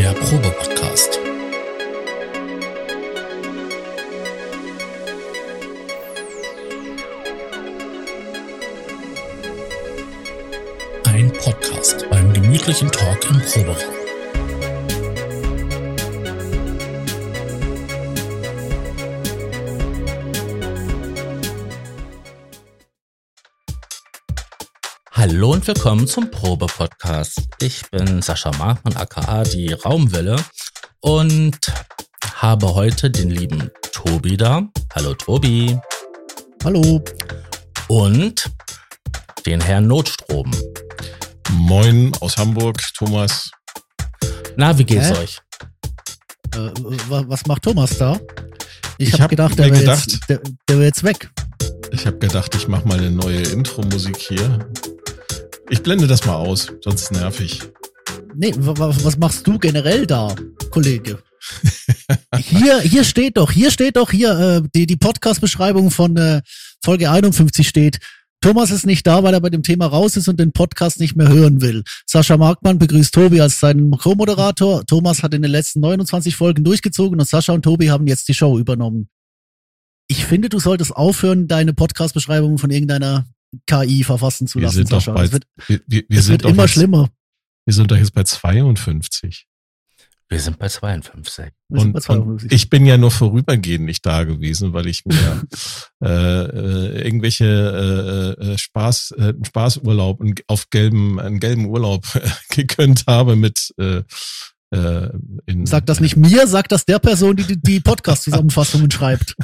Der Probe-Podcast. Ein Podcast beim gemütlichen Talk im Proberaum. Hallo und willkommen zum Probe-Podcast. Ich bin Sascha Markmann, aka die Raumwelle und habe heute den lieben Tobi da. Hallo Tobi. Hallo. Und den Herrn Notstrom. Moin aus Hamburg, Thomas. Na, wie geht's Hä? euch? Äh, wa- was macht Thomas da? Ich, Ich habe hab gedacht, der wäre jetzt, der, der wär jetzt weg. Ich habe gedacht, ich mache mal eine neue Intro-Musik hier. Ich blende das mal aus, sonst nervig. Nee, wa- wa- was machst du generell da, Kollege? hier, hier steht doch, hier steht doch, hier, äh, die, die Podcast-Beschreibung von äh, Folge 51 steht. Thomas ist nicht da, weil er bei dem Thema raus ist und den Podcast nicht mehr hören will. Sascha Markmann begrüßt Tobi als seinen Co-Moderator. Thomas hat in den letzten 29 Folgen durchgezogen und Sascha und Tobi haben jetzt die Show übernommen. Ich finde, du solltest aufhören, deine Podcast-Beschreibung von irgendeiner KI verfassen zu Wir lassen, sind Sascha. bei, Es wird, wir, wir, wir es sind wird immer jetzt, schlimmer. Wir sind doch jetzt bei 52. Wir sind bei 52. Wir sind Und, bei und 52. ich bin ja nur vorübergehend nicht da gewesen, weil ich mir äh, äh, irgendwelche äh, äh, Spaß, äh, einen Spaßurlaub auf gelben, einen gelben Urlaub gegönnt habe mit äh, äh, in, Sag das nicht mir, sag das der Person, die die, die Podcast-Zusammenfassungen schreibt.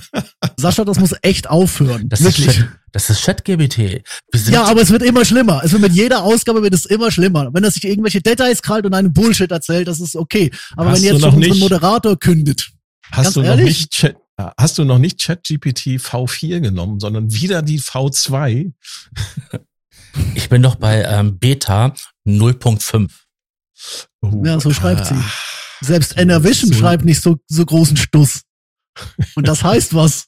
Sascha, das muss echt aufhören. Das ist, Wirklich. Chat, das ist ChatGBT. Wir sind, Ja, aber es wird immer schlimmer. Es wird mit jeder Ausgabe wird es immer schlimmer. Wenn er sich irgendwelche Details krallt und einen Bullshit erzählt, das ist okay. Aber Hast wenn jetzt noch schon unseren nicht- Moderator kündet, Hast Ganz du noch ehrlich? nicht Chat, hast du noch nicht ChatGPT V4 genommen, sondern wieder die V2? ich bin doch bei ähm, Beta 0.5. Uh, Ja, so schreibt sie. ah, selbst Enervision So- schreibt nicht so, so großen Stuss. Und das heißt was.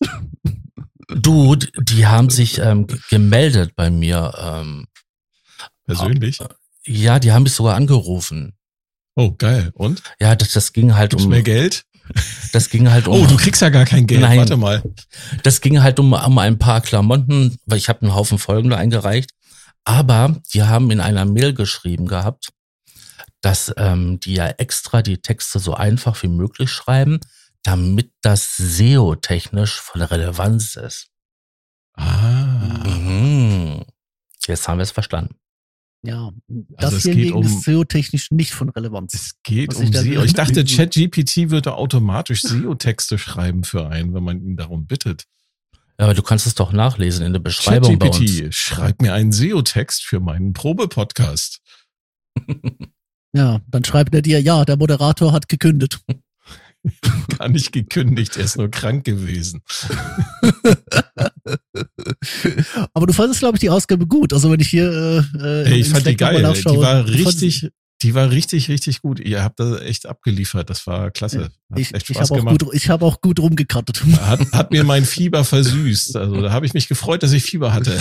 Du, d- die haben sich ähm, gemeldet bei mir. Ähm, Persönlich? ja, die haben mich sogar angerufen. Oh, geil. Und? Ja, das, das ging halt Gibt's um. mehr Geld? Das ging halt um. Oh, du kriegst ja gar kein Geld. Nein. Warte mal. Das ging halt um, um ein paar Klamotten, weil ich habe einen Haufen Folgen da eingereicht. Aber die haben in einer Mail geschrieben gehabt, dass ähm, die ja extra die Texte so einfach wie möglich schreiben, damit das SEO-technisch von Relevanz ist. Ah. Mhm. Jetzt haben wir es verstanden. Ja, das Also hier geht um- ist SEO-technisch nicht von Relevanz. Es geht um SEO. Ich dachte, ChatGPT würde automatisch SEO-Texte schreiben für einen, wenn man ihn darum bittet. Ja, aber du kannst es doch nachlesen in der Beschreibung bei uns. ChatGPT, schreib mir einen SEO-Text für meinen Probe-Podcast. Ja, dann schreibt er dir, ja, der Moderator hat gekündigt. Gar nicht gekündigt, er ist nur krank gewesen. Aber du fandest, glaube ich, die Ausgabe gut. Also wenn ich hier äh, äh, Ey, ich fand die Slack nochmal geil. Die war richtig, die war richtig, richtig gut. Ihr habt da echt abgeliefert. Das war klasse. Hat Ich, ich habe auch, gut, ich hab auch gut rumgekattet. Hat, hat mir mein Fieber versüßt. Also da habe ich mich gefreut, dass ich Fieber hatte.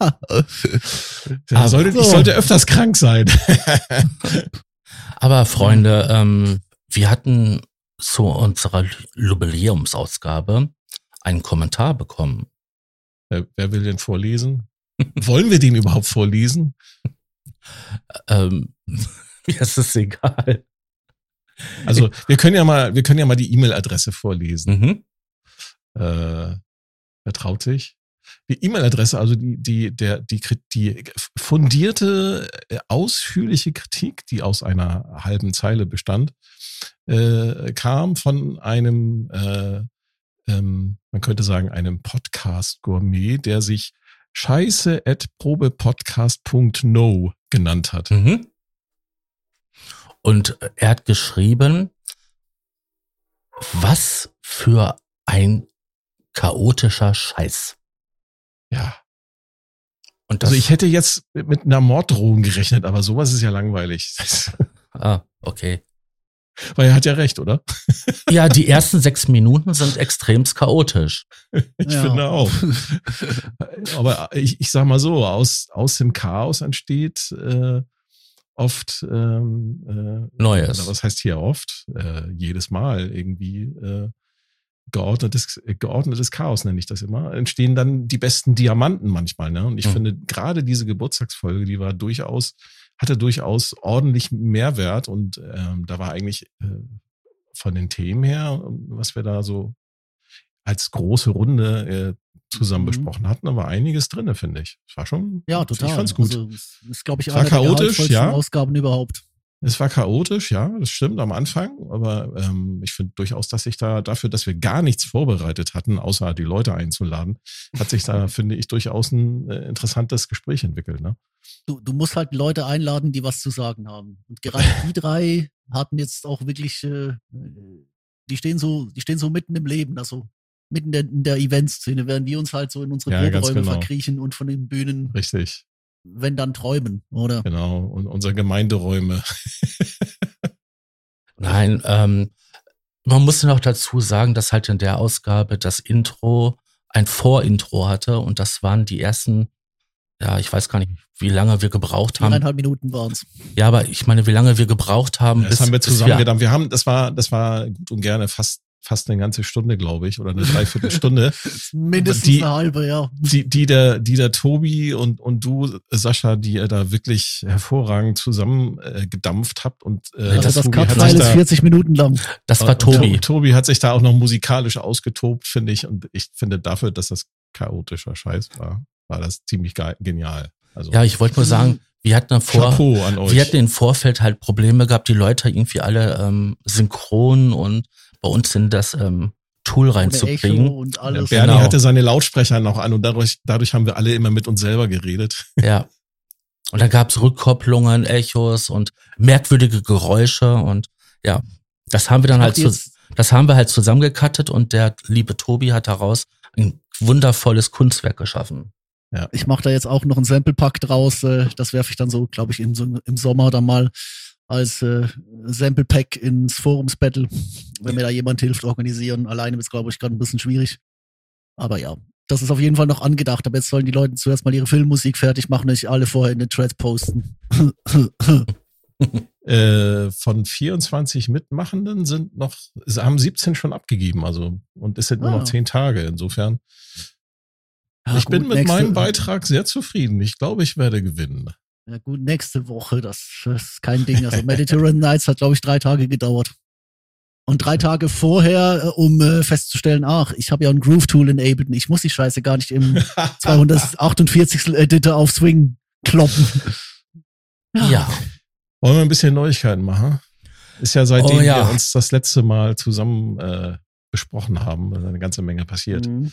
Ja, sollte, so. Ich sollte öfters krank sein. Aber Freunde, ähm, wir hatten zu unserer Jubiläumsausgabe einen Kommentar bekommen. Wer, wer will den vorlesen? Wollen wir den überhaupt vorlesen? Ähm, mir ist es egal. Also wir können ja mal, wir können ja mal die E-Mail-Adresse vorlesen. Mhm. Äh, wer traut sich? Die E-Mail-Adresse, also die, die, der, die, die fundierte, äh, ausführliche Kritik, die aus einer halben Zeile bestand, äh, kam von einem, äh, ähm, man könnte sagen, einem Podcast-Gourmet, der sich scheiße at probepodcast.no genannt hat. Mhm. Und er hat geschrieben, was für ein chaotischer Scheiß. Ja. Und Also ich hätte jetzt mit einer Morddrohung gerechnet, aber sowas ist ja langweilig. ah, okay. Weil er hat ja recht, oder? Ja, die ersten sechs Minuten sind extremst chaotisch. Ich Ja. finde auch. Aber ich, ich sag mal so, aus, aus dem Chaos entsteht äh, oft ähm, äh, Neues. was heißt hier oft? Äh, jedes Mal irgendwie äh, geordnetes, geordnetes Chaos, nenne ich das immer, entstehen dann die besten Diamanten manchmal. Ne? Und ich Mhm. finde, gerade diese Geburtstagsfolge, die war durchaus, hatte durchaus ordentlich Mehrwert und ähm, da war eigentlich äh, von den Themen her, was wir da so als große Runde äh, zusammen Mhm. besprochen hatten, da war einiges drinne, finde ich. Es war schon, Ja, total. ich fand's gut. Also, ist, glaube ich, war der chaotisch, ja. Ausgaben überhaupt. Es war chaotisch, ja, das stimmt am Anfang, aber ähm, ich finde durchaus, dass sich da dafür, dass wir gar nichts vorbereitet hatten, außer die Leute einzuladen, hat sich da, finde ich, durchaus ein äh, interessantes Gespräch entwickelt. Ne? Du, du musst halt Leute einladen, die was zu sagen haben. Und gerade die drei hatten jetzt auch wirklich, äh, die stehen so, die stehen so mitten im Leben, also mitten in der, in der Eventszene, während wir uns halt so in unsere Ja, Proberäume genau. verkriechen und von den Bühnen, Richtig, wenn dann träumen, oder? genau. Und unsere Gemeinderäume. Nein, ähm, man muss noch dazu sagen, dass halt in der Ausgabe das Intro ein Vorintro hatte und das waren die ersten, ja, ich weiß gar nicht, wie lange wir gebraucht haben. Viereinhalb Minuten waren's. Ja, aber ich meine, wie lange wir gebraucht haben, Das haben wir bis zusammen gedacht. Wir haben, das war, das war gut und gerne fast, fast eine ganze Stunde, glaube ich, oder eine Dreiviertelstunde. Mindestens Die- eine halbe, ja. die, die der, die der Tobi und, und du, Sascha, die ihr da wirklich hervorragend zusammen äh, gedampft habt und äh, Also das das Cut-File sich ist da, 40 Minuten lang. Das war und To- Tobi. Tobi hat sich da auch noch musikalisch ausgetobt, finde ich. Und ich finde dafür, dass das chaotischer Scheiß war, war das ziemlich ge genial. Also Ja, ich wollte nur sagen, wir hatten an euch. wir hatten im Vorfeld halt Probleme gehabt, die Leute irgendwie alle ähm, synchron und bei uns in das ähm, Tool reinzukriegen. und alles. Bernie Genau. hatte seine Lautsprecher noch an und dadurch, dadurch haben wir alle immer mit uns selber geredet. Ja. Und dann gab's Rückkopplungen, Echos und merkwürdige Geräusche und ja, das haben wir dann halt zu, das haben wir halt zusammengekattet und der liebe Tobi hat daraus ein wundervolles Kunstwerk geschaffen. Ich mache da jetzt auch noch einen Sample-Pack draus. Äh, das werfe ich dann so, glaube ich, im, im Sommer dann mal als äh, Sample-Pack ins Forums-Battle, wenn mir da jemand hilft, organisieren. Alleine ist, glaube ich, gerade ein bisschen schwierig. Aber ja, das ist auf jeden Fall noch angedacht. Aber jetzt sollen die Leute zuerst mal ihre Filmmusik fertig machen, nicht alle vorher in den Thread posten. Äh, von 24 Mitmachenden sind noch, haben 17 schon abgegeben, also und es sind nur Ah. noch 10 Tage. Insofern, Ja, ich bin gut, mit nächste- meinem Beitrag sehr zufrieden. Ich glaube, ich werde gewinnen. Ja gut, nächste Woche, das, ist kein Ding. Also Mediterranean Nights hat, glaube ich, drei Tage gedauert. Und drei Tage vorher, äh, um äh, festzustellen, ach, ich habe ja ein Groove-Tool enabled und ich muss die Scheiße gar nicht im 248. Editor auf Swing kloppen. Ja. Wollen wir ein bisschen Neuigkeiten machen? Ist ja seitdem Oh ja. wir uns das letzte Mal zusammen äh, besprochen haben, eine ganze Menge passiert. Mhm.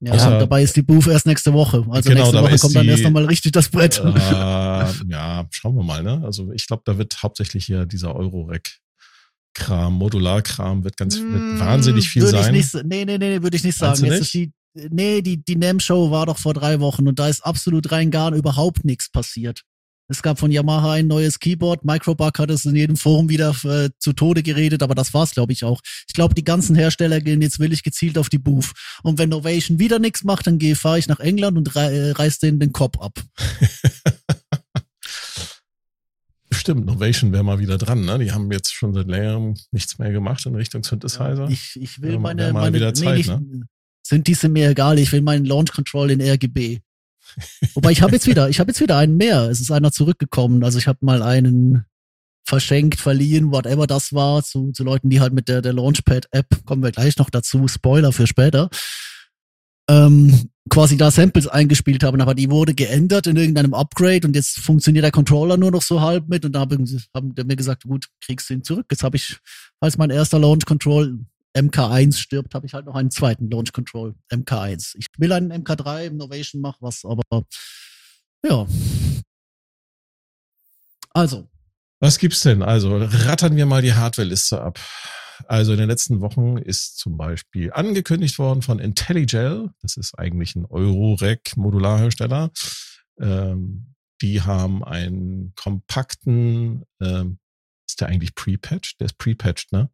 Ja, und dabei ist die Booth erst nächste Woche. Also Genau, nächste Woche kommt dann die- erst nochmal richtig das Brett. äh, ja, schauen wir mal, ne? Also ich glaube, da wird hauptsächlich hier dieser Eurorec-Kram, Modularkram wird ganz wird wahnsinnig viel würde sein. Ich nicht, nee, nee, nee, würde ich nicht sagen. Jetzt ist die, nee, die, die NAM-Show war doch vor drei Wochen und da ist absolut rein gar überhaupt nichts passiert. Es gab von Yamaha ein neues Keyboard. Microbug hat es in jedem Forum wieder äh, zu Tode geredet, aber das war's, glaube ich, auch. Ich glaube, die ganzen Hersteller gehen jetzt willig gezielt auf die Booth. Und wenn Novation wieder nichts macht, dann gehe fahre ich nach England und rei äh, reiß denen den Kopf ab. Stimmt, Novation wäre mal wieder dran, ne? Die haben jetzt schon seit längerem nichts mehr gemacht in Richtung Synthesizer. Ich, ich will meine, mal meine wieder Zeit, nicht, ne? sind diese mir egal. Ich will meinen Launch Control in RGB. Wobei ich habe jetzt wieder, ich habe jetzt wieder einen mehr. Es ist einer zurückgekommen. Also ich habe mal einen verschenkt, verliehen, whatever das war, zu, zu Leuten, die halt mit der, der Launchpad-App, kommen wir gleich noch dazu, Spoiler für später, ähm, quasi da Samples eingespielt haben, aber die wurde geändert in irgendeinem Upgrade und jetzt funktioniert der Controller nur noch so halb mit und da haben, haben mir gesagt, gut, kriegst du ihn zurück. Jetzt habe ich, als mein erster Launch Control MK1 stirbt, habe ich halt noch einen zweiten Launch Control MK1. Ich will einen MK3 im Novation machen, was aber ja. Also, Was gibt's denn? Also rattern wir mal die Hardware-Liste ab. Also in den letzten Wochen ist zum Beispiel angekündigt worden von IntelliGel, das ist eigentlich ein Eurorec-Modularhersteller. Ähm, die haben einen kompakten, ähm, ist der eigentlich pre-patched? Der ist pre-patched, ne?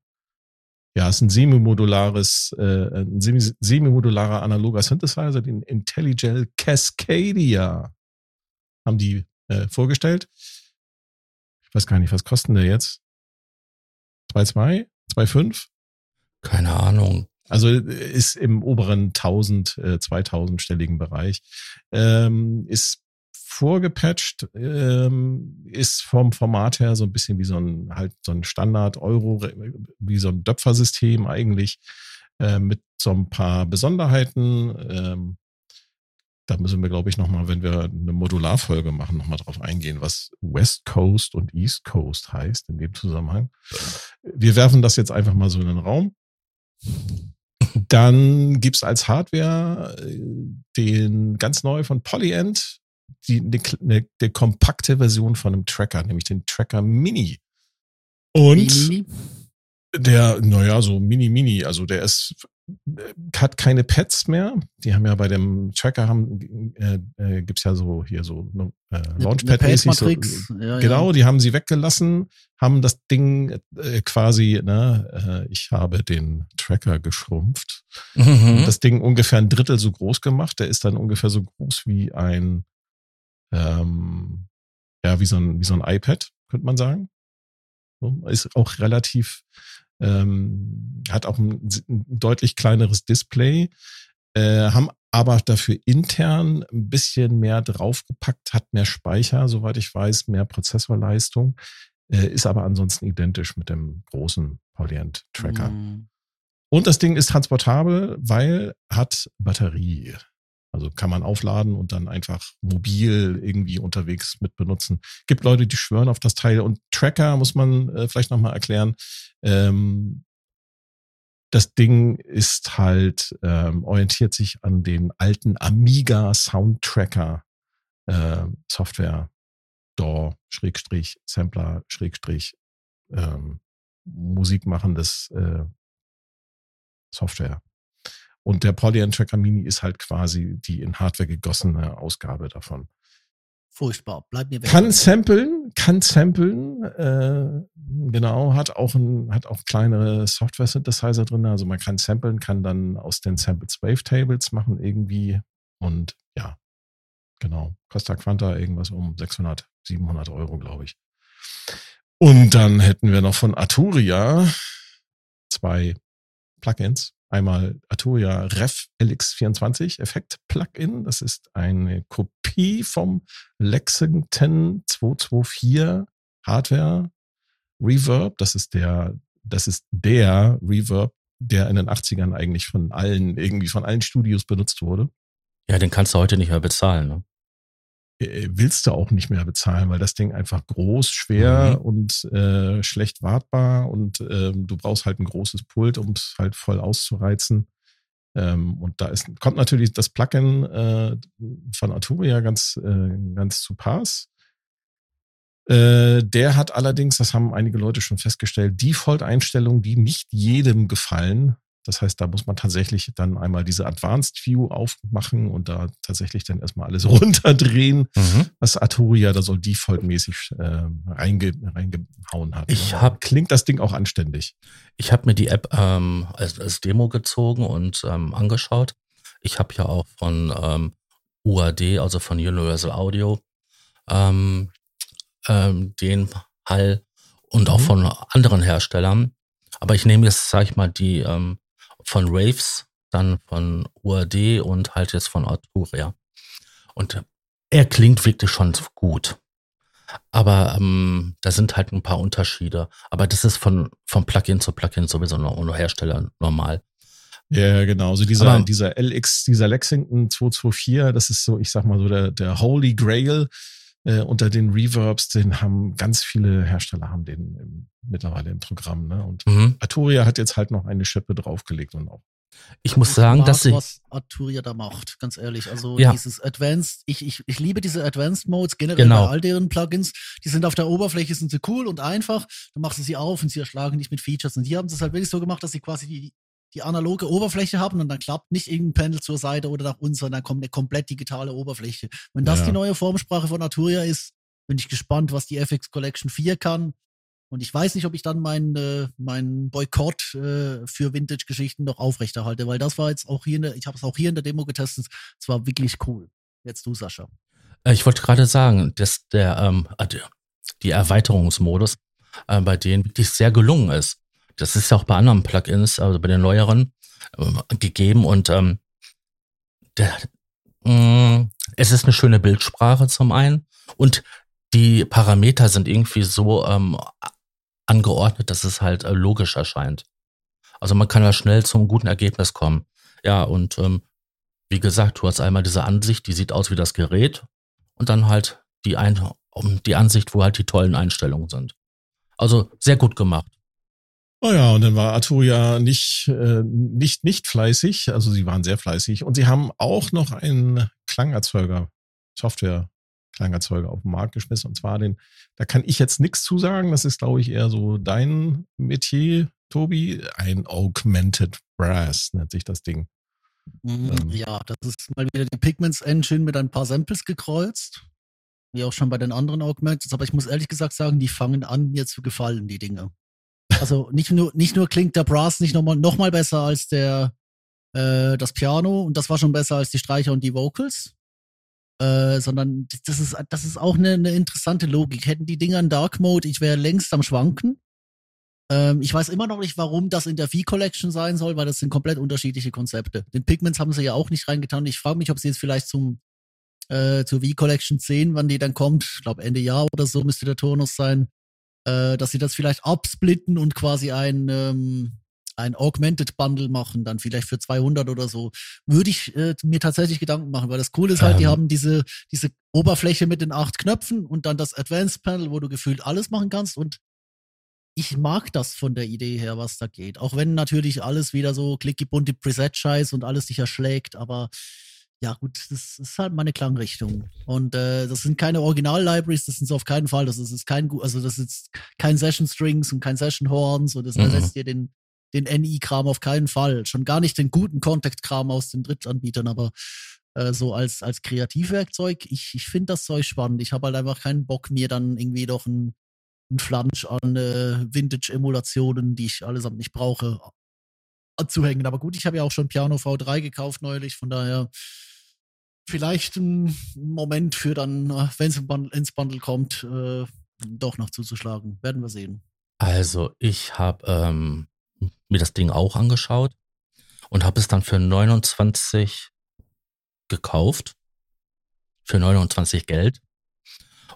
Ja, ist ein semi-modulares, äh, ein semi- semi-modularer analoger Synthesizer, den IntelliGel Cascadia haben die äh, vorgestellt. Ich weiß gar nicht, was kosten der jetzt? 2,2? 2,5? Keine Ahnung. Also ist im oberen 1000, äh, 2000-stelligen Bereich. Ähm, ist vorgepatcht, ähm, ist vom Format her so ein bisschen wie so ein halt so ein Standard-Euro, wie so ein Döpfer-System eigentlich, äh, mit so ein paar Besonderheiten. Ähm, da müssen wir, glaube ich, nochmal, wenn wir eine Modularfolge machen, nochmal drauf eingehen, was West Coast und East Coast heißt in dem Zusammenhang. Wir werfen das jetzt einfach mal so in den Raum. Dann gibt's als Hardware äh, den ganz neu von Polyend, die, eine, eine kompakte Version von einem Tracker, nämlich den Tracker Mini. Und Mini? der, naja, so Mini Mini, also der ist hat keine Pads mehr. Die haben ja bei dem Tracker haben äh, äh, gibt's ja so hier so ne, äh, Launchpad-mäßig. So, ja, genau, ja. die haben sie weggelassen, haben das Ding äh, quasi, ne, äh, ich habe den Tracker geschrumpft. Mhm. Das Ding ungefähr ein Drittel so groß gemacht. Der ist dann ungefähr so groß wie ein ähm, ja, wie so ein, wie so ein iPad, könnte man sagen. So, ist auch relativ ähm, hat auch ein, ein, deutlich kleineres Display, äh, haben aber dafür intern ein bisschen mehr draufgepackt, hat mehr Speicher, soweit ich weiß, mehr Prozessorleistung, äh, ist aber ansonsten identisch mit dem großen Polyant Tracker. Mhm. Und das Ding ist transportabel, weil hat Batterie. Also kann man aufladen und dann einfach mobil irgendwie unterwegs mit benutzen. Gibt Leute, die schwören auf das Teil. Und Tracker muss man äh, vielleicht nochmal erklären. Ähm, das Ding ist halt, ähm, orientiert sich an den alten Amiga Soundtracker äh, Software. DAW, Schrägstrich, Sampler, Schrägstrich, ähm, Musik machendes äh, Software. Und der Polyand Tracker Mini ist halt quasi die in Hardware gegossene Ausgabe davon. Furchtbar, bleib mir weg. Kann samplen, kann samplen, äh, genau, hat auch ein, hat auch kleinere Software-Synthesizer drin, also man kann samplen, kann dann aus den Samples Wavetables machen irgendwie und ja, genau, Costa Quanta irgendwas um 600, 700 Euro, glaube ich. Und dann hätten wir noch von Arturia zwei Plugins, Einmal Arturia Ref LX24 Effekt Plugin. Das ist eine Kopie vom Lexington 224 Hardware Reverb. Das ist der, das ist der Reverb, der in den 80ern eigentlich von allen, irgendwie von allen Studios benutzt wurde. Ja, den kannst du heute nicht mehr bezahlen, ne? Äh, willst du auch nicht mehr bezahlen, weil das Ding einfach groß, schwer mhm. und äh, schlecht wartbar und äh, du brauchst halt ein großes Pult, um es halt voll auszureizen. Ähm, und da ist, kommt natürlich das Plugin äh, von Arturia ganz, äh, ganz zu Pass. Äh, der hat allerdings, das haben einige Leute schon festgestellt, Default-Einstellungen, die nicht jedem gefallen. Das heißt, da muss man tatsächlich dann einmal diese Advanced View aufmachen und da tatsächlich dann erstmal alles runterdrehen, mhm. was Arturia da so defaultmäßig äh, reinge, reingehauen hat. Ich hab, Klingt das Ding auch anständig? Ich habe mir die App ähm, als, als Demo gezogen und ähm, angeschaut. Ich habe ja auch von ähm, UAD, also von Universal Audio, ähm, ähm, den Hall und auch mhm. von anderen Herstellern. Aber ich nehme jetzt, sag ich mal, die ähm, von Raves, dann von UAD und halt jetzt von Arturia. Und er klingt wirklich schon gut. Aber ähm, da sind halt ein paar Unterschiede. Aber das ist von, von Plugin zu Plugin sowieso noch ohne Hersteller normal. Ja, genau. Also dieser, Aber, dieser LX, dieser Lexington 224, das ist so, ich sag mal so der, der Holy Grail äh, unter den Reverbs, den haben ganz viele Hersteller haben den im, mittlerweile im Programm. Ne? Und mhm. Arturia hat jetzt halt noch eine Schippe draufgelegt und auch. Ich muss sagen, dass ich was Arturia da macht, ganz ehrlich. Also ja. dieses Advanced, ich, ich, ich liebe diese Advanced Modes generell genau. bei all deren Plugins. Die sind auf der Oberfläche, sind sie cool und einfach. Dann machst du sie auf und sie erschlagen dich mit Features. Und die haben es halt wirklich so gemacht, dass sie quasi die, die analoge Oberfläche haben und dann klappt nicht irgendein Panel zur Seite oder nach uns, sondern kommt eine komplett digitale Oberfläche. Wenn das ja. die neue Formsprache von Arturia ist, bin ich gespannt, was die FX Collection 4 kann. Und ich weiß nicht, ob ich dann meinen äh, mein Boykott äh, für Vintage-Geschichten noch aufrechterhalte, weil das war jetzt auch hier, der, ich habe es auch hier in der Demo getestet, es war wirklich cool. Jetzt du, Sascha. Äh, ich wollte gerade sagen, dass der, ähm, die Erweiterungsmodus, äh, bei denen wirklich sehr gelungen ist. Das ist ja auch bei anderen Plugins, also bei den neueren, äh, gegeben und ähm, der, mh, mm, es ist eine schöne Bildsprache zum einen und die Parameter sind irgendwie so ähm, angeordnet, dass es halt äh, logisch erscheint. Also man kann da schnell zum guten Ergebnis kommen. Ja, und ähm, wie gesagt, du hast einmal diese Ansicht, die sieht aus wie das Gerät und dann halt die, Ein die Ansicht, wo halt die tollen Einstellungen sind. Also sehr gut gemacht. Oh ja, und dann war Arturia nicht, äh, nicht, nicht fleißig. Also sie waren sehr fleißig. Und sie haben auch noch einen Klangerzeuger, Software Klangerzeuger auf den Markt geschmissen. Und zwar den, da kann ich jetzt nichts zu sagen. Das ist, glaube ich, eher so dein Metier, Tobi. Ein Augmented Brass nennt sich das Ding. Mhm, ähm. Ja, das ist mal wieder die Pigments Engine mit ein paar Samples gekreuzt. Wie auch schon bei den anderen Augments. Aber ich muss ehrlich gesagt sagen, die fangen an, mir zu gefallen, die Dinge. Also nicht nur, nicht nur klingt der Brass nicht nochmal noch mal besser als der, äh, das Piano und das war schon besser als die Streicher und die Vocals. Äh, sondern das ist, das ist auch eine, eine interessante Logik. Hätten die Dinger in Dark Mode, ich wäre längst am Schwanken. Ähm, ich weiß immer noch nicht, warum das in der V-Collection sein soll, weil das sind komplett unterschiedliche Konzepte. Den Pigments haben sie ja auch nicht reingetan. Ich frage mich, ob sie jetzt vielleicht zum äh, zur V-Collection 10, wann die dann kommt, ich glaube Ende Jahr oder so müsste der Turnus sein, äh, dass sie das vielleicht absplitten und quasi ein, ähm, ein Augmented Bundle machen, dann vielleicht für 200 oder so, würde ich äh, mir tatsächlich Gedanken machen, weil das Coole ist halt, ähm. die haben diese, diese Oberfläche mit den acht Knöpfen und dann das Advanced Panel, wo du gefühlt alles machen kannst und ich mag das von der Idee her, was da geht. Auch wenn natürlich alles wieder so clicky bunte Preset-Scheiß und alles sich erschlägt, aber ja gut, das ist halt meine Klangrichtung. Und äh, das sind keine Original-Libraries, das sind es auf keinen Fall. Das ist, ist kein, also das ist kein Session-Strings und kein Session-Horns und das mhm. ersetzt dir den, den NI-Kram auf keinen Fall. Schon gar nicht den guten Contact-Kram aus den Drittanbietern, aber äh, so als, als Kreativwerkzeug, ich, ich finde das Zeug spannend. Ich habe halt einfach keinen Bock, mir dann irgendwie doch ein, ein Flansch an äh, Vintage-Emulationen, die ich allesamt nicht brauche, anzuhängen. Aber gut, ich habe ja auch schon Piano V3 gekauft neulich, von daher vielleicht ein Moment für dann, äh, wenn es ins Bundle kommt, äh, doch noch zuzuschlagen. Werden wir sehen. Also ich habe ähm, mir das Ding auch angeschaut und habe es dann für 29 gekauft. Für 29 Geld.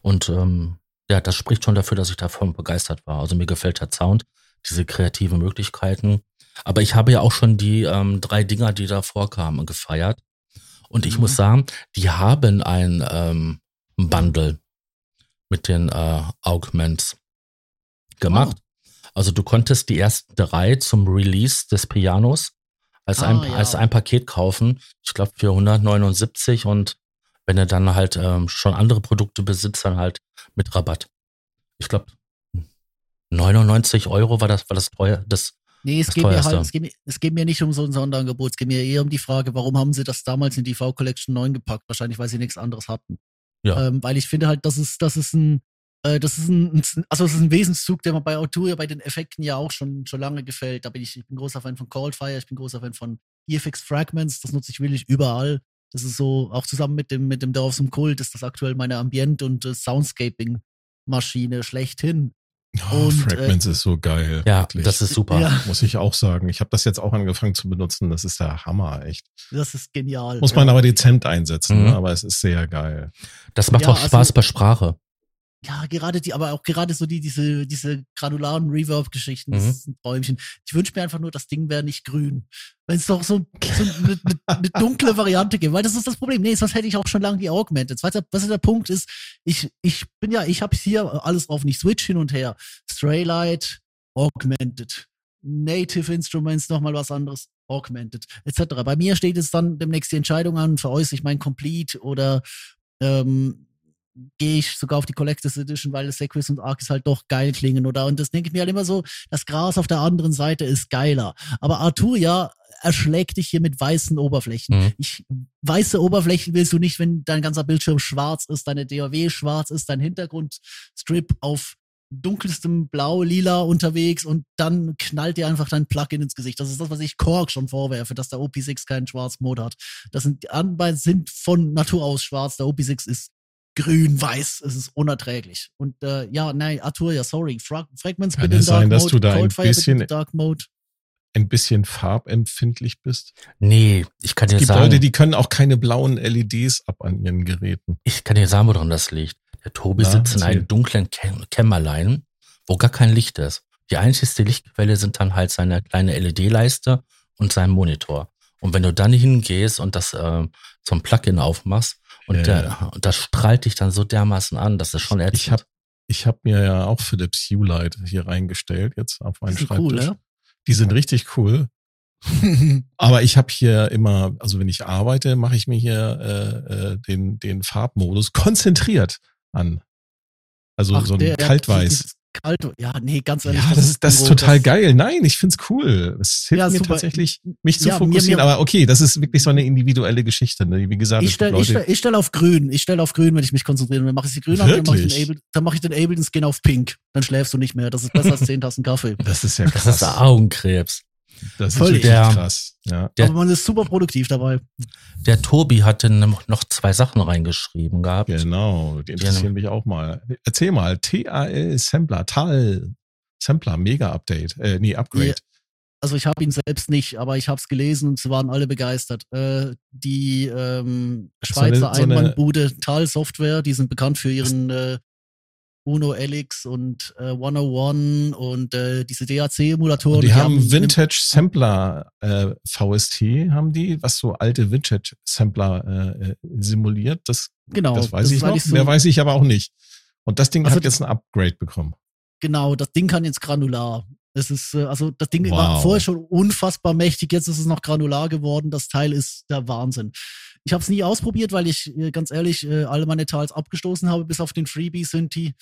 Und ähm, ja, das spricht schon dafür, dass ich davon begeistert war. Also mir gefällt der Sound, diese kreativen Möglichkeiten. Aber ich habe ja auch schon die ähm, drei Dinger, die da vorkamen, gefeiert. Und ich mhm. muss sagen, die haben ein ähm, Bundle mit den äh, Augments gemacht. Oh. Also du konntest die ersten drei zum Release des Pianos als, ah, ein, ja. als ein Paket kaufen. Ich glaube für 179 und wenn er dann halt ähm, schon andere Produkte besitzt, dann halt mit Rabatt. Ich glaube 99 Euro war das war das teuer das Nee, es geht, mir halt, es, geht mir, es geht mir nicht um so ein Sonderangebot. Es geht mir eher um die Frage, warum haben sie das damals in die V-Collection 9 gepackt? Wahrscheinlich, weil sie nichts anderes hatten. Ja. Ähm, weil ich finde halt, das ist, das ist ein, äh, das ist ein, also es ist ein Wesenszug, der mir bei Autor bei den Effekten ja auch schon, schon lange gefällt. Da bin ich, ich bin großer Fan von Coldfire, ich bin großer Fan von EFX Fragments, das nutze ich wirklich überall. Das ist so, auch zusammen mit dem, mit dem Dorf zum Kult, ist das aktuell meine Ambient- und äh, Soundscaping-Maschine schlechthin. Oh, und, Fragments äh, ist so geil. Ja, wirklich. das ist super. Ja. Muss ich auch sagen. Ich habe das jetzt auch angefangen zu benutzen. Das ist der Hammer, echt. Das ist genial. Muss man ja. aber dezent einsetzen, mhm. ne? aber es ist sehr geil. Das macht ja, auch Spaß also, bei Sprache ja, gerade die, aber auch gerade so die, diese, diese granularen Reverb-Geschichten, mhm. das ist ein Träumchen. Ich wünsche mir einfach nur, das Ding wäre nicht grün. Wenn es doch so, so eine, eine, dunkle Variante gibt, weil das ist das Problem. Nee, sonst hätte ich auch schon lange die Augmented. Was, was der Punkt ist, ich, ich bin ja, ich habe hier alles auf, ich switch hin und her. Straylight, Augmented. Native Instruments, nochmal was anderes, Augmented, etc. Bei mir steht es dann demnächst die Entscheidung an, veräußere ich mein Complete oder ähm, gehe ich sogar auf die Collectors Edition, weil Sequis und Arcus halt doch geil klingen, oder? Und das denke ich mir halt immer so, das Gras auf der anderen Seite ist geiler. Aber Arturia erschlägt dich hier mit weißen Oberflächen. Mhm. Ich, weiße Oberflächen willst du nicht, wenn dein ganzer Bildschirm schwarz ist, deine DAW schwarz ist, dein Hintergrundstrip auf dunkelstem Blau, Lila unterwegs und dann knallt dir einfach dein Plugin ins Gesicht. Das ist das, was ich Korg schon vorwerfe, dass der OP6 keinen Schwarzmod hat. Das sind, die Anbeine sind von Natur aus schwarz. Der OP6 ist grün-weiß. Es ist unerträglich. Und äh, ja, nein, Arthur, ja, sorry. Fra Fragments Kann bitte in es Dark sein, dass Mode, du da ein Coldfire bitte bisschen- Dark Mode. Ein bisschen farbempfindlich bist. Nee, ich kann dir Es gibt sagen, Leute, die können auch keine blauen LEDs ab an ihren Geräten. ich kann dir sagen, woran das liegt. Der Tobi Na, sitzt in einem dunklen Kä- Kämmerlein, wo gar kein Licht ist. Die einzigste Lichtquelle sind dann halt seine kleine LED-Leiste und sein Monitor. Und wenn du dann hingehst und das äh, zum Plugin aufmachst und, Ja, der, ja. und das strahlt dich dann so dermaßen an, das ist schon ätzend. Ich habe ich hab mir ja auch Philips Hue-Light hier reingestellt, jetzt auf meinen Die sind Schreibtisch. cool, ne? Die sind richtig cool. Aber ich habe hier immer, also wenn ich arbeite, mache ich mir hier äh, äh, den, den Farbmodus konzentriert an. Also Ach, so ein der- der- Kaltweiß. Dieses Kalt, ja, nee, ganz ehrlich. Ja, das ist, das ist total das- geil. Nein, ich find's cool. Es hilft Ja, mir super. tatsächlich, mich zu Ja, mir- fokussieren. mir- aber okay, das ist wirklich so eine individuelle Geschichte. Ne? Wie gesagt, Ich es stelle ich stell, ich stell auf grün. Ich stelle auf grün, wenn ich mich konzentriere. Dann mache ich sie grün an, dann mache ich den Wirklich? Able, dann mache ich den Ableton Skin auf pink. Dann schläfst du nicht mehr. Das ist besser als 10 Tassen Kaffee. das ist ja das krass. ist Augenkrebs. Das ist Völlig. wirklich Der- krass. Ja. Der- Aber man ist super produktiv dabei. Der Tobi hatte noch noch zwei Sachen reingeschrieben gehabt. Genau, die interessieren mich auch mal. Erzähl mal, TAL Sampler, TAL Sampler, Mega Update, äh, nee, Upgrade. Ja. Also ich habe ihn selbst nicht, aber ich habe es gelesen und sie waren alle begeistert. Äh, die ähm, So eine- Schweizer so eine- Einmannbude Tal Software, die sind bekannt für ihren äh, Uno Elix und äh, 101 und äh, diese DAC-Emulatoren. Und die, haben Vintage Sampler äh, VST, haben die, was so alte Vintage Sampler äh, äh, simuliert. Das, Genau, das weiß ich ist noch. so- Mehr weiß ich aber auch nicht. Und das Ding Also hat jetzt ein Upgrade bekommen. Genau, das Ding kann jetzt granular. Es ist, äh, also das Ding Wow. war vorher schon unfassbar mächtig, jetzt ist es noch granular geworden. Das Teil ist der Wahnsinn. Ich habe es nie ausprobiert, weil ich äh, ganz ehrlich äh, alle meine Tals abgestoßen habe, bis auf den Freebie Synthi.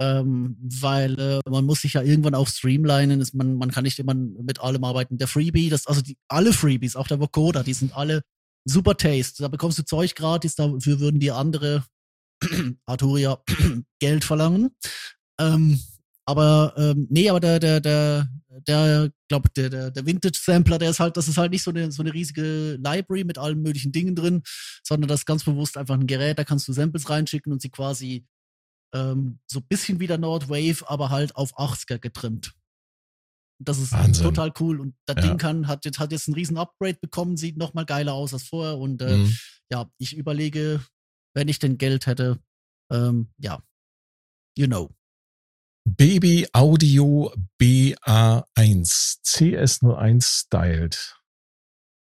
Ähm, weil äh, man muss sich ja irgendwann auch streamlinen. Ist, man, man kann nicht immer mit allem arbeiten. Der Freebie, das, also die, alle Freebies, auch der Vocoder, die sind alle super Taste. Da bekommst du Zeug gratis, dafür würden dir andere Arturia Geld verlangen. Ähm, aber ähm, nee, aber der, der, der, der, glaub, der, der, der Vintage-Sampler, der ist halt, das ist halt nicht so eine, so eine riesige Library mit allen möglichen Dingen drin, sondern das ist ganz bewusst einfach ein Gerät, da kannst du Samples reinschicken und sie quasi ähm, so ein bisschen wie der Nordwave, aber halt auf 80er getrimmt. Das ist Wahnsinn. total cool und das Ja. Ding kann, hat jetzt, hat jetzt ein riesen Upgrade bekommen, sieht noch mal geiler aus als vorher und äh, Mhm. ja, ich überlege, wenn ich denn Geld hätte, ähm, ja, you know. Baby Audio BA1 CS01 styled.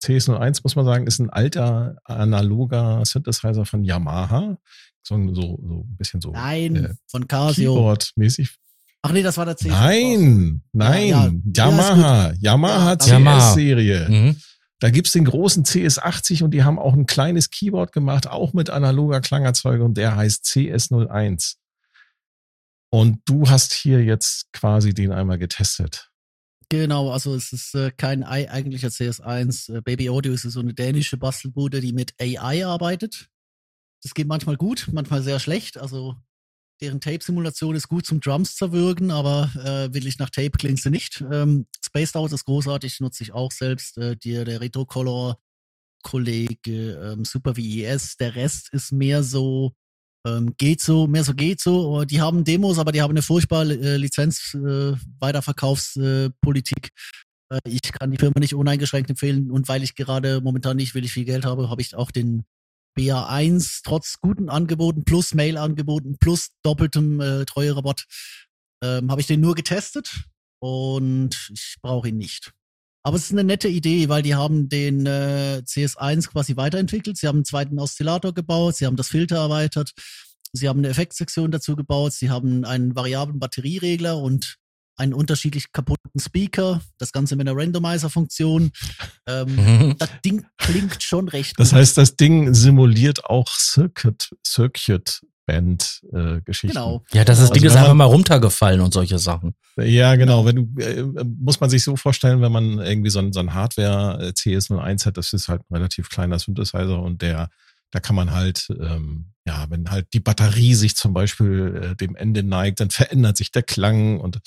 CS01 muss man sagen, ist ein alter analoger Synthesizer von Yamaha. So, so, so ein bisschen so Nein, äh, von Casio. Keyboard-mäßig. Ach nee, das war der C. Nein, nein, Ja, ja. Yamaha, Yamaha Ja, Yamaha. CS-Serie. Mhm. Da gibt's den großen CS80 und die haben auch ein kleines Keyboard gemacht, auch mit analoger Klangerzeugung und der heißt CS01. Und du hast hier jetzt quasi den einmal getestet. Genau, also es ist äh, kein ei- eigentlicher CS1. Äh, Baby Audio ist so eine dänische Bastelbude, die mit AI arbeitet. Das geht manchmal gut, manchmal sehr schlecht. Also deren Tape-Simulation ist gut zum Drums zerwürgen, aber äh, wirklich nach Tape klingt sie nicht. Ähm, Spaced Out ist großartig, nutze ich auch selbst. Äh, die, der Retrocolor-Kollege, ähm, Super VES. Der Rest ist mehr so, ähm, geht so, mehr so geht so. Die haben Demos, aber die haben eine furchtbare äh, Lizenz, äh. Äh, ich kann die Firma nicht uneingeschränkt empfehlen und weil ich gerade momentan nicht wirklich viel Geld habe, habe ich auch den BA1 trotz guten Angeboten plus Mail-Angeboten plus doppeltem äh, Treuerabatt ähm, habe ich den nur getestet und ich brauche ihn nicht. Aber es ist eine nette Idee, weil die haben den äh, CS1 quasi weiterentwickelt. Sie haben einen zweiten Oszillator gebaut, sie haben das Filter erweitert, sie haben eine Effektsektion dazu gebaut, sie haben einen variablen Batterieregler und einen unterschiedlich kaputten Speaker, das Ganze mit einer Randomizer-Funktion. Ähm, Mhm. das Ding klingt schon recht Das gut. heißt, das Ding simuliert auch Circuit, Circuit Band äh, Geschichten. Genau. Ja, das ist, Also Ding ist einfach man- mal runtergefallen und solche Sachen. Ja, genau. Wenn du, äh, muss man sich so vorstellen, wenn man irgendwie so ein, so ein Hardware äh, CS01 hat, das ist halt ein relativ kleiner Synthesizer und der, da kann man halt, ähm, ja, wenn halt die Batterie sich zum Beispiel äh, dem Ende neigt, dann verändert sich der Klang und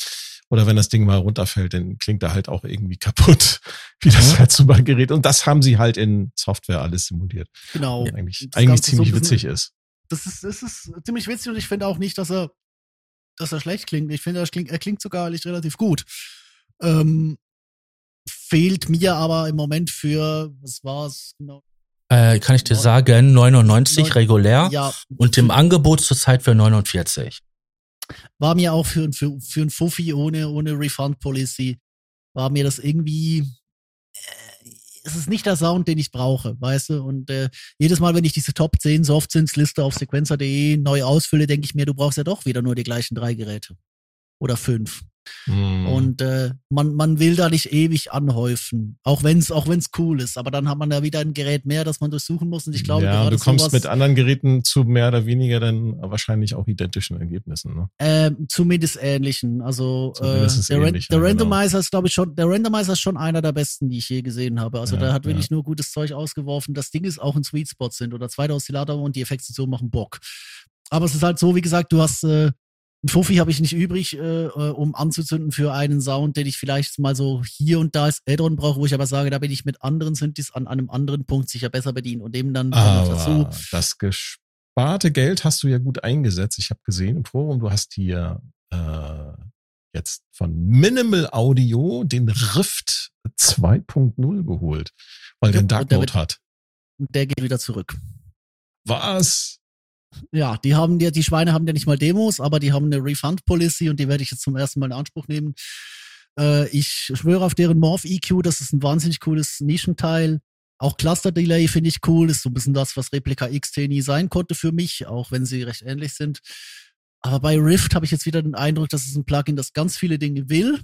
oder wenn das Ding mal runterfällt, dann klingt er halt auch irgendwie kaputt, wie das Mhm. halt so bei Gerät. Und das haben sie halt in Software alles simuliert. Genau. Eigentlich, eigentlich so ziemlich bisschen- witzig ist. Das ist, das ist ziemlich witzig und ich finde auch nicht, dass er, dass er schlecht klingt. Ich finde, er klingt, er klingt sogar relativ gut. Ähm, fehlt mir aber im Moment für, was war's genau? Äh, kann ich dir sagen, 99 Neun- regulär Ja, und im Angebot zurzeit für 49. war mir auch für, für, für ein Fuffi ohne, ohne Refund Policy, war mir das irgendwie, äh, es ist nicht der Sound, den ich brauche, weißt du? Und äh, jedes Mal, wenn ich diese Top 10 Softsynths-Liste auf sequencer.de neu ausfülle, denke ich mir, du brauchst ja doch wieder nur die gleichen drei Geräte. Oder fünf. Hm. Und äh, man, man will da nicht ewig anhäufen, auch wenn es auch wenn's cool ist. Aber dann hat man da wieder ein Gerät mehr, das man durchsuchen muss. Und ich glaube, ja, du kommst sowas, mit anderen Geräten zu mehr oder weniger dann wahrscheinlich auch identischen Ergebnissen. Ne? äh, zumindest ähnlichen. Also äh, Zumindest der, Ran ähnlich, der ja, genau. Randomizer ist, glaube ich, schon, der Randomizer ist schon einer der besten, die ich je gesehen habe. Also Ja, der hat ja. wirklich nur gutes Zeug ausgeworfen. Das Ding ist auch ein Sweet Spot sind oder zweiter Oszillator und die Effekte machen Bock. Aber es ist halt so, wie gesagt, du hast äh, Fuffi habe ich nicht übrig, äh, äh, um anzuzünden für einen Sound, den ich vielleicht mal so hier und da als Add-on brauche, wo ich aber sage, da bin ich mit anderen Synthes an einem anderen Punkt sicher besser bedient und dem dann noch dazu. Aber das gesparte Geld hast du ja gut eingesetzt. Ich habe gesehen im Forum, du hast hier äh, jetzt von Minimal Audio den Rift 2.0 geholt, weil der Ja, einen Dark der Mode hat. Und der geht wieder zurück. Was? Ja, die haben ja, die Schweine haben ja nicht mal Demos, aber die haben eine Refund-Policy und die werde ich jetzt zum ersten Mal in Anspruch nehmen. Äh, ich schwöre auf deren Morph EQ, das ist ein wahnsinnig cooles Nischenteil. Auch Cluster Delay finde ich cool, ist so ein bisschen das, was Replika XT nie sein konnte für mich, auch wenn sie recht ähnlich sind. Aber bei Rift habe ich jetzt wieder den Eindruck, dass es ein Plugin, das ganz viele Dinge will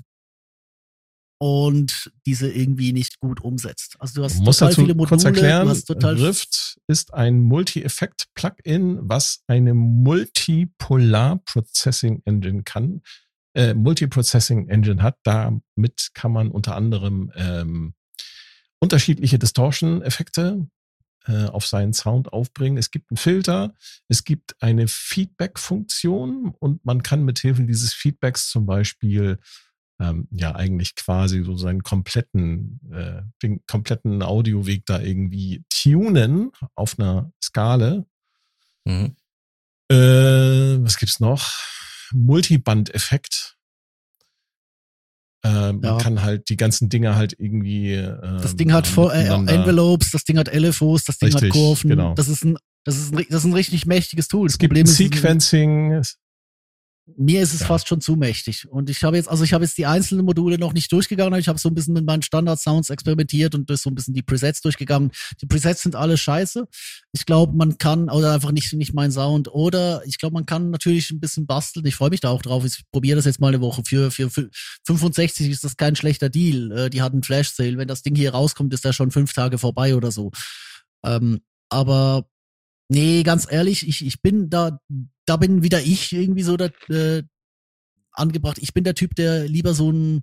und diese irgendwie nicht gut umsetzt. Also du hast Du musst total viele Module, kurz erklären, Rift ist ein Multi-Effekt-Plugin, was eine Multipolar-Processing-Engine kann, äh, Multiprocessing-Engine hat. Damit kann man unter anderem ähm, unterschiedliche Distortion-Effekte äh, auf seinen Sound aufbringen. Es gibt einen Filter, es gibt eine Feedback-Funktion und man kann mithilfe dieses Feedbacks zum Beispiel ähm, ja eigentlich quasi so seinen kompletten, äh, den kompletten Audioweg da irgendwie tunen auf einer Skala. Mhm. Äh, was gibt's noch? Multiband-Effekt. Äh, man Ja. kann halt die ganzen Dinge halt irgendwie. Äh, Das Ding hat äh, Envelopes, das Ding hat LFOs, das Ding Richtig, hat Kurven. genau. Das ist ein, das ist ein, das ist ein richtig mächtiges Tool. Das Es gibt Problem ist, Sequencing. Mir ist es Ja. fast schon zu mächtig. Und ich habe jetzt, also ich habe jetzt die einzelnen Module noch nicht durchgegangen, aber ich habe so ein bisschen mit meinen Standard-Sounds experimentiert und durch so ein bisschen die Presets durchgegangen. Die Presets sind alle scheiße. Ich glaube, man kann, oder einfach nicht, nicht mein Sound, oder ich glaube, man kann natürlich ein bisschen basteln. Ich freue mich da auch drauf. Ich probiere das jetzt mal eine Woche. Für, für, für 65 ist das kein schlechter Deal. Äh, die hatten Flash-Sale. Wenn das Ding hier rauskommt, ist der schon fünf Tage vorbei oder so. Ähm, aber nee, ganz ehrlich, ich, ich bin da, da bin wieder ich irgendwie so da, äh, angebracht. Ich bin der Typ, der lieber so ein,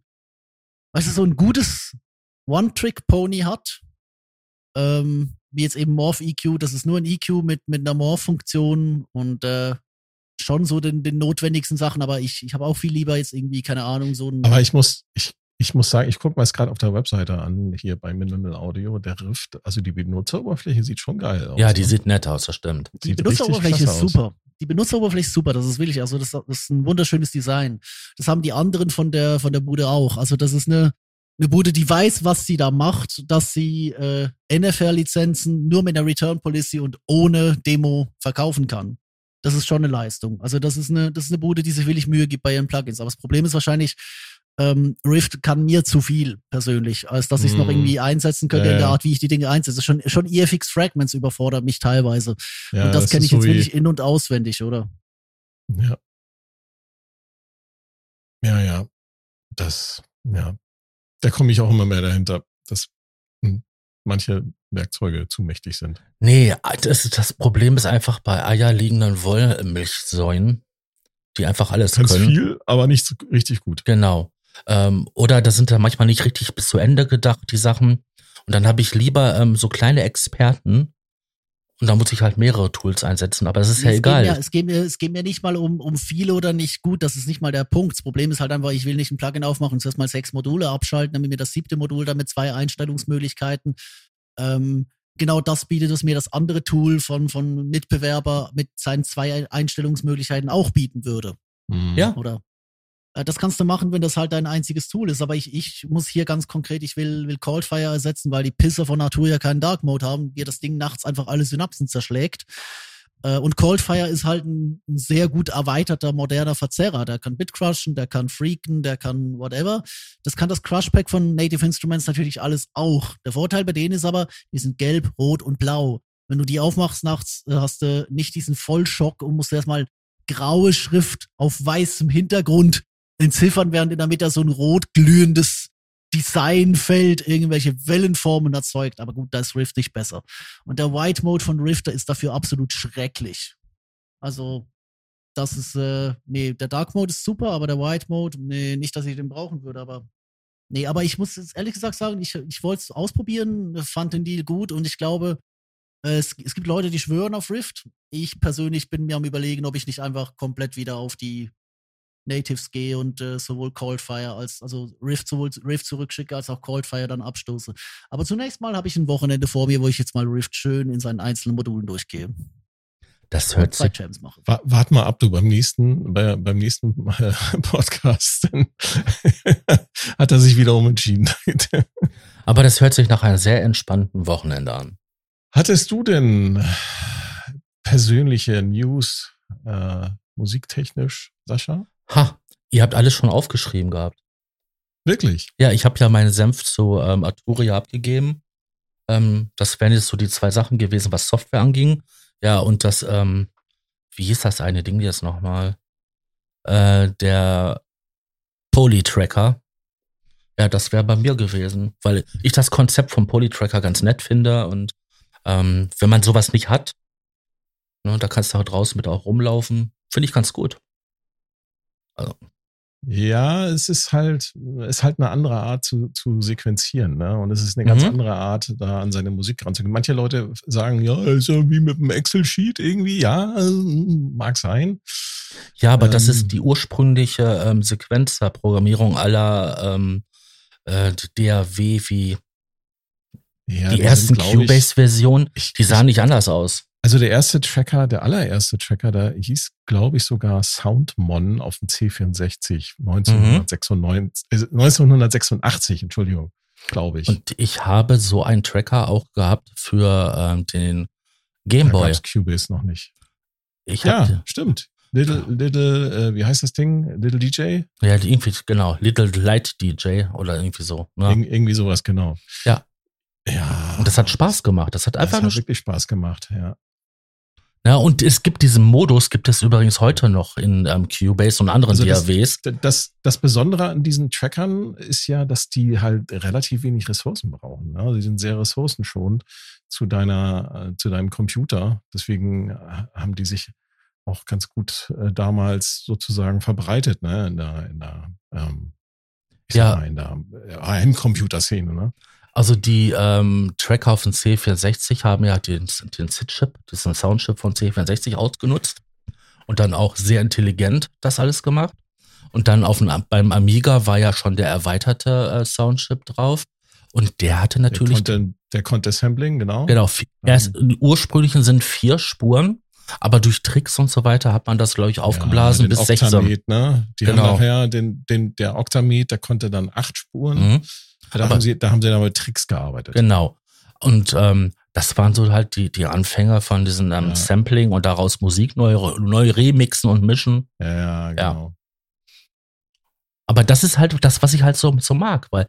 weißt du, so ein gutes One-Trick-Pony hat. Ähm, wie jetzt eben Morph EQ, das ist nur ein EQ mit, mit einer Morph-Funktion und äh, schon so den, den notwendigsten Sachen, aber ich, ich habe auch viel lieber jetzt irgendwie, keine Ahnung, so ein. Aber ich muss, ich, ich muss sagen, ich gucke mal es gerade auf der Webseite an, hier bei Minimal Audio, der Rift, also die Benutzeroberfläche sieht schon geil aus. Ja, die ne? sieht nett aus, das stimmt. Die Sieht Benutzeroberfläche ist klasse aus. super. Die Benutzeroberfläche ist super, das ist wirklich, also das, das ist ein wunderschönes Design. Das haben die anderen von der, von der Bude auch. Also das ist eine, eine Bude, die weiß, was sie da macht, dass sie äh, NFL-Lizenzen nur mit einer Return Policy und ohne Demo verkaufen kann. Das ist schon eine Leistung. Also das ist eine, das ist eine Bude, die sich wirklich Mühe gibt bei ihren Plugins. Aber das Problem ist wahrscheinlich, ähm, Rift kann mir zu viel persönlich, als dass ich es noch Hm. irgendwie einsetzen könnte Ja, in der. Art, wie ich die Dinge einsetze. Schon, schon EFX Fragments überfordert mich teilweise. Ja, und das, kenne ist ich jetzt so wie- wirklich in- und auswendig, oder? Ja. Ja, ja. Das, ja. Da komme ich auch immer mehr dahinter, dass hm, manche Werkzeuge zu mächtig sind. Nee, das, das Problem ist einfach bei eierliegenden Wollmilchsäulen, die einfach alles Ganz können. viel, aber nicht so richtig gut. Genau. Ähm, oder da sind da manchmal nicht richtig bis zu Ende gedacht, die Sachen. Und dann habe ich lieber ähm, so kleine Experten. Und da muss ich halt mehrere Tools einsetzen, aber das ist ja es egal. Geht mir, es, geht mir, es geht mir nicht mal um, um viel oder nicht gut, das ist nicht mal der Punkt. Das Problem ist halt einfach, ich will nicht ein Plugin aufmachen und zuerst mal sechs Module abschalten, damit mir das siebte Modul dann mit zwei Einstellungsmöglichkeiten ähm, genau das bietet, was mir das andere Tool von, von Mitbewerber mit seinen zwei Einstellungsmöglichkeiten auch bieten würde. Mhm. Ja. Oder das kannst du machen, wenn das halt dein einziges Tool ist. Aber ich, ich muss hier ganz konkret, ich will, will Coldfire ersetzen, weil die Pisser von Natur ja keinen Dark Mode haben, dir das Ding nachts einfach alle Synapsen zerschlägt. Äh, Und Coldfire ist halt ein, ein sehr gut erweiterter, moderner Verzerrer. Der kann Bitcrushen, der kann freaken, der kann whatever. Das kann das Crush-Pack von Native Instruments natürlich alles auch. Der Vorteil bei denen ist aber, die sind gelb, rot und blau. Wenn du die aufmachst nachts, äh, hast du nicht diesen Vollschock und musst erstmal graue Schrift auf weißem Hintergrund entziffern, während in der Mitte so ein rot glühendes Designfeld irgendwelche Wellenformen erzeugt. Aber gut, da ist Rift nicht besser. Und der White Mode von Rift, der ist dafür absolut schrecklich. Also, das ist, äh, nee, der Dark Mode ist super, aber der White Mode, nee, nicht, dass ich den brauchen würde, aber nee, aber ich muss jetzt ehrlich gesagt sagen, ich, ich wollte es ausprobieren, fand den Deal gut und ich glaube, äh, es, es gibt Leute, die schwören auf Rift. Ich persönlich bin mir am überlegen, ob ich nicht einfach komplett wieder auf die Natives gehe und äh, sowohl Coldfire als, also Rift sowohl Rift zurückschicke als auch Coldfire dann abstoße. Aber zunächst mal habe ich ein Wochenende vor mir, wo ich jetzt mal Rift schön in seinen einzelnen Modulen durchgehe. Das hört sich. Wa- Wart mal ab, du beim nächsten, bei, beim nächsten äh, Podcast dann hat er sich wieder umentschieden. aber das hört sich nach einem sehr entspannten Wochenende an. Hattest du denn persönliche News äh, musiktechnisch, Sascha? Ha, ihr habt alles schon aufgeschrieben gehabt. Wirklich? Ja, ich habe ja meinen Senf zu ähm, Arturia abgegeben. Ähm, das wären jetzt so die zwei Sachen gewesen, was Software anging. Ja, und das, ähm, wie hieß das eine Ding jetzt nochmal? Äh, der Polytracker. Ja, das wäre bei mir gewesen, weil ich das Konzept vom Polytracker ganz nett finde und ähm, wenn man sowas nicht hat, ne, da kannst du halt draußen mit auch rumlaufen, finde ich ganz gut. Ja, es ist halt, ist halt eine andere Art zu, zu sequenzieren, ne? Und es ist eine ganz Mhm. andere Art, da an seine Musik ranzugehen. Manche Leute sagen, ja, ist ja wie mit einem Excel-Sheet irgendwie, ja, äh, mag sein. Ja, aber das Ähm, ist die ursprüngliche ähm, Sequenzerprogrammierung aller ähm, äh, DAW wie Ja, die sind, ersten Cubase-Versionen. Die sahen nicht anders aus. Also der erste Tracker, der allererste Tracker, da hieß, glaube ich, sogar Soundmon auf dem C64 1996, äh, 1986, Entschuldigung, glaube ich. Und ich habe so einen Tracker auch gehabt für ähm, den Gameboy. Cubase noch nicht. Ich Ja, hab, stimmt. Little, little, äh, wie heißt das Ding? Little DJ? ja, irgendwie, genau, Little Light DJ oder irgendwie so. Ne? Ir irgendwie sowas, genau. Ja. Ja. Und das hat Spaß gemacht. Das hat Das einfach nur hat wirklich Spaß gemacht, ja. Ja, und es gibt diesen Modus, gibt es übrigens heute noch in ähm, Cubase und anderen Also das- DAWs. Das, das Besondere an diesen Trackern ist ja, dass die halt relativ wenig Ressourcen brauchen. Ne? Die sind sehr ressourcenschonend zu deiner, äh, zu deinem Computer. Deswegen äh, haben die sich auch ganz gut äh, damals sozusagen verbreitet, ne, in der, in der, ähm, Ja. mal, in der äh, Heimcomputerszene, ne? Also die ähm, Tracker auf dem C64 haben ja den, den SID-Chip, diesen Soundchip von C64 ausgenutzt und dann auch sehr intelligent das alles gemacht. Und dann auf dem, beim Amiga war ja schon der erweiterte äh, Soundchip drauf. Und der hatte natürlich, Der konnte, der konnte Sampling, genau. genau, erst im ursprünglichen sind vier Spuren, aber durch Tricks und so weiter hat man das, glaube ich, aufgeblasen ja, bis 16. Octamet, Ne? Die Genau. haben nachher den, den, der Octamet, der konnte dann acht Spuren. Mhm. Da, Aber- haben sie, da haben sie dann mit Tricks gearbeitet. Genau. Und ähm, das waren so halt die, die Anfänger von diesem ähm, Ja. Sampling und daraus Musik neu, neu remixen und mischen. Ja, ja, genau. Aber das ist halt das, was ich halt so, so mag, weil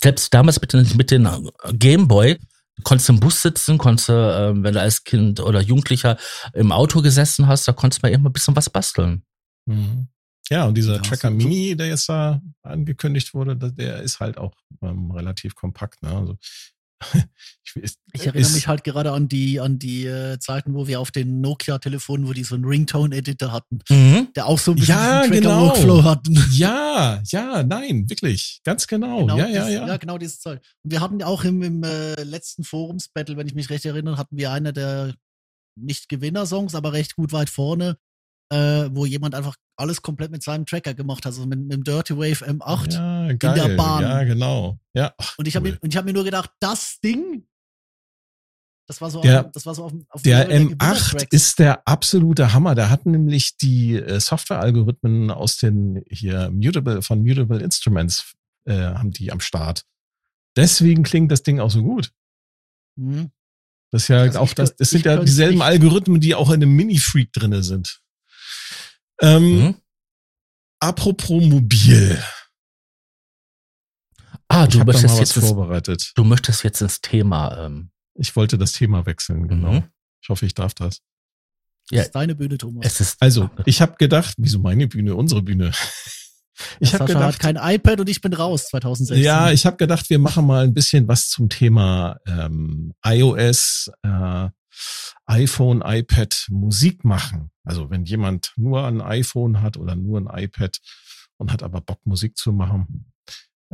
selbst damals mit den, mit den äh, Gameboy konntest du im Bus sitzen, konntest du, ähm, wenn du als Kind oder Jugendlicher im Auto gesessen hast, da konntest du mal immer ein bisschen was basteln. Mhm. Ja, und dieser Ja, Tracker so- Mini, der jetzt da angekündigt wurde, der- ist halt auch ähm, relativ kompakt. Ne? Also, ich, ist, Ich erinnere ist, mich halt gerade an die, an die äh, Zeiten, wo wir auf den Nokia-Telefonen, wo die so einen Ringtone-Editor hatten, der auch so ein bisschen Ja, genau. Tracker-Workflow hatten. Ja, ja, nein, wirklich. Ganz genau. Genau ja, ja, ja. Ja, genau dieses Zeug. Und wir hatten ja auch im, im äh, letzten Forums-Battle, wenn ich mich recht erinnere, hatten wir einer der nicht Gewinner-Songs, aber recht gut weit vorne, äh, wo jemand einfach alles komplett mit seinem Tracker gemacht hat, also mit, mit dem Dirty Wave M8. Ja, geil. der Bahn. Ja, genau. Ja. Ach, Und ich habe cool. mir, und ich hab mir nur gedacht, das Ding Das war so, Der- auf, das war so auf, auf Der Level M8 Gewinnertracks. ist der absolute Hammer. Der hat nämlich die äh, Software-Algorithmen aus den hier Mutable, von Mutable Instruments äh, haben die am Start. Deswegen klingt das Ding auch so gut. Mhm. Das ist ja Also auch das, das sind ja dieselben. Algorithmen, die auch in einem Mini-Freak drinne sind. Ähm, Mhm. Apropos mobil. Ah, du möchtest, jetzt ins, vorbereitet. du möchtest jetzt ins Thema. Ähm, Ich wollte das Thema wechseln, genau. Mhm. Ich hoffe, ich darf das. Das Ja. ist deine Bühne, Thomas. es ist Also, ich habe gedacht, wieso meine Bühne, unsere Bühne? Ich habe gedacht, kein iPad und ich bin raus 2016. ja, ich habe gedacht, wir machen mal ein bisschen was zum Thema ähm, iOS, äh, iPhone, iPad, Musik machen. Also wenn jemand nur ein iPhone hat oder nur ein iPad und hat aber Bock, Musik zu machen,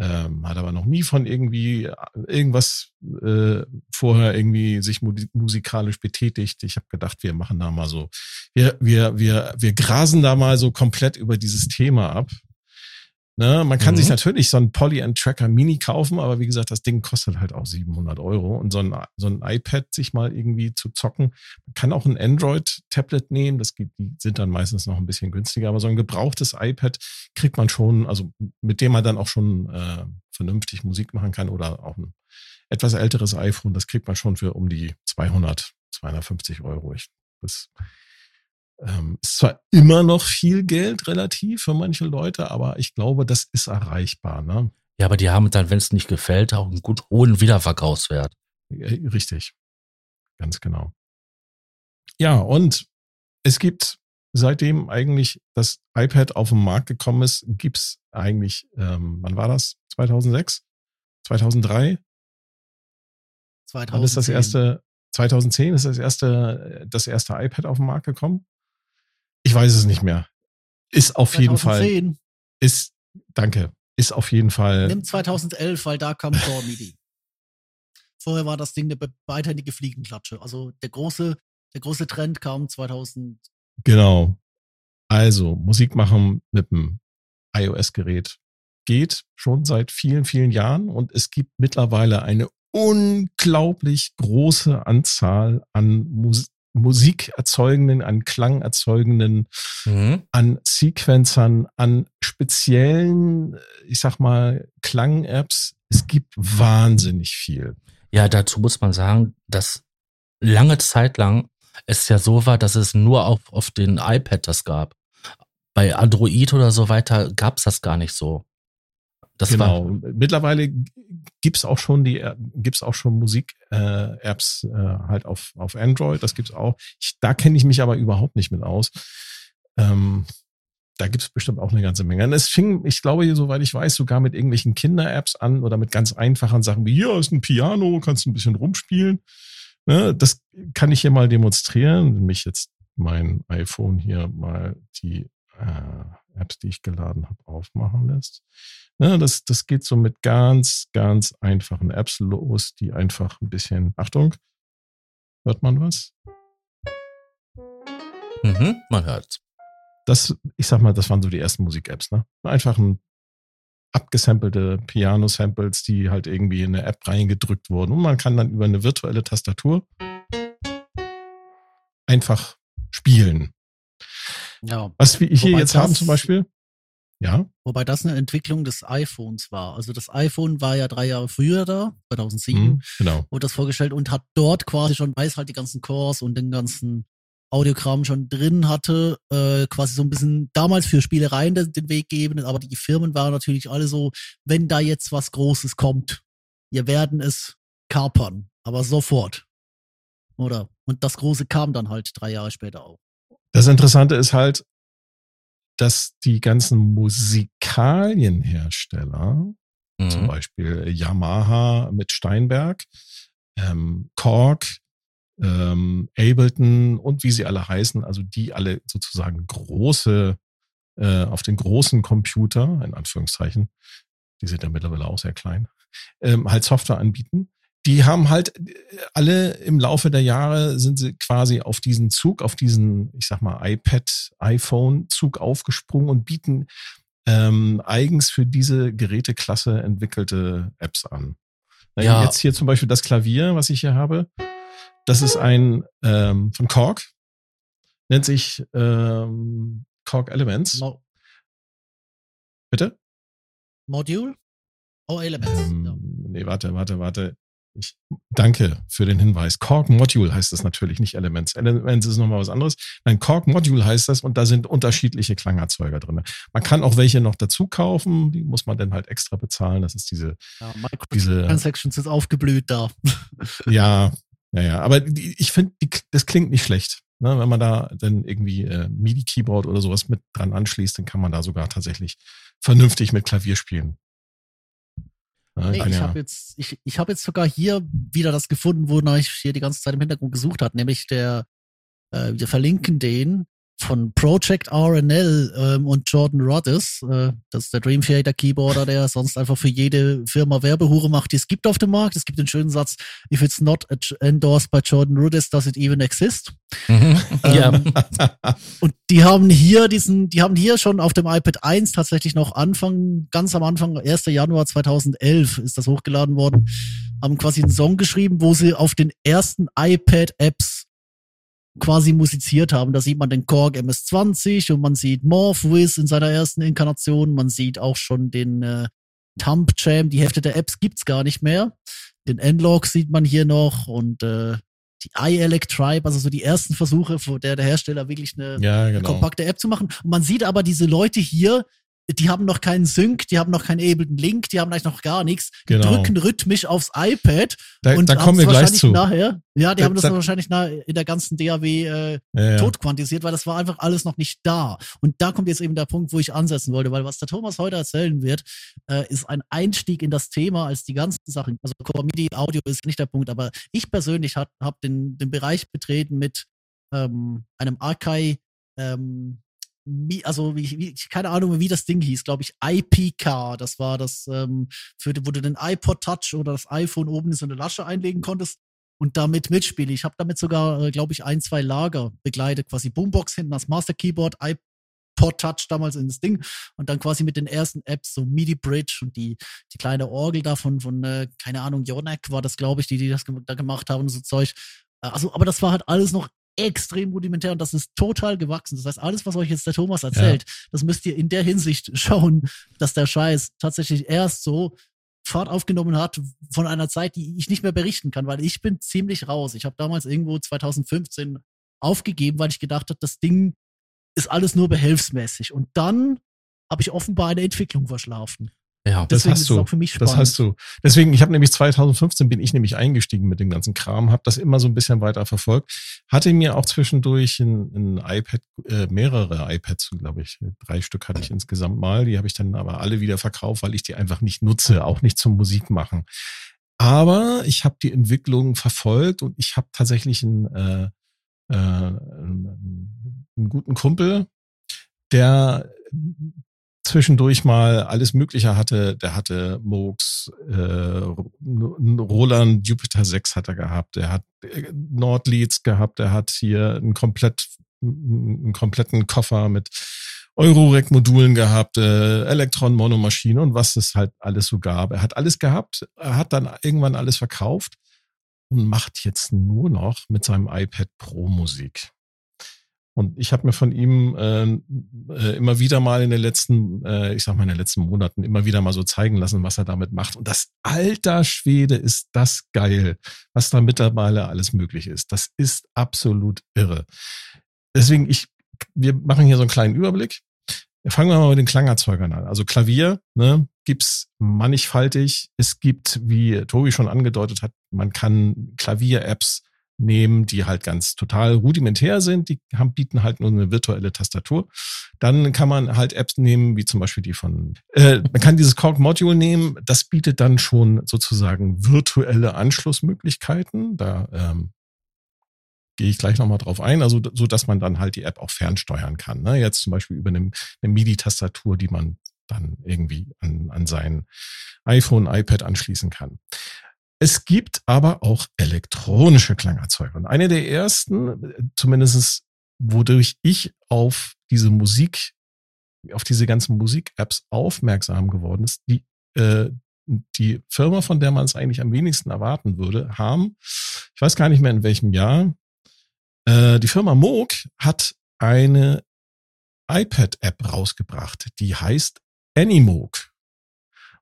ähm, hat aber noch nie von irgendwie äh, irgendwas äh, vorher irgendwie sich mu musikalisch betätigt. Ich habe gedacht, wir machen da mal so, wir, wir, wir, wir grasen da mal so komplett über dieses Thema ab. Ne, man kann Mhm. sich natürlich so einen Poly and Tracker Mini kaufen, aber wie gesagt, das Ding kostet halt auch 700 Euro und so ein, so ein iPad sich mal irgendwie zu zocken. Man kann auch ein Android-Tablet nehmen, das gibt, die sind dann meistens noch ein bisschen günstiger, aber so ein gebrauchtes iPad kriegt man schon, also mit dem man dann auch schon äh, vernünftig Musik machen kann oder auch ein etwas älteres iPhone, das kriegt man schon für um die 200, 250 Euro. Ich, das ähm, ist zwar immer noch viel Geld relativ für manche Leute, aber ich glaube, das ist erreichbar. Ne? ja, aber die haben dann, wenn es nicht gefällt, auch einen gut hohen Wiederverkaufswert. Äh, Richtig. Ganz genau. Ja, und es gibt, seitdem eigentlich das iPad auf den Markt gekommen ist, gibt's eigentlich, ähm, wann war das? 2006? 2003? 2010. Wann ist das erste? 2010 ist das erste, das erste iPad auf den Markt gekommen? Ich weiß es nicht mehr. Ist auf jeden Fall, 2010. ist, danke, ist auf jeden Fall, Nimm 2011, weil da kam Core MIDI. Vorher war das Ding eine be- beidhändige Fliegenklatsche. Also der große, der große Trend kam 2000. genau. Also, Musik machen mit dem iOS-Gerät geht schon seit vielen, vielen Jahren und es gibt mittlerweile eine unglaublich große Anzahl an Mus Musikerzeugenden, an Klangerzeugenden Mhm. an Sequencern, an speziellen, ich sag mal, Klang-Apps. Es gibt wahnsinnig viel. Ja, dazu muss man sagen, dass lange Zeit lang es ja so war, dass es nur auf, auf den iPad das gab. Bei Android oder so weiter gab's das gar nicht so. Das genau. war, Mittlerweile gibt's auch schon die, äh, gibt's auch schon Musik-Apps äh, halt auf, auf Android. Das gibt's auch. Ich, da kenne ich mich aber überhaupt nicht mit aus. Ähm, da gibt's bestimmt auch eine ganze Menge. Und es fing, ich glaube, soweit ich weiß, sogar mit irgendwelchen Kinder-Apps an oder mit ganz einfachen Sachen wie hier ist ein Piano, kannst du ein bisschen rumspielen. Ne, das kann ich hier mal demonstrieren, wenn mich jetzt mein iPhone hier mal die äh, Apps, die ich geladen habe, aufmachen lässt. Ne, das, das geht so mit ganz, ganz einfachen Apps los, die einfach ein bisschen, Achtung, hört man was? mhm, man hört's. das, ich sag mal, das waren so die ersten Musik-Apps, ne? Einfach ein abgesampelte Piano-Samples, die halt irgendwie in eine App reingedrückt wurden. Und man kann dann über eine virtuelle Tastatur einfach spielen. Ja. Was wir hier Wobei jetzt haben zum Beispiel. Ja, Wobei das eine Entwicklung des iPhones war. Also das iPhone war ja drei Jahre früher da, 2007, mhm, genau. wurde das vorgestellt und hat dort quasi schon, weil es halt die ganzen Cores und den ganzen Audiokram schon drin hatte, äh, quasi so ein bisschen damals für Spielereien den, den Weg geben. Aber die Firmen waren natürlich alle so, wenn da jetzt was Großes kommt, wir werden es kapern, aber sofort. Oder? Und das Große kam dann halt drei Jahre später auch. Das Interessante ist halt, dass die ganzen Musikalienhersteller, zum Mhm. Beispiel Yamaha mit Steinberg, ähm, Korg, ähm, Ableton und wie sie alle heißen, also die alle sozusagen große, äh, auf den großen Computer, in Anführungszeichen, die sind ja mittlerweile auch sehr klein, ähm, halt Software anbieten. Die haben halt alle im Laufe der Jahre sind sie quasi auf diesen Zug, auf diesen, ich sag mal, iPad, iPhone-Zug aufgesprungen und bieten ähm, eigens für diese Geräteklasse entwickelte Apps an. Ja. Jetzt hier zum Beispiel das Klavier, was ich hier habe. Das ist ein ähm, von Korg, nennt sich ähm, Korg Elements. Mo Bitte? Module? Oh, Elements. Ähm. Nee, warte, warte, warte. Ich danke für den Hinweis. Korg Module heißt es natürlich, nicht Elements. Elements ist nochmal was anderes. Nein, Korg Module heißt das und da sind unterschiedliche Klangerzeuger drin. Man kann auch welche noch dazu kaufen, die muss man dann halt extra bezahlen. Das ist diese, Ja, diese Microtransactions ist aufgeblüht da. ja, ja, ja. Aber die, ich finde, das klingt nicht schlecht. Ne? Wenn man da dann irgendwie äh, MIDI-Keyboard oder sowas mit dran anschließt, dann kann man da sogar tatsächlich vernünftig mit Klavier spielen. Ja, Nee, ich ja- habe jetzt, ich, ich habe jetzt sogar hier wieder das gefunden, wonach ich hier die ganze Zeit im Hintergrund gesucht hat, nämlich der, äh, wir verlinken den von Project RNL ähm, und Jordan Rhodes. Äh, das ist der Dream Theater Keyboarder, der sonst einfach für jede Firma Werbehure macht, die es gibt auf dem Markt. Es gibt den schönen Satz, if it's not endorsed by Jordan Rhodes, does it even exist? Mhm. ja. Ähm, und die haben hier diesen, die haben hier schon auf dem iPad 1 tatsächlich noch Anfang, ganz am Anfang, 1. Januar 2011 ist das hochgeladen worden, haben quasi einen Song geschrieben, wo sie auf den ersten iPad-Apps quasi musiziert haben. Da sieht man den Korg MS-20 und man sieht Morphwiz in seiner ersten Inkarnation. Man sieht auch schon den äh, Thumb Jam. Die Hälfte der Apps gibt's gar nicht mehr. Den N-Log sieht man hier noch und äh, die iElect Tribe, also so die ersten Versuche, wo der, der Hersteller wirklich eine, ja, eine genau. kompakte App zu machen. Und man sieht aber diese Leute hier, die haben noch keinen Sync, die haben noch keinen Ableton Link, die haben eigentlich noch gar nichts, die Genau. drücken rhythmisch aufs iPad Da, und da kommen wir gleich wahrscheinlich zu. nachher. Ja, die Da- haben das da- wahrscheinlich nach, in der ganzen DAW äh, Ja, ja. tot quantisiert, weil das war einfach alles noch nicht da. Und da kommt jetzt eben der Punkt, wo ich ansetzen wollte, weil was der Thomas heute erzählen wird, äh, ist ein Einstieg in das Thema als die ganzen Sachen. Also Core MIDI Audio ist nicht der Punkt, aber ich persönlich habe hab den, den Bereich betreten mit ähm, einem Archive, ähm, also wie, wie, keine Ahnung, wie das Ding hieß, glaube ich, IPK. Das war das, ähm, für, wo du den iPod Touch oder das iPhone oben in so eine Lasche einlegen konntest und damit mitspiele. Ich habe damit sogar, äh, glaube ich, ein, zwei Lager begleitet, quasi Boombox hinten als Master Keyboard, iPod Touch damals in das Ding und dann quasi mit den ersten Apps, so MIDI Bridge und die, die kleine Orgel davon von, äh, keine Ahnung, Yonek war das, glaube ich, die, die das da gemacht haben so Zeug. Äh, Also, aber das war halt alles noch extrem rudimentär und das ist total gewachsen. Das heißt, alles, was euch jetzt der Thomas erzählt, das müsst ihr in der Hinsicht schauen, dass der Scheiß tatsächlich erst so Fahrt aufgenommen hat von einer Zeit, die ich nicht mehr berichten kann, weil ich bin ziemlich raus. Ich habe damals irgendwo 2015 aufgegeben, weil ich gedacht habe, das Ding ist alles nur behelfsmäßig. Und dann habe ich offenbar eine Entwicklung verschlafen. Ja. Das Deswegen hast du. für mich spannend. Das hast du. Deswegen, ich habe nämlich 2015 bin ich nämlich eingestiegen mit dem ganzen Kram, habe das immer so ein bisschen weiter verfolgt. Hatte mir auch zwischendurch ein, ein iPad, äh, mehrere iPads, glaube ich, drei Stück hatte ich insgesamt mal. Die habe ich dann aber alle wieder verkauft, weil ich die einfach nicht nutze, auch nicht zum Musik machen. Aber ich habe die Entwicklung verfolgt und ich habe tatsächlich einen, äh, äh, einen guten Kumpel, der zwischendurch mal alles Mögliche hatte. Der hatte Moogs, äh, Roland Jupiter 6 hat er gehabt. Der hat äh, Nordleads gehabt. Der hat hier einen komplett einen kompletten Koffer mit Eurorec-Modulen gehabt, äh, Elektron-Monomaschine und was es halt alles so gab. Er hat alles gehabt, er hat dann irgendwann alles verkauft und macht jetzt nur noch mit seinem iPad Pro Musik. Und ich habe mir von ihm äh, äh, immer wieder mal in den letzten, äh, ich sag mal in den letzten Monaten immer wieder mal so zeigen lassen, was er damit macht. Und das alter Schwede ist das geil, was da mittlerweile alles möglich ist. Das ist absolut irre. Deswegen, ich, wir machen hier so einen kleinen Überblick. Fangen wir mal mit den Klangerzeugern an. Also Klavier ne, gibt's mannigfaltig. Es gibt, wie Tobi schon angedeutet hat, man kann Klavier-Apps nehmen, die halt ganz total rudimentär sind. Die haben, bieten halt nur eine virtuelle Tastatur. Dann kann man halt Apps nehmen, wie zum Beispiel die von, äh, man kann dieses Korg Module nehmen. Das bietet dann schon sozusagen virtuelle Anschlussmöglichkeiten. Da ähm, gehe ich gleich nochmal drauf ein. Also so, dass man dann halt die App auch fernsteuern kann. Ne? Jetzt zum Beispiel über eine, eine MIDI-Tastatur, die man dann irgendwie an, an sein iPhone, iPad anschließen kann. Es gibt aber auch elektronische Klangerzeuger. Und eine der ersten, zumindestens wodurch ich auf diese Musik, auf diese ganzen Musik-Apps aufmerksam geworden ist, die, äh, die Firma, von der man es eigentlich am wenigsten erwarten würde, haben, ich weiß gar nicht mehr in welchem Jahr, äh, die Firma Moog hat eine iPad-App rausgebracht, die heißt Animoog.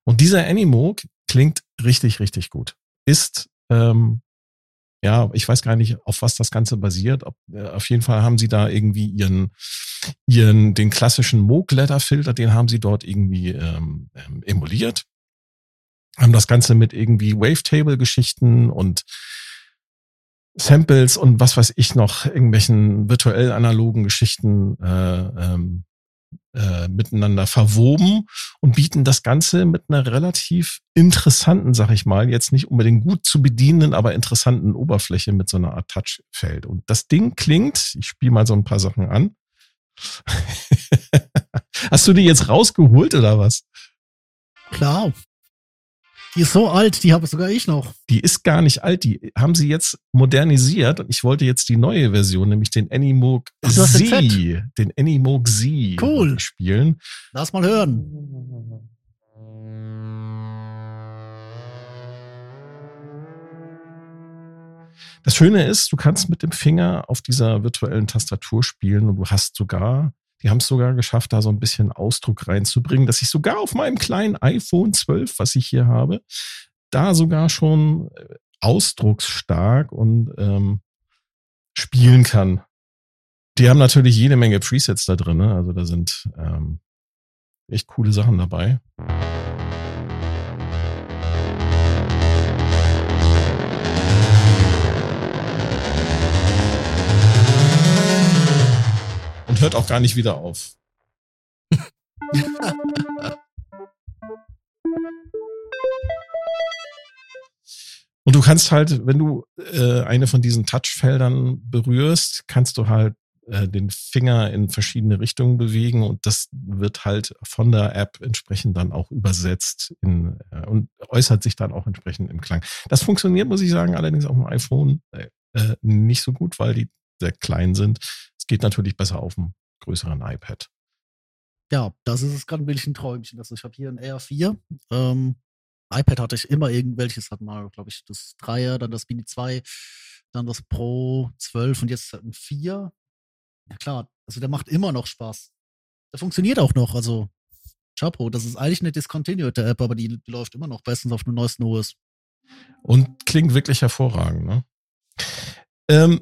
Und dieser Animoog klingt richtig, richtig gut. Ist ähm, ja, ich weiß gar nicht, auf was das Ganze basiert. Ob, äh, auf jeden Fall haben sie da irgendwie ihren, ihren, den klassischen Moog-Letter-Filter, den haben sie dort irgendwie ähm, ähm, emuliert. Haben das Ganze mit irgendwie Wavetable-Geschichten und Samples und was weiß ich noch, irgendwelchen virtuell analogen Geschichten äh, ähm, äh, miteinander verwoben und bieten das Ganze mit einer relativ interessanten, sag ich mal, jetzt nicht unbedingt gut zu bedienen, aber interessanten Oberfläche mit so einer Art Touchfeld. Und das Ding klingt, ich spiele mal so ein paar Sachen an. Hast du die jetzt rausgeholt oder was? Klar. Die ist so alt, die habe sogar ich noch. Die ist gar nicht alt, die haben sie jetzt modernisiert und ich wollte jetzt die neue Version, nämlich den Ach, den Z, den Animoog Z Cool. spielen. Lass mal hören. Das Schöne ist, du kannst mit dem Finger auf dieser virtuellen Tastatur spielen und du hast sogar, die haben es sogar geschafft, da so ein bisschen Ausdruck reinzubringen, dass ich sogar auf meinem kleinen iPhone 12, was ich hier habe, da sogar schon äh, ausdrucksstark und ähm, spielen kann. Die haben natürlich jede Menge Presets da drin, ne? also da sind ähm, echt coole Sachen dabei. Und hört auch gar nicht wieder auf. Und du kannst halt, wenn du äh, eine von diesen Touchfeldern berührst, kannst du halt äh, den Finger in verschiedene Richtungen bewegen und das wird halt von der App entsprechend dann auch übersetzt in, äh, und äußert sich dann auch entsprechend im Klang. Das funktioniert, muss ich sagen, allerdings auf dem iPhone äh, nicht so gut, weil die sehr klein sind. Es geht natürlich besser auf dem größeren iPad. Ja, das ist es gerade wirklich ein Träumchen. Also ich habe hier ein R4. Ähm, iPad hatte ich immer irgendwelches, hat mal, glaube ich, das 3er, dann das Mini 2, dann das Pro 12 und jetzt ein 4. Ja klar, also der macht immer noch Spaß. Der funktioniert auch noch, also Chapo, das ist eigentlich eine discontinued App, aber die, die läuft immer noch bestens auf dem neuesten OS. Und klingt wirklich hervorragend. Ne? Ähm,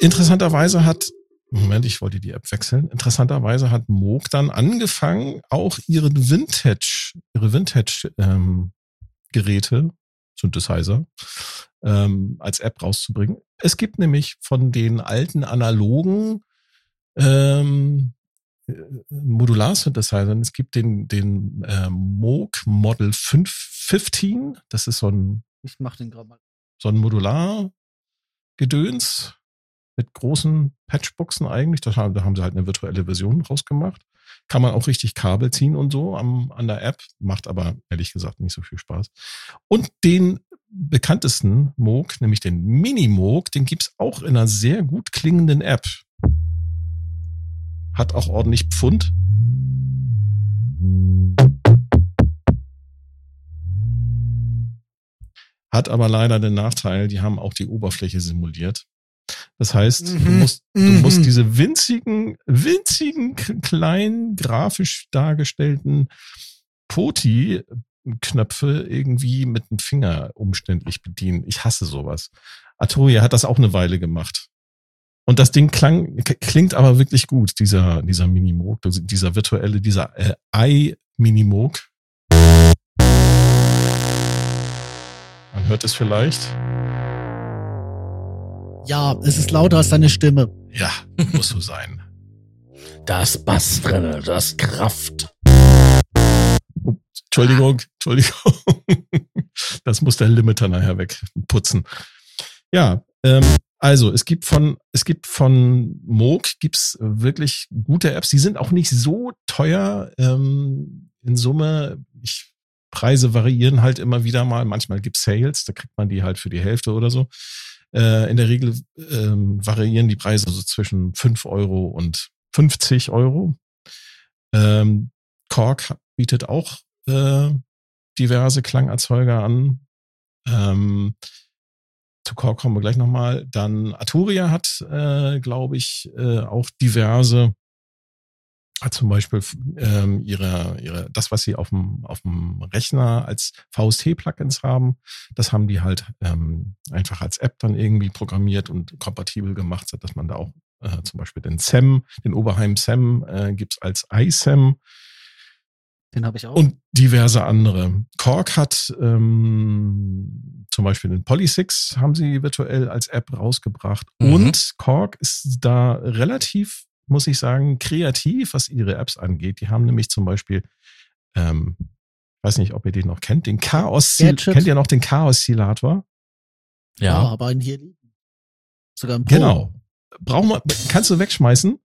interessanterweise hat, Moment, ich wollte die App wechseln. Interessanterweise hat Moog dann angefangen, auch ihren Vintage, ihre Vintage ähm, Synthesizer, ähm, als App rauszubringen. Es gibt nämlich von den alten analogen ähm, äh, Modular-Synthesizern, es gibt den, den äh, Moog Model 515, das ist so ein Ich mach den gerade mal. so ein Modular-Gedöns mit großen Patchboxen eigentlich. Das haben, da haben sie halt eine virtuelle Version rausgemacht. Kann man auch richtig Kabel ziehen und so am, an der App. Macht aber ehrlich gesagt nicht so viel Spaß. Und den bekanntesten Moog, nämlich den Mini-Moog, den gibt's auch in einer sehr gut klingenden App. Hat auch ordentlich Pfund. Hat aber leider den Nachteil, die haben auch die Oberfläche simuliert. Das heißt, du Mhm. musst, du Mhm. musst diese winzigen, winzigen, kleinen, grafisch dargestellten Poti-Knöpfe irgendwie mit dem Finger umständlich bedienen. Ich hasse sowas. Arturia hat das auch eine Weile gemacht. Und das Ding klang, klingt aber wirklich gut, dieser, dieser Minimoog, dieser virtuelle, dieser äh, i-Minimoog. Man hört es vielleicht. Ja, es ist lauter als deine Stimme. Ja, muss so sein. Da ist Bass drinne, da ist Kraft. Entschuldigung, Entschuldigung. Das muss der Limiter nachher wegputzen. Ja, ähm, also es gibt von es gibt von Moog gibt's wirklich gute Apps. Die sind auch nicht so teuer ähm, in Summe. Ich Preise variieren halt immer wieder mal. Manchmal gibt's Sales, da kriegt man die halt für die Hälfte oder so. Äh, in der Regel ähm, variieren die Preise so zwischen 5 Euro und 50 Euro. Ähm, Korg bietet auch äh, diverse Klangerzeuger an. Ähm, zu Core kommen wir gleich nochmal. Dann Arturia hat, äh, glaube ich, äh, auch diverse zum Beispiel ähm, ihre, ihre, das, was sie auf dem, auf dem Rechner als VST-Plugins haben, das haben die halt ähm, einfach als App dann irgendwie programmiert und kompatibel gemacht, dass man da auch äh, zum Beispiel den SAM, den Oberheim SAM äh, gibt's als iSAM. Den habe ich auch. Und diverse andere. Korg hat ähm, zum Beispiel den Polysix haben sie virtuell als App rausgebracht. Mhm. Und Korg ist da relativ muss ich sagen, kreativ, was ihre Apps angeht. Die haben nämlich zum Beispiel, ähm, weiß nicht, ob ihr den noch kennt, den Chaos, kennt ihr noch den Chaos-Silator? Ja. ja, aber einen hier liegen. Sogar ein Pro. Genau. Brauchen wir, kannst du wegschmeißen.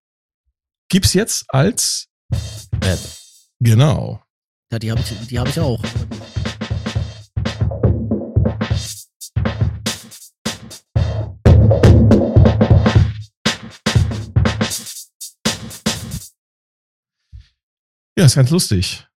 Gibt's jetzt als App. Genau. Ja, die habe ich, die habe ich auch. Ja, ist ganz lustig.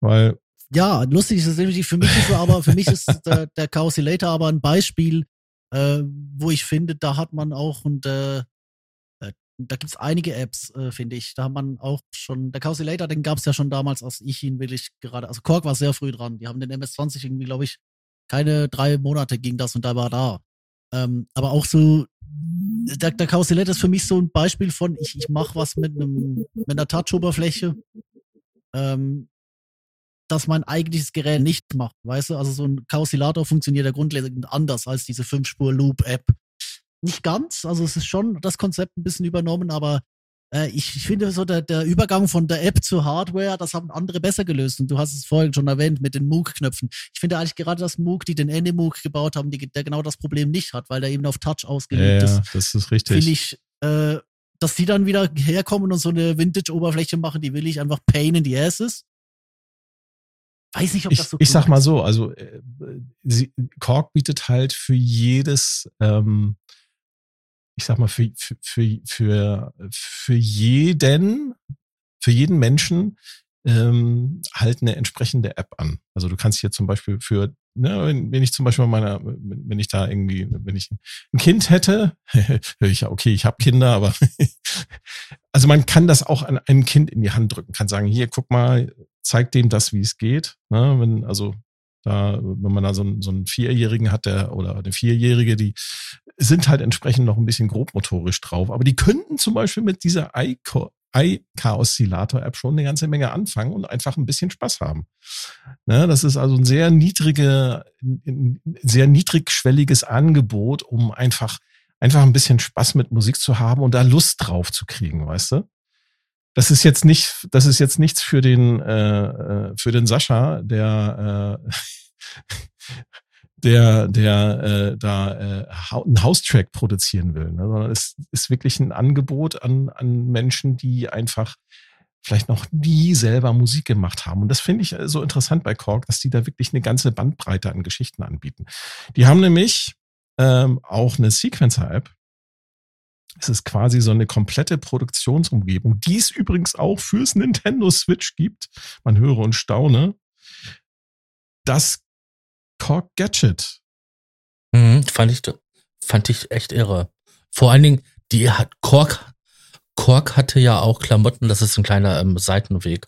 Weil. Ja, lustig ist es nämlich für mich so, aber für mich ist der, der Chaosilator aber ein Beispiel, äh, wo ich finde, da hat man auch und äh, äh da gibt's einige Apps, äh, finde ich. Da hat man auch schon, der Chaosilator, den gab's ja schon damals, als ich ihn wirklich gerade, also Korg war sehr früh dran. Die haben den MS-20 irgendwie, glaube ich, keine drei Monate ging das und da war da. Ähm, aber auch so, der, der Chaosilator ist für mich so ein Beispiel von, ich, ich mache was mit einem, mit einer Touch-Oberfläche ähm, dass mein eigentliches Gerät nicht macht. Weißt du, also so ein Kausilator funktioniert ja grundlegend anders als diese Fünf-Spur-Loop-App. Nicht ganz, also es ist schon das Konzept ein bisschen übernommen, aber äh, ich, ich finde so der, der Übergang von der App zur Hardware, das haben andere besser gelöst. Und du hast es vorhin schon erwähnt mit den MOOC-Knöpfen. Ich finde eigentlich gerade das MOOC, die den AnyMOOC gebaut haben, die, der genau das Problem nicht hat, weil der eben auf Touch ausgelegt ja, ist. Ja, das ist richtig. Finde ich äh, dass die dann wieder herkommen und so eine Vintage-Oberfläche machen, die will ich einfach pain in the asses. Weiß nicht, ob ich, das so Ich sag mal so, also äh, sie, Korg bietet halt für jedes, ähm, ich sag mal, für, für, für, für jeden, für jeden Menschen ähm, halt eine entsprechende App an. Also du kannst hier zum Beispiel für, ne, wenn, wenn ich zum Beispiel meiner, wenn ich da irgendwie, wenn ich ein Kind hätte, ich, okay, ich habe Kinder, aber also man kann das auch an einem Kind in die Hand drücken, kann sagen, hier, guck mal, zeig dem das, wie es geht. Ne, wenn, also da, wenn man da so einen, so einen Vierjährigen hat, der oder eine Vierjährige, die sind halt entsprechend noch ein bisschen grobmotorisch drauf. Aber die könnten zum Beispiel mit dieser iCo iCar-Oszillator-App schon eine ganze Menge anfangen und einfach ein bisschen Spaß haben. Ne, das ist also ein sehr niedrige, ein sehr niedrigschwelliges Angebot, um einfach, einfach ein bisschen Spaß mit Musik zu haben und da Lust drauf zu kriegen, weißt du? Das ist jetzt nicht, das ist jetzt nichts für den, äh, äh für den Sascha, der, äh, der, der äh, da äh, einen Haustrack produzieren will, ne? sondern es ist wirklich ein Angebot an, an Menschen, die einfach vielleicht noch nie selber Musik gemacht haben. Und das finde ich so interessant bei Korg, dass die da wirklich eine ganze Bandbreite an Geschichten anbieten. Die haben nämlich ähm, auch eine Sequencer-App. Es ist quasi so eine komplette Produktionsumgebung, die es übrigens auch fürs Nintendo Switch gibt. Man höre und staune. Das Korg Gadget. Mhm, fand ich, fand ich echt irre. Vor allen Dingen, die hat Korg, Korg hatte ja auch Klamotten, das ist ein kleiner ähm, Seitenweg,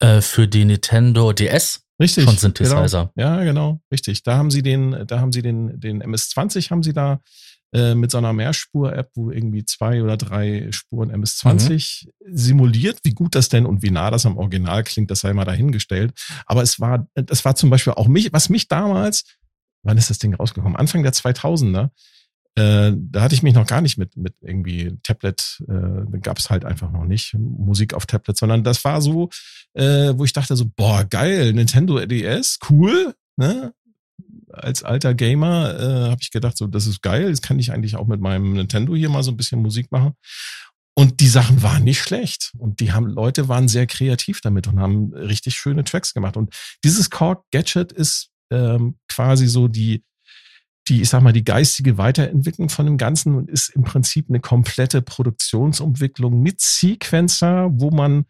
äh, für die Nintendo DS. Richtig. Von Synthesizer. Genau. Ja, genau, richtig. Da haben sie den, da haben sie den, den MS-20 haben sie da äh, mit so einer Mehrspur-App, wo irgendwie zwei oder drei Spuren MS-20 mhm. simuliert. Wie gut das denn und wie nah das am Original klingt, das sei mal dahingestellt. Aber es war, das war zum Beispiel auch mich, was mich damals, wann ist das Ding rausgekommen? Anfang der 2000er. Äh, da hatte ich mich noch gar nicht mit, mit irgendwie Tablet, äh, gab es halt einfach noch nicht Musik auf Tablet, sondern das war so, äh, wo ich dachte so, boah, geil, Nintendo DS, cool, ne? Als alter Gamer äh, habe ich gedacht, so das ist geil, jetzt kann ich eigentlich auch mit meinem Nintendo hier mal so ein bisschen Musik machen. Und die Sachen waren nicht schlecht. Und die haben, Leute waren sehr kreativ damit und haben richtig schöne Tracks gemacht. Und dieses Korg Gadget ist ähm, quasi so die, die, ich sag mal, die geistige Weiterentwicklung von dem Ganzen und ist im Prinzip eine komplette Produktionsumwicklung mit Sequencer, wo man